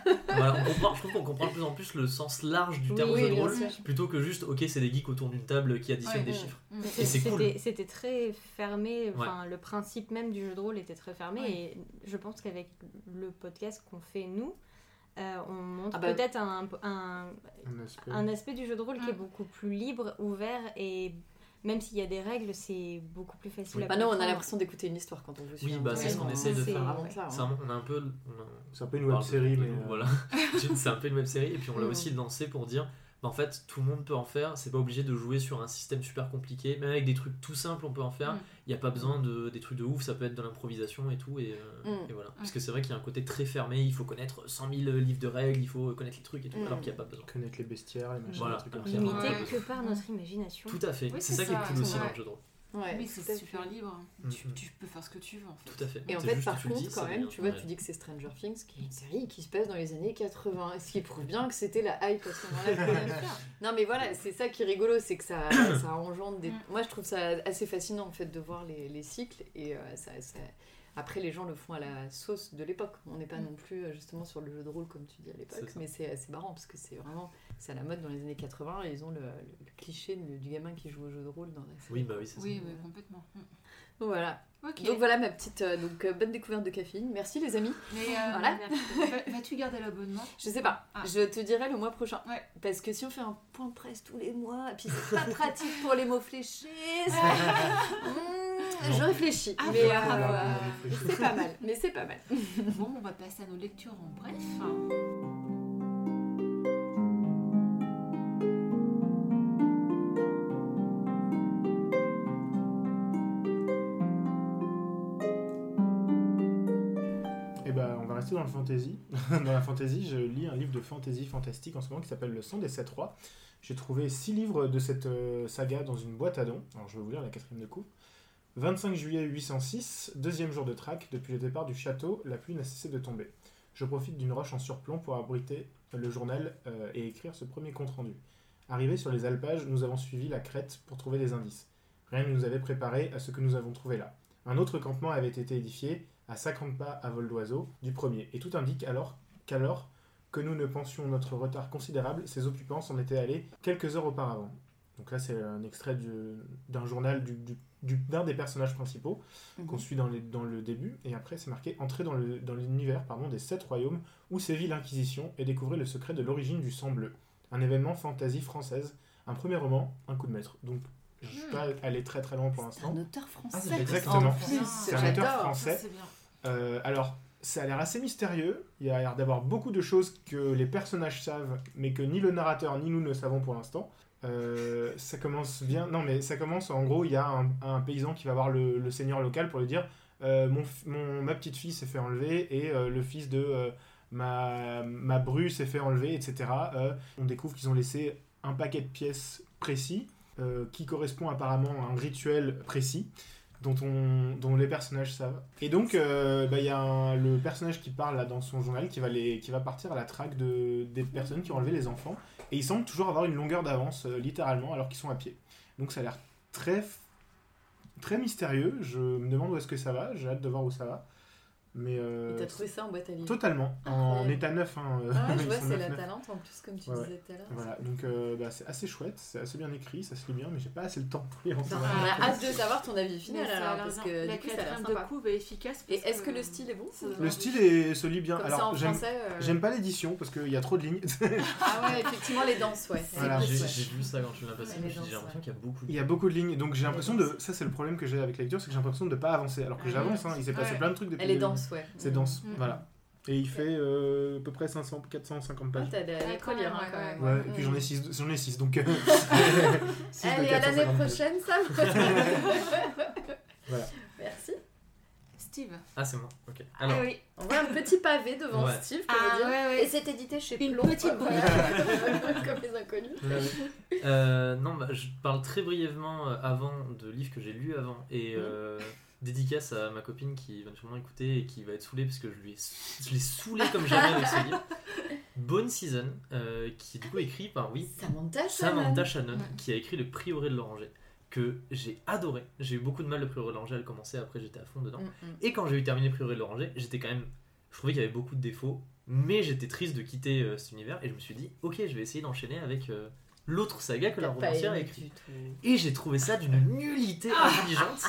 Voilà, on comprend, je trouve qu'on comprend de plus en plus le sens large du terme Oui, jeu de rôle, sûr. plutôt que juste, ok, c'est des geeks autour d'une table qui additionnent Ouais, des ouais. chiffres. Mm. Et c'est cool. C'était- très fermé, enfin le principe même du jeu de rôle était très fermé Ouais. et je pense qu'avec le podcast qu'on fait nous, euh, on montre Ah bah- peut-être un, un, Un aspect. un aspect du jeu de rôle qui est Mm. beaucoup plus libre, ouvert et même s'il y a des règles, c'est beaucoup plus facile Oui. à Maintenant, on a l'impression d'écouter une histoire quand on vous suit. Oui, bah, c'est ce qu'on Ouais, essaie de faire. Ouais. ça, C'est hein. un- on a un peu. on a- C'est un peu une web série, mais. de- euh, Voilà, c'est un peu une web série, et puis on l'a Mm. aussi lancé pour dire. Bah, en fait, tout le monde peut en faire, c'est pas obligé de jouer sur un système super compliqué, même avec des trucs tout simples, on peut en faire. Mm. Il n'y a pas besoin de des trucs de ouf, ça peut être de l'improvisation et tout, et, euh, Mm. et voilà. Parce que c'est vrai qu'il y a un côté très fermé, il faut connaître 100 000 livres de règles, il faut connaître les trucs et tout, Mm. alors qu'il n'y a pas besoin. Connaître les bestiaires, les machins, Voilà. les trucs comme ça. Notre imagination. Tout à fait, Oui, c'est ça qui est cool aussi dans le jeu de rôle. Ouais, Oui, c'est super fait. libre. Mm, Tu, tu peux faire ce que tu veux en fait. Tout à fait. Et en fait, par contre, dis, quand même, tu vois, ouais. tu dis que c'est Stranger Things, qui est une série qui se passe dans les années 80, ce qui prouve bien que c'était la hype à ce moment-là. Non, mais voilà, c'est ça qui est rigolo, c'est que ça, ça engendre des. Mm. Moi, je trouve ça assez fascinant en fait de voir les, les cycles et euh, ça, ça- Après, les gens le font à la sauce de l'époque. On n'est pas Mm. non plus euh, justement sur le jeu de rôle comme tu dis à l'époque, mais c'est assez marrant parce que c'est vraiment c'est à la mode dans les années 80 et ils ont le, le cliché du gamin qui joue au jeu de rôle dans la série. Oui, bah oui, c'est ça. Oui, oui, complètement. Donc voilà. Donc voilà ma petite euh, donc euh, bonne découverte de caféine. Merci les amis. Mais euh, Voilà. va- vas-tu garder l'abonnement? Je sais pas. Ah. Je te dirai le mois prochain. Ouais. Parce que si on fait un point de presse tous les mois, et puis c'est pas pratique pour les mots fléchés. Hmm, je réfléchis. Ah, mais voilà, euh, voilà. c'est pas mal. Mais c'est pas mal. Bon, on va passer à nos lectures en bref. Fantasy. dans la fantasy, je lis un livre de fantasy fantastique en ce moment qui s'appelle Le sang des sept rois. J'ai trouvé six livres de cette euh, saga dans une boîte à dons. Alors, je vais vous lire la quatrième de coup. 25 juillet 806, deuxième jour de traque, depuis le départ du château, la pluie n'a cessé de tomber. Je profite d'une roche en surplomb pour abriter le journal euh, et écrire ce premier compte-rendu. Arrivé sur les alpages, nous avons suivi la crête pour trouver des indices. Rien ne nous avait préparé à ce que nous avons trouvé là. Un autre campement avait été édifié, à 50 pas à vol d'oiseau, du premier, et tout indique alors qu'alors que nous ne pensions notre retard considérable, ses occupants s'en étaient allés quelques heures auparavant. Donc là, c'est un extrait du- d'un journal du- du- du- d'un des personnages principaux qu'on suit dans, les- dans le début, et après c'est marqué entrer dans le- dans l'univers pardon, des sept royaumes où sévit l'Inquisition et découvrir le secret de l'origine du sang bleu. Un événement fantasy française, un premier roman, un coup de maître. Donc je ne suis pas allé très très loin pour C'est l'instant. un auteur français. Ah, c'est Exactement. C'est un auteur français. c'est. Euh, alors, ça a l'air assez mystérieux. Il y a l'air d'avoir beaucoup de choses que les personnages savent, mais que ni le narrateur ni nous ne savons pour l'instant. Euh, ça commence bien. Non, mais ça commence en gros. Il y a un, paysan qui va voir le, seigneur local pour lui dire euh, mon, ma petite fille s'est fait enlever et le fils de ma, ma bru s'est fait enlever, etc. On découvre qu'ils ont laissé un paquet de pièces précis qui correspond apparemment à un rituel précis dont, on, dont les personnages savent. Et donc, euh, bah, il y a le personnage qui parle là, dans son journal qui va, les, qui va partir à la traque de, des personnes qui ont enlevé les enfants. Et il semble toujours avoir une longueur d'avance, euh, littéralement, alors qu'ils sont à pied. Donc ça a l'air très, très mystérieux. Je me demande où est-ce que ça va. J'ai hâte de voir où ça va. Mais euh, Et t'as trouvé ça en boîte à livres totalement, en état neuf. Hein, euh, Ah ouais, je vois, c'est la talente en plus, comme tu Ouais, disais tout à l'heure. Voilà, donc euh, bah, c'est assez chouette, c'est assez bien écrit, ça se lit bien, mais j'ai pas assez le temps pour lire en ce On a hâte de savoir ton avis final alors, parce que la du coup, ça a de couve est efficace. Et est-ce que le style est bon Le style est, se lit bien. Comme ça Alors j'aime euh, j'aime pas l'édition parce qu'il y a trop de lignes. Ah ouais, effectivement, les danses, ouais. J'ai vu ça quand tu m'as passé, j'ai l'impression qu'il y a beaucoup de. Il y a beaucoup de lignes, donc j'ai l'impression de. Ça, c'est le problème que j'ai avec la lecture, c'est que j'ai l'impression de pas avancer. Alors que Ah, j'avance, hein, il s'est passé plein de trucs depuis Dense, ouais. C'est dense, Mm. voilà. Et il fait euh, à peu près 500, 450 Ah, pages. t'as des Ouais, écoles lire, hein, ouais, quand même. ouais. Et puis j'en ai 6, j'en ai six donc. euh, six Allez, à l'année 450 pages. prochaine, Sam Voilà. Merci. Steve. Ah, c'est moi, ok. Alors, Ah oui. On voit un petit pavé devant Ouais. Steve, pour Ah dire. ouais, ouais. Et c'est édité chez Une Plomb. petite Comme les inconnus. Euh, non, bah, je parle très brièvement avant de livres que j'ai lus avant et euh, dédicace à ma copine qui va sûrement écouter et qui va être saoulée parce que je lui ai, je l'ai saoulé comme jamais avec ce livre. Bone Season, euh, qui est du coup écrit par oui Samantha Samantha Shannon. Qui a écrit Le Prieuré de l'Oranger, que j'ai adoré. J'ai eu beaucoup de mal le Prieuré de l'Oranger à le commencer, après j'étais à fond dedans. Mm, mm. Et quand j'ai eu terminé Prieuré de l'Oranger, j'étais quand même. Je trouvais qu'il y avait beaucoup de défauts, mais j'étais triste de quitter euh, cet univers et je me suis dit, ok, je vais essayer d'enchaîner avec euh, l'autre saga que la T'as romancière a aimé écrit. du tout. Et j'ai trouvé ça d'une nullité intelligente.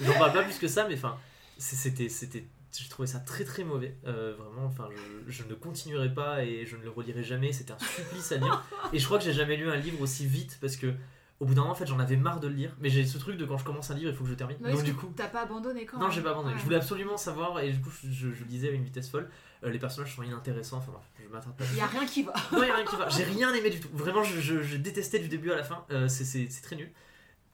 J'en parle pas plus que ça, mais enfin, c'était. c'était j'ai trouvé ça très très mauvais, Euh, vraiment. Enfin, je, je ne continuerai pas et je ne le relirai jamais. C'était un supplice à lire. Et je crois que j'ai jamais lu un livre aussi vite parce que au bout d'un moment, en fait, j'en avais marre de le lire. Mais j'ai ce truc de quand je commence un livre, il faut que je termine. Mais Donc du coup, T'as pas abandonné quand non, j'ai pas abandonné. Ouais. Je voulais absolument savoir et du coup, je, je, lisais à une vitesse folle. Euh, les personnages sont inintéressants. Enfin, bref, je m'attarde pas. Il y a rien qui va. Non, y a rien qui va. J'ai rien aimé du tout. Vraiment, je, détestais du début à la fin. Euh, c'est très nul.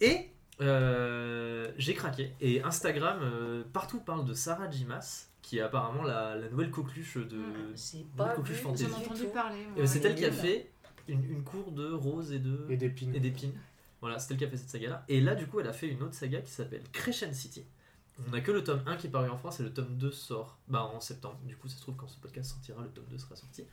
Et euh, j'ai craqué. Et Instagram, euh, partout parle de Sarah Jimas, qui est apparemment la, la nouvelle coqueluche de. J'ai pas coqueluche vu. J'en ai entendu parler. Moi. c'est Elle qui a fait une, une cour de roses et de Et d'épines. et d'épines. Voilà, c'est elle qui a fait cette saga-là. Et là, du coup, elle a fait une autre saga qui s'appelle Crescent City. On n'a que le tome 1 qui est paru en France et le tome 2 sort bah, en septembre. Du coup, ça se trouve, quand ce podcast sortira, le tome 2 sera sorti.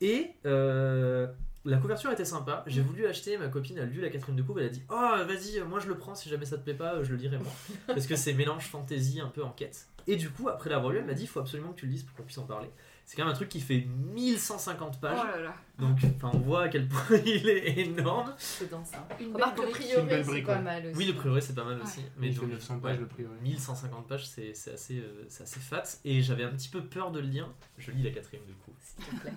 Et euh, la couverture était sympa. J'ai voulu acheter, ma copine a lu la quatrième de couve. Elle a dit Oh, vas-y, moi je le prends. Si jamais ça te plaît pas, je le lirai moi. Parce que c'est mélange fantasy, un peu enquête. Et du coup, après l'avoir lu, elle m'a dit Il faut absolument que tu le lises pour qu'on puisse en parler. C'est quand même un truc qui fait 1150 Oh pages. là là. Donc, enfin, on voit à quel point il est énorme. C'est dans ça. Une belle une priori, belle c'est pas ouais. mal aussi. Oui, le priori, c'est pas mal aussi. Mais il donc, 900 pages ouais, le priori. 1150 pages, c'est c'est assez, euh, c'est assez fat. Et j'avais un petit peu peur de le lire. Je lis la quatrième du coup. S'il te plaît.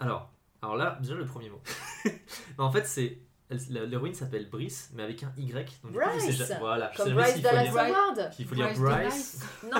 Alors, alors là, déjà le premier mot. Non, en fait, c'est. L'héroïne s'appelle Brice, mais avec un Y. Donc, du coup, je Bryce Voilà, je sais Comme jamais Bryce Dallas lire- Bryce. Howard. s'il faut lire Bryce Bryce. Non,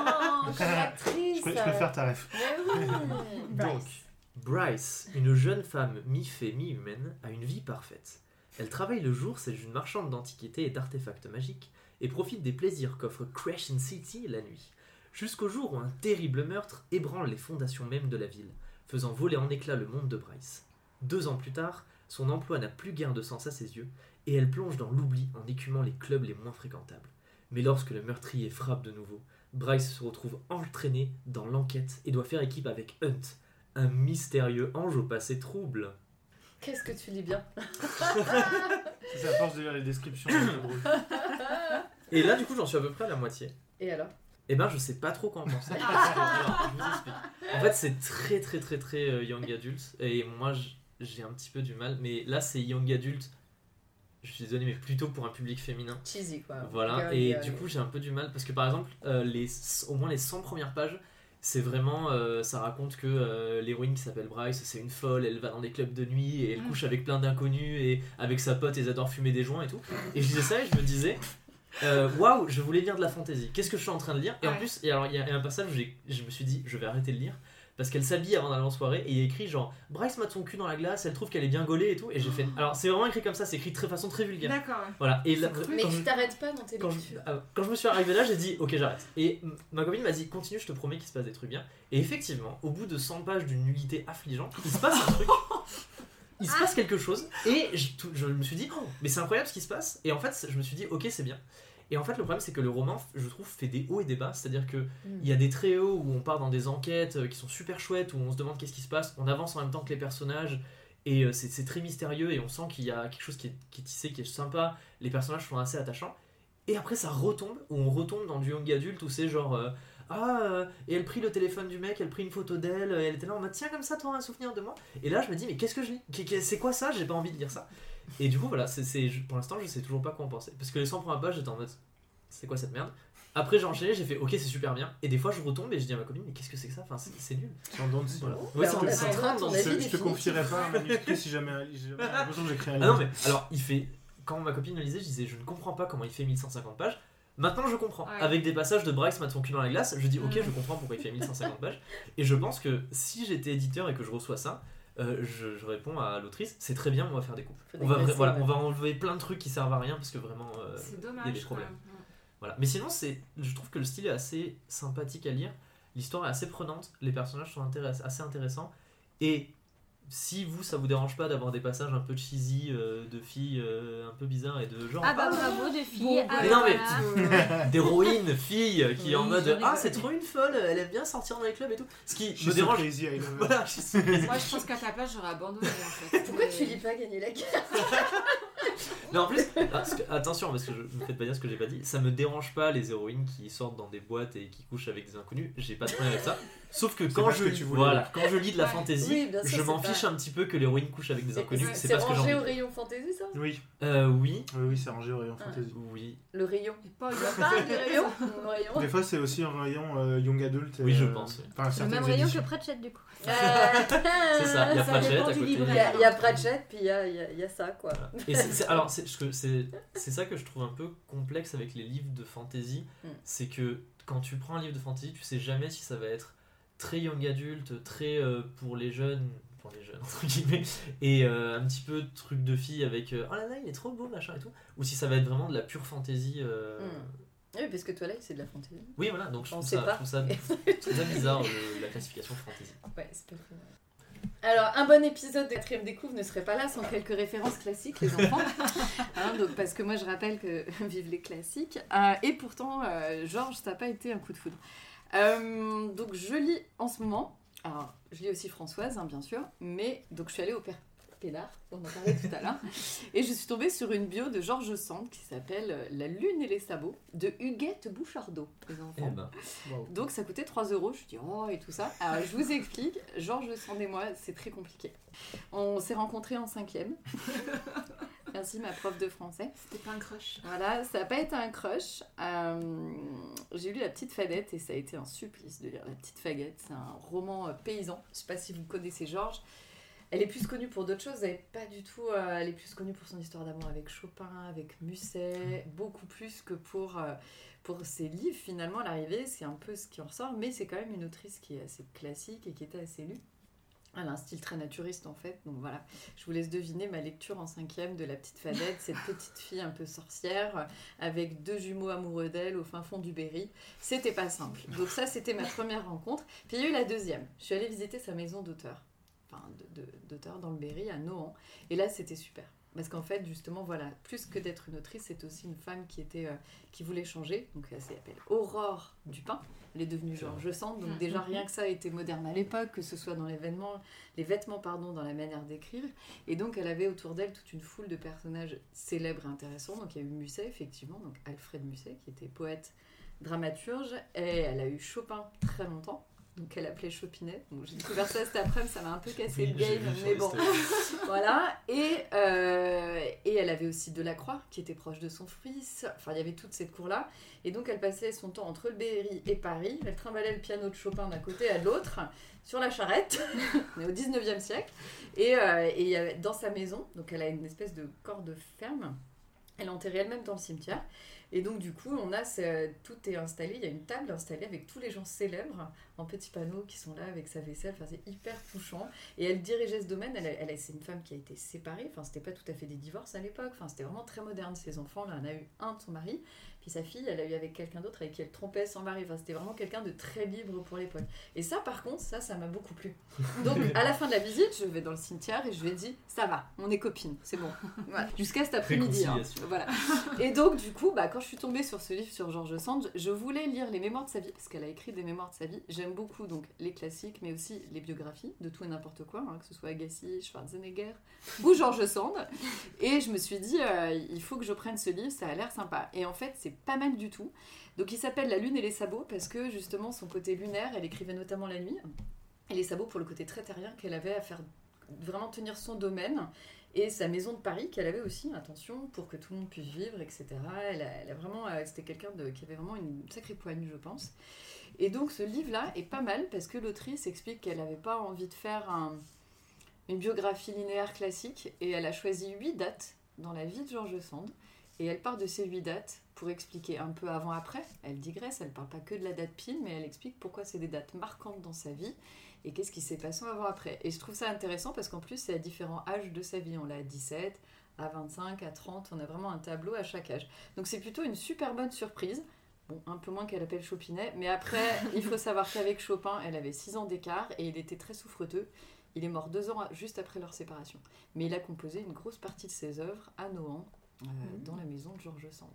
comme Je, l'actrice. pré- je préfère ta ref. Oui. Donc, Bryce. Bryce, une jeune femme mi-fée, mi-humaine, a une vie parfaite. Elle travaille le jour, c'est une marchande d'antiquités et d'artefacts magiques, et profite des plaisirs qu'offre Crescent City la nuit. Jusqu'au jour où un terrible meurtre ébranle les fondations même de la ville, faisant voler en éclats le monde de Bryce. Deux ans plus tard, son emploi n'a plus guère de sens à ses yeux, et elle plonge dans l'oubli en écumant les clubs les moins fréquentables. Mais lorsque le meurtrier frappe de nouveau, Bryce se retrouve entraîné dans l'enquête et doit faire équipe avec Hunt, un mystérieux ange au passé trouble. Qu'est-ce que tu lis bien C'est à force de lire les descriptions. Et là, du coup, j'en suis à peu près à la moitié. Et alors? Eh ben, je sais pas trop quoi en penser. Je explique. En fait, c'est très, très, très, très euh, young adult. Et moi, j- j'ai un petit peu du mal. Mais là, c'est young adult. Je suis désolé, mais plutôt pour un public féminin. Cheesy quoi. Voilà, et du coup j'ai un peu du mal parce que par exemple, euh, les, au moins les 100 premières pages, c'est vraiment, euh, ça raconte que euh, l'héroïne qui s'appelle Bryce, c'est une folle, elle va dans des clubs de nuit et elle Mm. couche avec plein d'inconnus et avec sa pote, ils adorent fumer des joints et tout. Et je disais ça et je me disais, euh, waouh, je voulais lire de la fantasy, qu'est-ce que je suis en train de lire? Et en plus, et alors il y a un passage où je me suis dit, je vais arrêter de lire. Parce qu'elle s'habille avant d'aller en soirée et il y a écrit genre Bryce mate son cul dans la glace, elle trouve qu'elle est bien gaulée et tout. Et j'ai fait. Alors c'est vraiment écrit comme ça, c'est écrit de très façon très vulgaire. D'accord. Voilà. Et cru. Mais tu je- t'arrêtes pas dans tes quand je, ah, quand je me suis arrivé là, j'ai dit ok j'arrête. Et ma copine m'a dit continue, je te promets qu'il se passe des trucs bien. Et effectivement, au bout de 100 pages d'une nullité affligeante, il se passe un truc. Il se passe quelque chose et je, je me suis dit oh, mais c'est incroyable ce qui se passe. Et en fait je me suis dit ok c'est bien. Et en fait le problème c'est que le roman je trouve fait des hauts et des bas. C'est-à-dire que il y a des très hauts où on part dans des enquêtes euh, qui sont super chouettes, où on se demande qu'est-ce qui se passe, on avance en même temps que les personnages, et euh, c'est très mystérieux, et on sent qu'il y a quelque chose qui est, qui est tissé, qui est sympa, les personnages sont assez attachants. Et après ça retombe, où on retombe dans du young adulte, où c'est genre... euh, ah, euh, et elle prit le téléphone du mec, elle prit une photo d'elle, elle était là en mode tiens, comme ça, t'auras un souvenir de moi. Et là, je me dis, mais qu'est-ce que je lis C'est quoi ça? J'ai pas envie de lire ça. Et du coup, voilà, c'est pour l'instant, je sais toujours pas quoi en penser. Parce que les 100 premières pages, j'étais en mode c'est quoi cette merde? Après, j'ai enchaîné, j'ai fait ok, c'est super bien. Et des fois, je retombe et je dis à ma copine, mais qu'est-ce que c'est que ça? Enfin, c'est nul. C'est en. Voilà. Ouais, c'est. Je, te définitif. confierai pas si jamais j'ai l'impression que j'écris un Ah non, livre. mais alors, il fait. Quand ma copine le lisait, je disais, je ne comprends pas comment il fait 1150 pages. Maintenant, je comprends. Ouais. Avec des passages de Bryce mate son cul dans la glace, je dis, ok, Mm. je comprends pourquoi il fait 1150 pages. Et je pense que si j'étais éditeur et que je reçois ça, euh, je, je réponds à l'autrice, c'est très bien, on va faire des coupes. On va, dégraisser, voilà, ouais. on va enlever plein de trucs qui servent à rien parce que vraiment. euh, C'est il y a dommage. des problèmes. Voilà. Mais sinon, c'est, je trouve que le style est assez sympathique à lire. L'histoire est assez prenante. Les personnages sont intéress- assez intéressants. Et si vous, ça vous dérange pas d'avoir des passages un peu cheesy euh, de filles euh, un peu bizarres et de genre. Ah bah bravo de filles. Bon, ah mais bah non, mais- voilà. d'héroïne, fille, qui est en mode Ah, c'est trop une folle, elle aime bien sortir dans les clubs et tout. Ce qui Je me dérange. Voilà, je suis crazy. Moi, je pense qu'à ta place, j'aurais abandonné en fait. Pourquoi Mais- tu lis pas gagner la guerre? Mais en plus, parce que- attention, parce que je ne faites pas dire ce que j'ai pas dit, ça me dérange pas les héroïnes qui sortent dans des boîtes et qui couchent avec des inconnus, j'ai pas de problème avec ça. Sauf que quand je, que tu voilà, quand je lis de la Ouais. fantasy, Oui, bien sûr, je m'en pas- fiche un petit peu que l'héroïne couche avec des inconnus, c'est pas ce que j'ai rangé envie. au rayon fantasy ça? Oui, Euh, oui, oui, oui, c'est rangé au rayon Ah. fantasy. oui, Le rayon. Et pas Il y a pas de rayon? Le rayon Des fois, c'est aussi un rayon euh, young adult. et, Oui, je euh, pense, Le même rayon que. Pratchett du coup. C'est c'est ça, il y a Pratchett à côté. Il y a, Pratchett, puis il y a ça, quoi. Alors, c'est, ça que je trouve un peu complexe avec les livres de fantasy. Mm. C'est que quand tu prends un livre de fantasy, tu sais jamais si ça va être très young adulte, très euh, pour les jeunes, pour les jeunes, entre guillemets, et euh, un petit peu truc de fille avec euh, oh là là, il est trop beau, machin et tout, ou si ça va être vraiment de la pure fantasy. Mm. Oui, parce que Twilight, c'est de la fantasy. Oui, voilà, donc je trouve, sait ça, pas. je trouve ça, je trouve ça bizarre la classification fantasy. Ouais, c'est pas. Alors, un bon épisode de quatrième découvre ne serait pas là sans quelques références classiques, les enfants. Hein, donc, parce que moi, je rappelle que vive les classiques. Euh, et pourtant, euh, Georges, ça n'a pas été un coup de foudre. Euh, donc, je lis en ce moment. Alors, je lis aussi Françoise, hein, bien sûr. Mais, donc, je suis allée au Père On en parlait tout à l'heure. Et je suis tombée sur une bio de Georges Sand qui s'appelle La Lune et les sabots de Huguette Bouchardot, les Eh enfants. ben, Wow. Donc ça coûtait 3 euros. Je dis oh et tout ça. Alors je vous explique. Georges Sand et moi, c'est très compliqué. On s'est rencontrés en cinquième. Merci ma prof de français. C'était pas un crush. Voilà, ça n'a pas été un crush. Euh, J'ai lu La Petite Fadette et ça a été un supplice de lire La Petite Fagette. C'est un roman euh, paysan. Je sais pas si vous connaissez Georges. Elle est plus connue pour d'autres choses. Elle est pas du tout. euh, elle est plus connue pour son histoire d'amour avec Chopin, avec Musset, beaucoup plus que pour euh, pour ses livres. Finalement, l'arrivée, c'est un peu ce qui en ressort, mais c'est quand même une autrice qui est assez classique et qui était assez lue. Elle a un style très naturiste en fait, donc voilà. Je vous laisse deviner ma lecture en cinquième de La Petite Fadette, cette petite fille un peu sorcière avec deux jumeaux amoureux d'elle au fin fond du Berry. C'était pas simple. Donc ça, c'était ma première rencontre. Puis il y a eu la deuxième. Je suis allée visiter sa maison d'auteur, enfin d'auteur dans le Berry à Nohant. Et là, c'était super. Parce qu'en fait, justement, voilà, plus que d'être une autrice, c'est aussi une femme qui était, euh, qui voulait changer. Donc elle s'appelle Aurore Dupin. Elle est devenue George Sand. Donc Mhm. déjà rien que ça était moderne à l'époque, que ce soit dans les vêtements, les vêtements pardon, dans la manière d'écrire. Et donc elle avait autour d'elle toute une foule de personnages célèbres et intéressants. Donc il y a eu Musset effectivement, donc Alfred Musset qui était poète, dramaturge, et elle a eu Chopin très longtemps. Donc elle appelait Chopinet. J'ai découvert ça cet après-midi, ça m'a un peu cassé le game, mais bon. Voilà, et, euh, et elle avait aussi Delacroix, qui était proche de son fils. Enfin, il y avait toute cette cour-là. Et donc, elle passait son temps entre le Berry et Paris. Elle trimballait le piano de Chopin d'un côté à l'autre, sur la charrette. On est au 19e siècle. Et, euh, et il y avait- dans sa maison, donc elle a une espèce de corps de ferme. Elle est enterrée elle-même dans le cimetière. Et donc, du coup, on a tout est installé. Il y a une table installée avec tous les gens célèbres en petits panneaux qui sont là avec sa vaisselle. Enfin, c'est hyper touchant. Et elle dirigeait ce domaine. Elle, c'est une femme qui a été séparée. Enfin, c'était pas tout à fait des divorces à l'époque. Enfin, c'était vraiment très moderne. Ses enfants, là, en a eu un de son mari. Puis sa fille, elle a eu avec quelqu'un d'autre avec qui elle trompait son mari. Enfin, c'était vraiment quelqu'un de très libre pour l'époque. Et ça, par contre, ça, ça m'a beaucoup plu. Donc, à la fin de la visite, je vais dans le cimetière et je lui ai dit Ça va, on est copines, c'est bon. Voilà. Jusqu'à cet après-midi. hein. Voilà. Et donc, du coup, bah, quand je suis tombée sur ce livre sur George Sand, je voulais lire les mémoires de sa vie, parce qu'elle a écrit des mémoires de sa vie. J'aime beaucoup donc les classiques, mais aussi les biographies de tout et n'importe quoi, hein, que ce soit Agassi, Schwarzenegger ou George Sand. Et je me suis dit, euh, il faut que je prenne ce livre, ça a l'air sympa. Et en fait, c'est pas mal du tout. Donc, il s'appelle La Lune et les sabots, parce que justement, son côté lunaire, elle écrivait notamment la nuit. Et les sabots pour le côté très terrien qu'elle avait à faire vraiment tenir son domaine et sa maison de Paris qu'elle avait aussi, attention, pour que tout le monde puisse vivre, etc. Elle a, vraiment, euh, c'était quelqu'un qui avait vraiment une sacrée poigne, je pense. Et donc ce livre-là est pas mal parce que l'autrice explique qu'elle n'avait pas envie de faire un- une biographie linéaire classique et elle a choisi huit dates dans la vie de George Sand et elle part de ces huit dates pour expliquer un peu avant-après. Elle digresse, elle parle pas que de la date pile, mais elle explique pourquoi c'est des dates marquantes dans sa vie et qu'est-ce qui s'est passé avant-après. Et je trouve ça intéressant parce qu'en plus, c'est à différents âges de sa vie. On l'a à 17, à 25, à 30, on a vraiment un tableau à chaque âge. Donc c'est plutôt une super bonne surprise. Bon, un peu moins qu'elle appelle Chopinet, mais après, il faut savoir qu'avec Chopin, elle avait 6 ans d'écart et il était très souffreteux. Il est mort deux ans juste après leur séparation. Mais il a composé une grosse partie de ses œuvres à Nohant, euh, dans la maison de Georges Sand.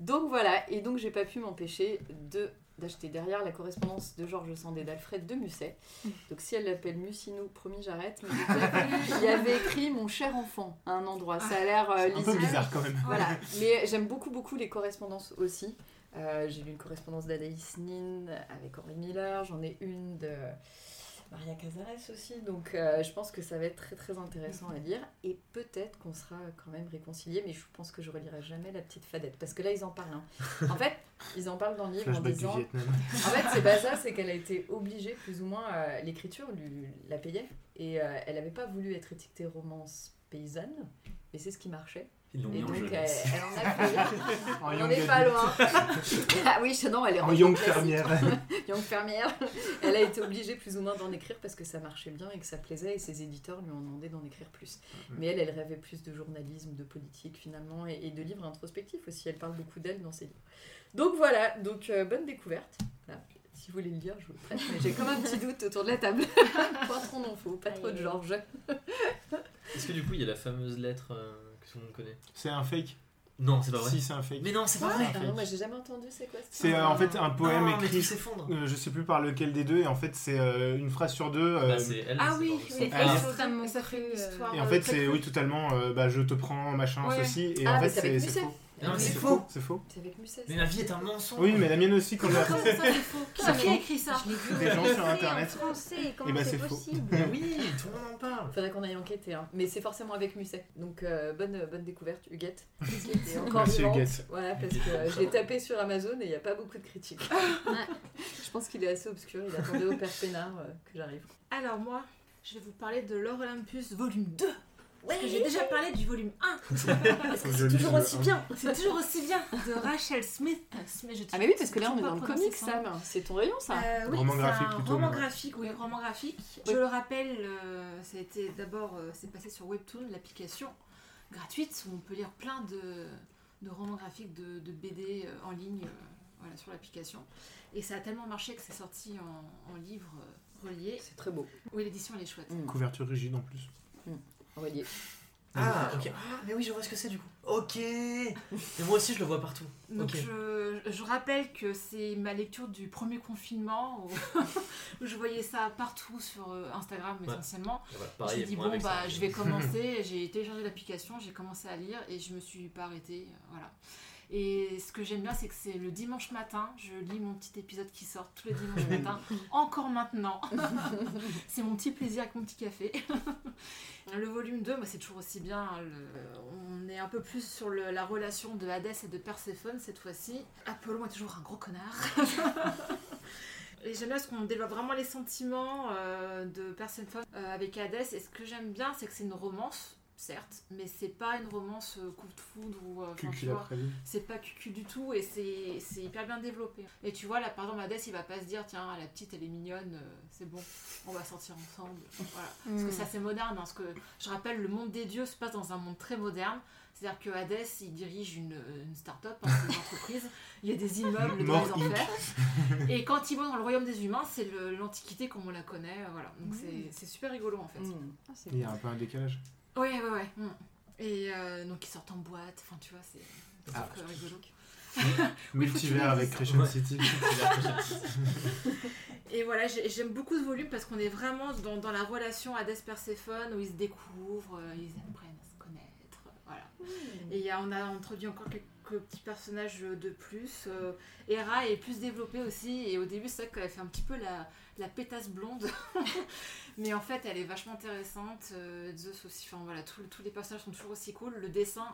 Donc voilà, et donc j'ai pas pu m'empêcher de d'acheter derrière la correspondance de Georges Sand et d'Alfred de Musset. Donc si elle l'appelle Mucinou, promis j'arrête. il y avait écrit mon cher enfant à un endroit. Ça a l'air euh, Un peu bizarre quand même. Voilà, mais j'aime beaucoup beaucoup les correspondances aussi. Euh, j'ai lu une correspondance d'Anaïs Nin avec Henri Miller, j'en ai une de Maria Casares aussi, donc euh, je pense que ça va être très très intéressant à lire et peut-être qu'on sera quand même réconciliés, mais je pense que je relirai jamais la petite fadette parce que là ils en parlent. hein. En fait, ils en parlent dans le livre en disant en fait, c'est pas ça, c'est qu'elle a été obligée, plus ou moins, euh, l'écriture lui, la payait. Et euh, elle n'avait pas voulu être étiquetée romance paysanne, mais c'est ce qui marchait. Ils l'ont mis en donc, elle, jeunesse. elle en a fait. En On young n'en est pas loin. ah oui, non, elle est En young fermière. Young fermière. Elle a été obligée, plus ou moins, d'en écrire parce que ça marchait bien et que ça plaisait, et ses éditeurs lui ont demandé d'en écrire plus. Mhm. Mais elle, elle rêvait plus de journalisme, de politique, finalement, et, et de livres introspectifs aussi. Elle parle beaucoup d'elle dans ses livres. Donc voilà, donc euh, bonne découverte. Là, si vous voulez le lire, je vous le prête. Mais j'ai comme un petit doute autour de la table. pas trop faux, pas trop de Georges. Est-ce que du coup il y a la fameuse lettre euh, que tout le monde connaît C'est un fake. Non, c'est pas vrai. Si, c'est un fake. Mais non, c'est pas Ah, vrai. ah non, moi j'ai jamais entendu, c'est quoi ce C'est euh, en fait un poème non, mais écrit. euh, je sais plus par lequel des deux, et en fait c'est euh, une phrase sur deux. euh, Bah, c'est elle. Ah c'est oui. Ah. extrêmement ça fait une euh, histoire. et en fait c'est oui totalement euh, bah, je te prends machin Ouais. ceci et Ah, en fait c'est Non, mais c'est faux. faux, c'est faux. C'est avec Musset. Mais la vie est un mensonge. Oui, mais la mienne aussi quand Comment j'ai ça, c'est faux Qui a écrit ça Je l'ai vu Des gens en sur français, Internet. En français, comment Eh ben, c'est possible oui, tout le monde en parle. Faudrait qu'on aille enquêter, hein. mais c'est forcément avec Musset. Donc euh, bonne, bonne découverte, Huguette. qui était encore. Huguette. Voilà, parce que euh, je l'ai tapé sur Amazon et il n'y a pas beaucoup de critiques. je pense qu'il est assez obscur, il attendait au Père Pénard euh, que j'arrive. Alors moi, je vais vous parler de L'Or Olympus volume 2. Parce que j'ai déjà parlé du volume 1. Parce que Je c'est toujours aussi bien. C'est toujours aussi bien. De Rachel Smith. Je Ah mais oui, parce que là on est dans le comic, Sam. C'est ton rayon, ça Euh, oui, Roman c'est graphique un plutôt, roman graphique, oui, roman graphique. Oui. Je le rappelle, euh, ça a été d'abord, euh, c'est passé sur Webtoon, l'application gratuite où on peut lire plein de, de romans graphiques, de, de BD euh, en ligne, euh, voilà, sur l'application. Et ça a tellement marché que c'est sorti en, en livre euh, relié. C'est très beau. Oui, l'édition elle est chouette. Mm. Couverture rigide en plus. Relié. Ah, ok. Ah, mais oui, je vois ce que c'est du coup. Ok. Et moi aussi, je le vois partout. Donc je, je rappelle que c'est ma lecture du premier confinement où, où je voyais ça partout sur euh, Instagram Ouais. essentiellement. Pareil, me dis moi, bon bah ça, je vais commencer, j'ai téléchargé l'application, j'ai commencé à lire et je me suis pas arrêtée, euh, voilà. Et ce que j'aime bien c'est que c'est le dimanche matin, je lis mon petit épisode qui sort tous les dimanches matin, encore maintenant. c'est mon petit plaisir avec mon petit café. le volume 2, moi c'est toujours aussi bien, le- on est un peu plus sur le- la relation de Hadès et de Perséphone cette fois-ci. Apollon est toujours un gros connard. Et j'aime bien parce qu'on développe vraiment les sentiments euh, de Perséphone euh, avec Hadès. Et ce que j'aime bien, c'est que c'est une romance, certes, mais c'est pas une romance euh, coup de foudre ou. euh, enfin, tu vois, c'est pas cucu du tout et c'est c'est hyper bien développé. Et tu vois, là, par exemple, Hadès, il va pas se dire, tiens, la petite, elle est mignonne, euh, c'est bon, on va sortir ensemble. Voilà. Parce que Mm. c'est assez moderne, hein, parce que je rappelle, le monde des dieux se passe dans un monde très moderne. C'est-à-dire que Hadès, il dirige une, une start-up, hein, c'est une entreprise. Il y a des immeubles dans les enfers. Et quand il va dans le royaume des humains, c'est le- l'antiquité comme on la connaît. Voilà. Donc c'est- c'est super rigolo en fait. Mm. Ah, c'est Il y a un peu un décalage. Ouais, ouais, ouais. mm. Et euh, donc ils sortent en boîte. Enfin, tu vois, c'est c'est Ah. super rigolo. Multivers avec. Crescent Ouais. City. Et voilà, j'ai- j'aime beaucoup ce volume parce qu'on est vraiment dans, dans la relation Hadès-Perséphone où ils se découvrent, euh, ils apprennent à se connaître. Voilà. Et il y a- on a introduit encore quelques petits personnages de plus. Euh, Hera est plus développée aussi. Et au début, c'est vrai qu'elle fait un petit peu la, la pétasse blonde. Mais en fait, elle est vachement intéressante. Euh, Zeus aussi. Enfin voilà, tous tous les personnages sont toujours aussi cool. Le dessin,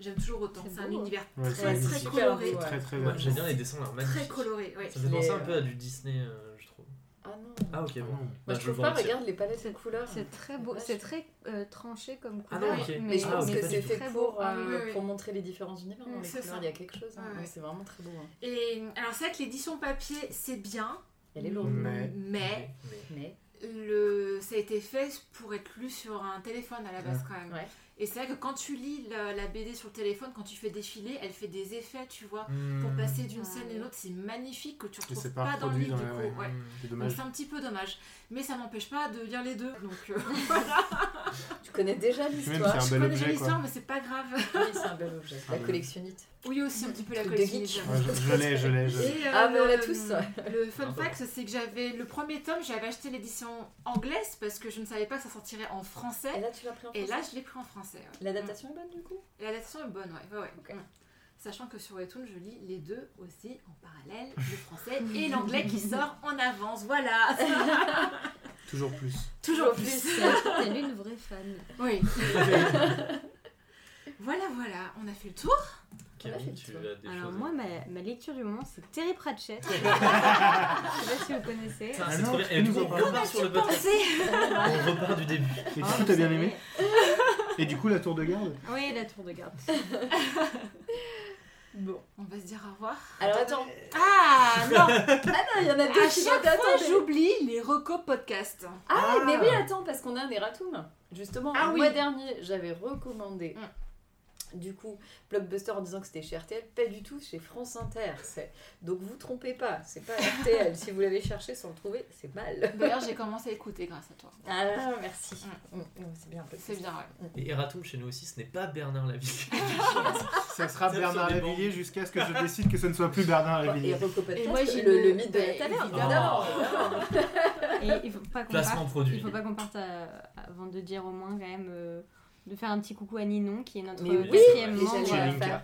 j'aime toujours autant. C'est C'est un univers Ouais, très, c'est très coloré. ouais. très très Ouais, bien. J'aime bien les dessins, là, Très coloré, ouais. Ça me fait penser un peu à du Disney, euh, je trouve. Ah non. Ah, ok, Ah bon. non. Moi, Bah, je trouve pas, regarde les palettes de couleurs. C'est très beau, c'est très euh, tranché comme Ah couleur. non, ok. Mais je Ah, pense que c'est fait Très pour, beau. euh, Ah, oui, oui. pour montrer les différents univers dans Mm, les c'est couleurs. ça. Il y a quelque chose. hein. Ouais. c'est vraiment très beau. hein. Et alors, c'est vrai que l'édition papier, c'est bien. Elle est lourde. Mais- Mais Mais- Mais le, ça a été fait pour être lu sur un téléphone à la base quand même. Ouais. Et c'est vrai que quand tu lis la, la BD sur le téléphone, quand tu fais défiler, elle fait des effets, tu vois, pour Hmm. passer d'une scène à une autre. C'est magnifique que tu Et retrouves pas, pas dans le livre dans du coup. ouais. ouais. C'est Donc dommage. c'est un petit peu dommage. Mais ça m'empêche pas de lire les deux. Donc euh, tu connais déjà l'histoire. je connais déjà l'histoire, mais c'est pas grave. Oui, c'est un bel objet. La collectionnite. Oui, aussi un petit peu la Truc de collection. geek. Ouais, je, je l'ai, je l'ai, je l'ai. Et, euh, Ah, mais on l'a le- tous. Le fun fact, c'est que j'avais le premier tome, j'avais acheté l'édition anglaise parce que je ne savais pas que ça sortirait en Et français. là, tu l'as pris en Et français? là, je l'ai pris en français. Ouais. L'adaptation est bonne du coup? L'adaptation est bonne, ouais. ouais. Mm. Sachant que sur Webtoon, je lis les deux aussi en parallèle, le français et l'anglais qui sort en avance. Voilà. Toujours plus. Toujours plus. T'es une vraie fan. Oui. voilà, voilà. On a fait le tour? Camille, tu tour. as des Alors choses. moi, ma, ma lecture du moment, c'est Terry Pratchett. Je sais pas si vous connaissez. Ah c'est non, trop bien. tu Et du nous on repart sur le podcast. On repart du début. Coup, vous t'as bien aimé Et du coup, la tour de garde Oui, la tour de garde. Bon. On va se dire au revoir. Alors attends. Ah non Ah non, il y en a deux À qui chaque fois, attendre. j'oublie les recos podcast. Ah, Ah. mais oui, attends, parce qu'on a un erratum. Justement, Ah le oui. mois dernier, j'avais recommandé. Mm. Du coup, Blockbuster en disant que c'était chez RTL, pas du tout chez France Inter. c'est- Donc vous trompez pas, c'est pas RTL. si vous l'avez cherché sans le trouver, c'est mal. D'ailleurs, j'ai commencé à écouter grâce à toi. Ah, merci. Mm, mm, C'est bien. C'est bien, ouais. Et Eratum chez nous aussi, ce n'est pas Bernard Lavillier. Ça sera Bernard Lavillier jusqu'à ce que je décide que ce ne soit plus Bernard Lavillier. Et moi, j'ai le, le- mythe de la taverne. Et il faut pas qu'on Placement parte. produit. Il faut pas qu'on parte à- avant de dire au moins quand même euh, de faire un petit coucou à Ninon qui est notre oui, quatrième, membre, faire.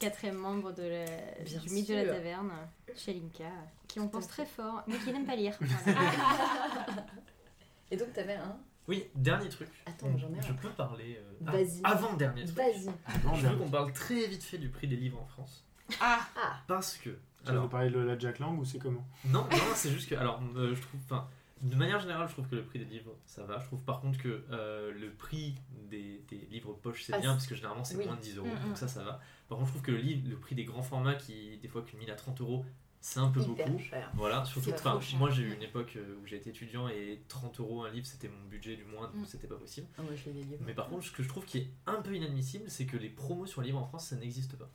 quatrième membre de la, Bien du mythe de la taverne, chez Linka, qui on pense très fort, mais qui n'aime pas lire. Voilà. Et donc t'avais un. Oui, dernier truc. Attends, j'en ai un. Je peux parler. euh, ah, Vas-y. Avant-dernier truc. Vas-y. Avant, Je veux qu'on parle très vite fait du prix des livres en France. Ah, Ah, Parce que. Tu Alors, nous parler de la Jack Lang ou c'est comment? Non, non, c'est juste que, alors, euh, je trouve, enfin, de manière générale, je trouve que le prix des livres, ça va. Je trouve par contre que euh, le prix des, des livres poche, c'est Ah, bien, parce que généralement, c'est oui. moins de 10 euros, Mm, mm. donc ça, ça va. Par contre, je trouve que le, livre, le prix des grands formats, qui des fois culmine à 30 euros, c'est un peu hyper beaucoup. cher. Voilà, surtout, enfin, moi j'ai eu une époque euh, où j'étais étudiant et 30 euros un livre, c'était mon budget du mois, donc Mm. c'était pas possible. Ah, moi je lis les livres. Mais par contre, ce que je trouve qui est un peu inadmissible, c'est que les promos sur les livres en France, ça n'existe pas.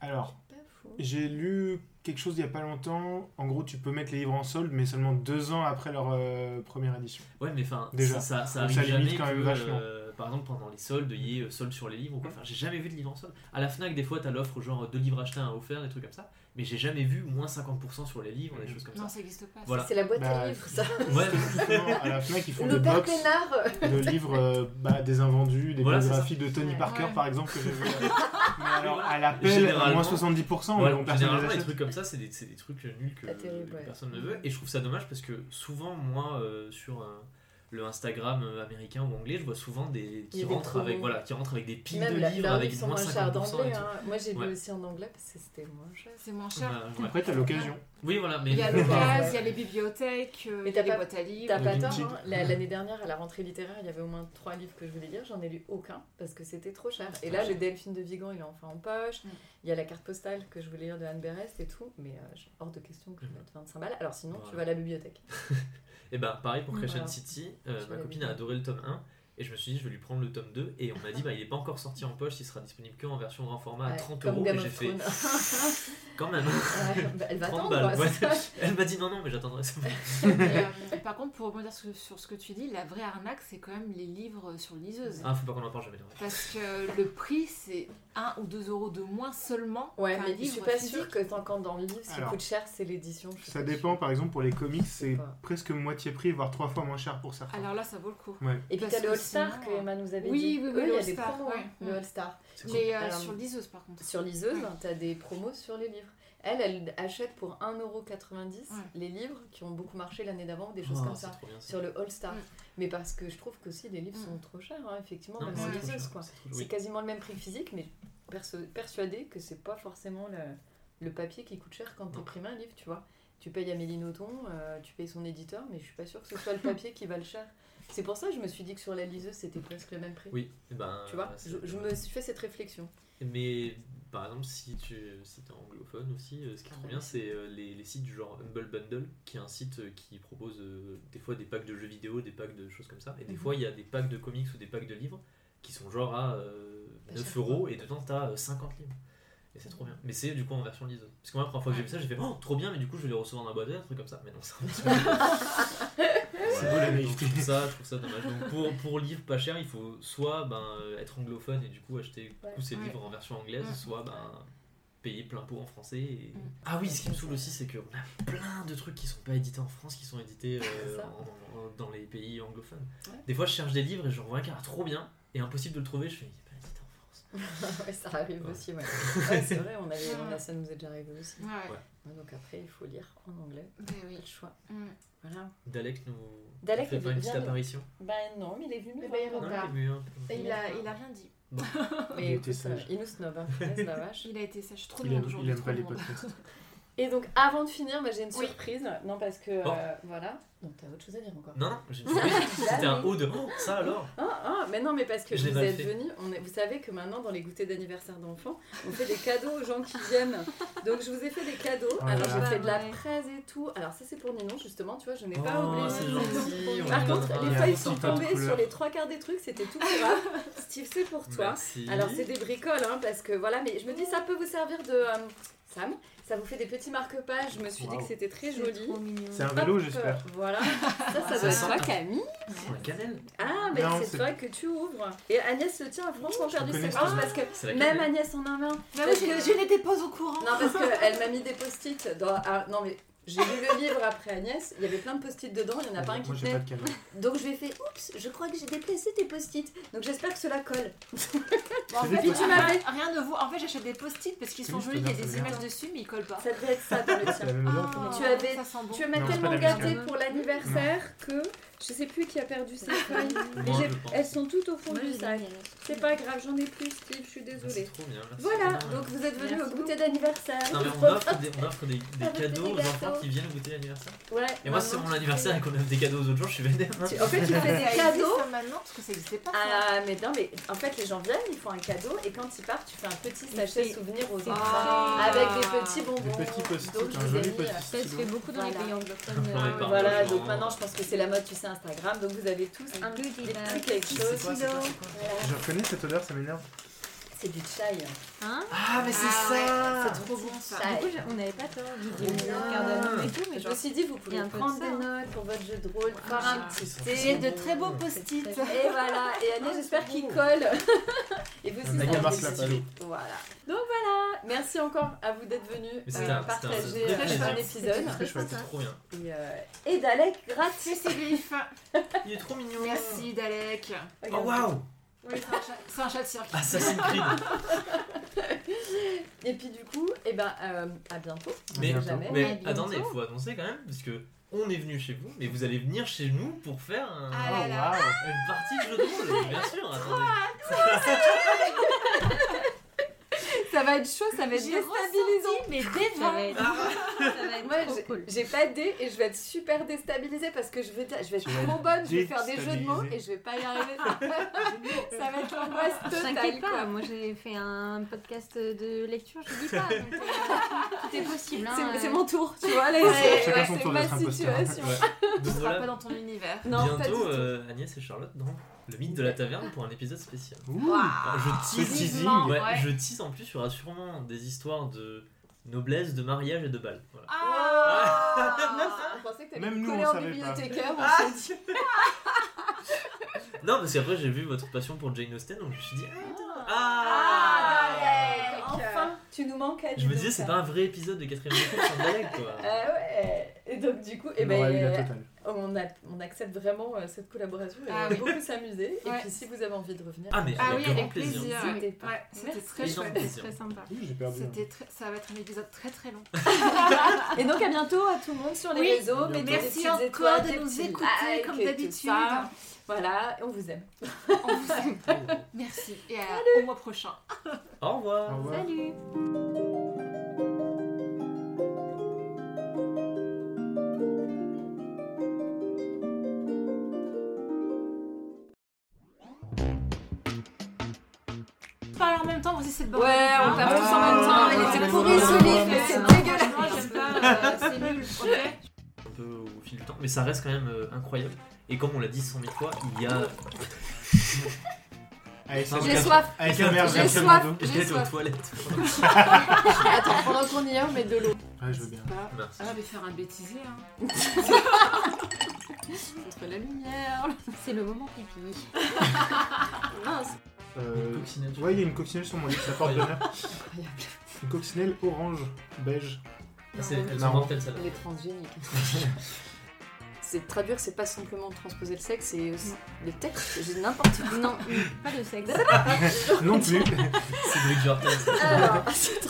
Alors, fou. j'ai lu quelque chose il y a pas longtemps. En gros, tu peux mettre les livres en solde, mais seulement deux ans après leur euh, première édition. Ouais, mais enfin, Déjà. ça, ça, ça arrive ça limite jamais quand même que, vachement. euh, par exemple, pendant les soldes, il y ait euh, soldes sur les livres ou quoi. Enfin, j'ai jamais vu de livre en solde. À la Fnac, des fois, t'as l'offre genre deux livres achetés, un offert, des trucs comme ça. Mais j'ai jamais vu moins 50% sur les livres, des choses comme Non, ça. ça n'existe pas. Voilà. C'est la boîte Bah, à livres, ça. Ouais, Justement, à la FNAC, ils font des Le père box peinard. de livres euh, bah, des invendus, des Voilà, biographies de Tony Ouais. Parker Ouais. par exemple que j'ai vu. euh, Mais alors à l'appel, moins 70%, Ouais, on généralement, les les trucs comme ça, c'est des, c'est des trucs nuls que, Pas terrible, que ouais. personne ne veut. Et je trouve ça dommage parce que souvent, moi, euh, sur euh, le Instagram euh, américain ou anglais, je vois souvent des qui des rentrent avec voilà, qui rentrent avec des piles Même de la- livres avec moins moins 50% chers et d'anglais. tout. hein. Moi, j'ai Ouais. lu aussi en anglais parce que c'était moins cher. C'est moins cher. Bah, ouais. Après, t'as l'occasion. Oui, voilà, mais Il y a l'occasion, il y a les bibliothèques, euh, Mais t'as les pas- boîtes à livres. T'as pas Le tort, hein. La- L'année dernière, à la rentrée littéraire, il y avait au moins trois livres que je voulais lire. J'en ai lu aucun parce que c'était trop cher. Et là, le Delphine de Vigan, il est enfin en poche. Mm. Il y a la carte postale que je voulais lire de Anne Berest et tout. Mais euh, j'ai hors de question que je Mm. mette 25 balles. Alors sinon, tu Voilà. vas à la bibliothèque. Et bah pareil pour Crescent Voilà. City, euh, ma copine a adoré le tome 1 et je me suis dit je vais lui prendre le tome 2 et on m'a dit bah il est pas encore sorti en poche, il sera disponible que en version grand format à Ouais, 30 comme euros et j'ai fait. quand même Ouais, bah, elle va 30 attendre. balles. quoi, ouais. c'est ça. Elle m'a dit non non mais j'attendrai euh, par contre, pour rebondir sur, sur ce que tu dis, la vraie arnaque, c'est quand même les livres sur liseuse. Ah faut pas qu'on en parle jamais. Parce que le prix, c'est 1 ou 2 euros de moins seulement Ouais, mais je suis pas sûre que tant quand dans le livre, ce qui coûte cher, c'est l'édition. Ça dépend, par exemple, pour les comics, c'est presque moitié prix, voire trois fois moins cher pour certains. Alors là, ça vaut le coup. Ouais. Et puis t'as le All-Star que Emma nous avait oui, dit. oui, oui, le il y a des All-Star, promos, hein, le. All-Star. Mais euh, sur liseuse, par contre. Sur liseuse, t'as des promos sur les livres. Elle, elle achète pour 1,90€ Ouais. les livres qui ont beaucoup marché l'année d'avant des choses Oh, comme ça. bien. Sur le All-Star. Mm. Mais parce que je trouve qu'aussi les livres Mm. sont trop chers, hein, effectivement, Non, même c'est quasiment le même prix physique, mais perso- persuadée que c'est pas forcément le, le papier qui coûte cher quand Non. t'imprimes un livre, tu vois. Tu payes Amélie Nothomb, euh, tu payes son éditeur, mais je suis pas sûre que ce soit le papier qui va le cher. C'est pour ça que je me suis dit que sur la liseuse, c'était presque le même prix. Oui, et ben, Tu vois, je, je me suis fait cette réflexion. Mais par exemple, si tu si es anglophone aussi, euh, ce qui est Ah trop ouais. bien, c'est euh, les, les sites du genre Humble Bundle, qui est un site euh, qui propose des fois des packs de jeux vidéo, des packs de choses comme ça. Et des Mhm. fois, il y a des packs de comics ou des packs de livres qui sont genre à euh, Pas 9 cher, euros et dedans, tu as 50 livres. Et c'est trop bien. Mais c'est du coup en version liseuse. Parce que moi, la première fois que j'ai vu ça, j'ai fait oh, trop bien, mais du coup, je vais les recevoir dans la boîte un truc comme ça. Mais non, c'est C'est beau la donc, naïveté. je trouve ça, je trouve ça dommage. Donc, pour, pour livres pas chers, il faut soit ben, être anglophone et du coup acheter coup, ces Ouais. livres en version anglaise, Mm. soit ben, payer plein pot en français. et- Mm. Ah oui, ce qui me saoule aussi, c'est qu'on a plein de trucs qui sont pas édités en France, qui sont édités euh, en- en- dans les pays anglophones. Ouais. Des fois, je cherche des livres et je revois un qui trop bien et impossible de le trouver. Je fais, il est pas édité en France. ouais, ça arrive Ouais. aussi, ouais. Ouais, c'est vrai, on avait, on a- ça nous est déjà arrivé aussi. Ouais, Donc après, il faut lire en anglais. Ben Pas oui. le choix. Mm. Voilà. Dalek nous Dalek fait pas une petite nous- apparition. Bah non, mais il est venu nous Eh ben, il voir. Non, repart. il est un peu. Et il a, il a rien dit. Mais Il était écoute, sage. euh, il nous snob, hein, vache. Il a été sage. Trop Il aime, aujourd'hui. il aime trop pas les podcasts. Et donc, avant de finir, bah, j'ai une Oui. surprise. Non, parce que, Bon. euh, voilà. Donc, t'as autre chose à dire encore. Non, non, j'ai une surprise. C'était un haut de oh, ça alors Ah, ah, mais non, mais parce que Je l'ai vous mal êtes fait. venus, on est- vous savez que maintenant dans les goûters d'anniversaire d'enfants, on fait des cadeaux aux gens qui viennent. Donc je vous ai fait des cadeaux. Oh Alors j'ai là. fait de la Ouais. presse et tout. Alors ça c'est pour Ninon justement, tu vois, je n'ai pas Oh, oublié. c'est gentil. on Par contre, les feuilles sont pas de tombées couleur. sur les trois quarts des trucs, c'était tout pour grave. Steve, c'est pour toi. Merci. Alors c'est des bricoles, hein, parce que voilà, mais je me dis ça peut vous servir de euh, Sam. Ça vous fait des petits marque-pages. Je me suis dit que c'était très joli. C'est un vélo, j'espère. Voilà. Ça, ça Ça doit être toi, Camille. Ah, mais c'est toi que tu ouvres. Et Agnès le tien a franchement perdu ses ça. parce que même. Agnès en a un. Bah oui, que- je, je n'étais pas au courant. Non, parce qu'elle m'a mis des post-it. Dans... ah, non, mais j'ai lu le livre après Agnès. Il y avait plein de post-it dedans. Il n'y en a pas un qui tenait. Donc je lui ai fait Oups, je crois que j'ai déplacé tes post-it. Donc j'espère que cela colle. Bon, en C'est fait, des tu m'avais- rien, ne vaut. En fait, j'achète des post-it parce qu'ils sont jolis. Il y a des images bien. dessus, mais ils collent pas. Ça devait être ça dans le tien. Ah, Tu avais- bon. Tu m'as tellement gâté pour l'anniversaire que je sais plus qui a perdu ses feuilles. Mais Moi, j'ai- je pense. elles sont toutes au fond Moi, du j'ai sac. C'est pas grave, j'en ai plus, Steve, je suis C'est désolée. trop bien. merci. Voilà, donc vous êtes venus Merci au goûter d'anniversaire. Non, mais on offre des, on offre des, des Avec des cadeaux aux enfants gâteaux. qui viennent goûter l'anniversaire. Ouais, Et moi, si c'est mon anniversaire et qu'on offre des cadeaux aux autres jours, je suis vénère. hein. tu- En fait, tu fais des cadeaux. maintenant parce que ça n'existait pas. ça. Ah, mais non, mais en fait, les gens viennent, ils font un cadeau et quand ils partent, tu fais un petit sachet c'est- souvenir aux c'est autres. Ah. Avec des petits bonbons. Des petits post-it, Donc, je un vous ai joli mis, euh, Ça se fait beaucoup dans les Voilà. pays anglophones. Euh. Voilà, donc maintenant, je pense que c'est la mode, tu sais, Instagram. Donc vous avez tous un Goodie des petits quelque chose. Quoi, quoi, quoi. Je reconnais cette odeur, ça m'énerve. C'est du chai. Hein Ah, mais c'est Ah ouais, ça c'est trop bon ça. Du coup, on n'avait pas tort. J'ai dit Ah. mon cardamome et tout, mais Je me suis dit, vous pouvez prendre ça, des hein. notes pour votre jeu de rôle, faire un petit thé. J'ai de très beaux post-it. Et voilà, et Agnès, j'espère qu'il colle. Et vous aussi, ça. Voilà. Donc voilà, merci encore à vous d'être venus euh, un partager euh, un épisode. Très chouette. C'est trop bien. Et, euh, et Dalek, Sylvie. Il est trop mignon. Merci Dalek. Oh waouh Oui, c'est un chat- c'est un chat de cirque. Assassin's Creed. Et puis du coup, et ben, euh, à bientôt. Mais. À bientôt. attendez, il faut annoncer quand même, parce que on est venu chez vous, mais vous allez venir chez nous pour faire un- Ah Oh, une partie de jeu de rôle. Bien sûr, attendez. Ça va être chaud, ça va être déstabilisant. mais va être, ça va être Moi, trop j'ai- cool. j'ai pas de dés et je vais être super déstabilisée parce que je vais, je vais être être bonne, je vais faire des jeux de mots et je vais pas y arriver. ça va être l'angoisse totale. T'inquiète quoi. pas, moi j'ai fait un podcast de lecture, je dis pas. donc, euh, tout est possible. Hein, C'est- euh. Mon tour, tu vois, c'est ma situation. Ouais. Tu seras pas dans ton univers. Non, pas du bientôt tout. euh, Agnès et Charlotte dans le mythe de la taverne pour un épisode spécial. Ouh. Ah, je tease, teasing. ouais, Ouais. je tease en plus, il y aura sûrement des histoires de noblesse, de mariage et de bal. Voilà. Ah On pensait que t'allais Même me nous, on en savait pas. bibliothécaire, on s'est dit. Non, parce qu'après j'ai vu votre passion pour Jane Austen, donc je me suis dit, ah, Ah, tu nous manques à Je me disais, c'est pas un vrai épisode de quatrième écoute sans Dalek quoi. Ah ouais Et donc du coup, eh On ben, euh, on, a- on accepte vraiment euh, cette collaboration et Ah on va oui. beaucoup s'amuser. Et puis si vous avez envie de revenir, Ah, mais Ah avec oui, avec plaisir. plaisir. Pas. Ouais, c'était très chouette. Très sympa. Oui, j'ai perdu. C'était très... Ça va être un épisode très très long. Et donc à bientôt à tout le monde sur les Oui, réseaux. des Merci encore de nous écouter comme d'habitude. Voilà, on vous aime. On vous aime. Merci. Et à- au mois prochain. Au revoir. Au revoir. Salut en même temps, aussi c'est le Ouais, on parle Ah, tous en même temps. Il était ah, pourri ce livre, mais c'est dégueulasse. franchement, j'aime pas, euh, c'est nul, ok Un peu au fil du temps, mais ça reste quand même euh, incroyable. Et comme on l'a dit cent mille fois, il y a. ASMR. J'ai soif. ASMR, J'ai version soif. Mando. J'ai J'étais aux soif. toilettes. Attends, pendant qu'on y est, on met de l'eau. Ouais, je veux bien. Merci. Ah, je vais faire un bêtisier. Hein. Contre la lumière. C'est le moment pipi. Mince. Euh, Coccinelle. Ouais, il y a une coccinelle sur mon lit, ça porte bonheur. Incroyable. Une coccinelle orange, beige. Ah, c'est- mortelles celles-là. Elle est transgénique. c'est traduire, c'est pas simplement transposer le sexe, c'est aussi le texte. J'ai n'importe quoi. Non, pas de sexe. Non plus. C'est ça. Alors, c'est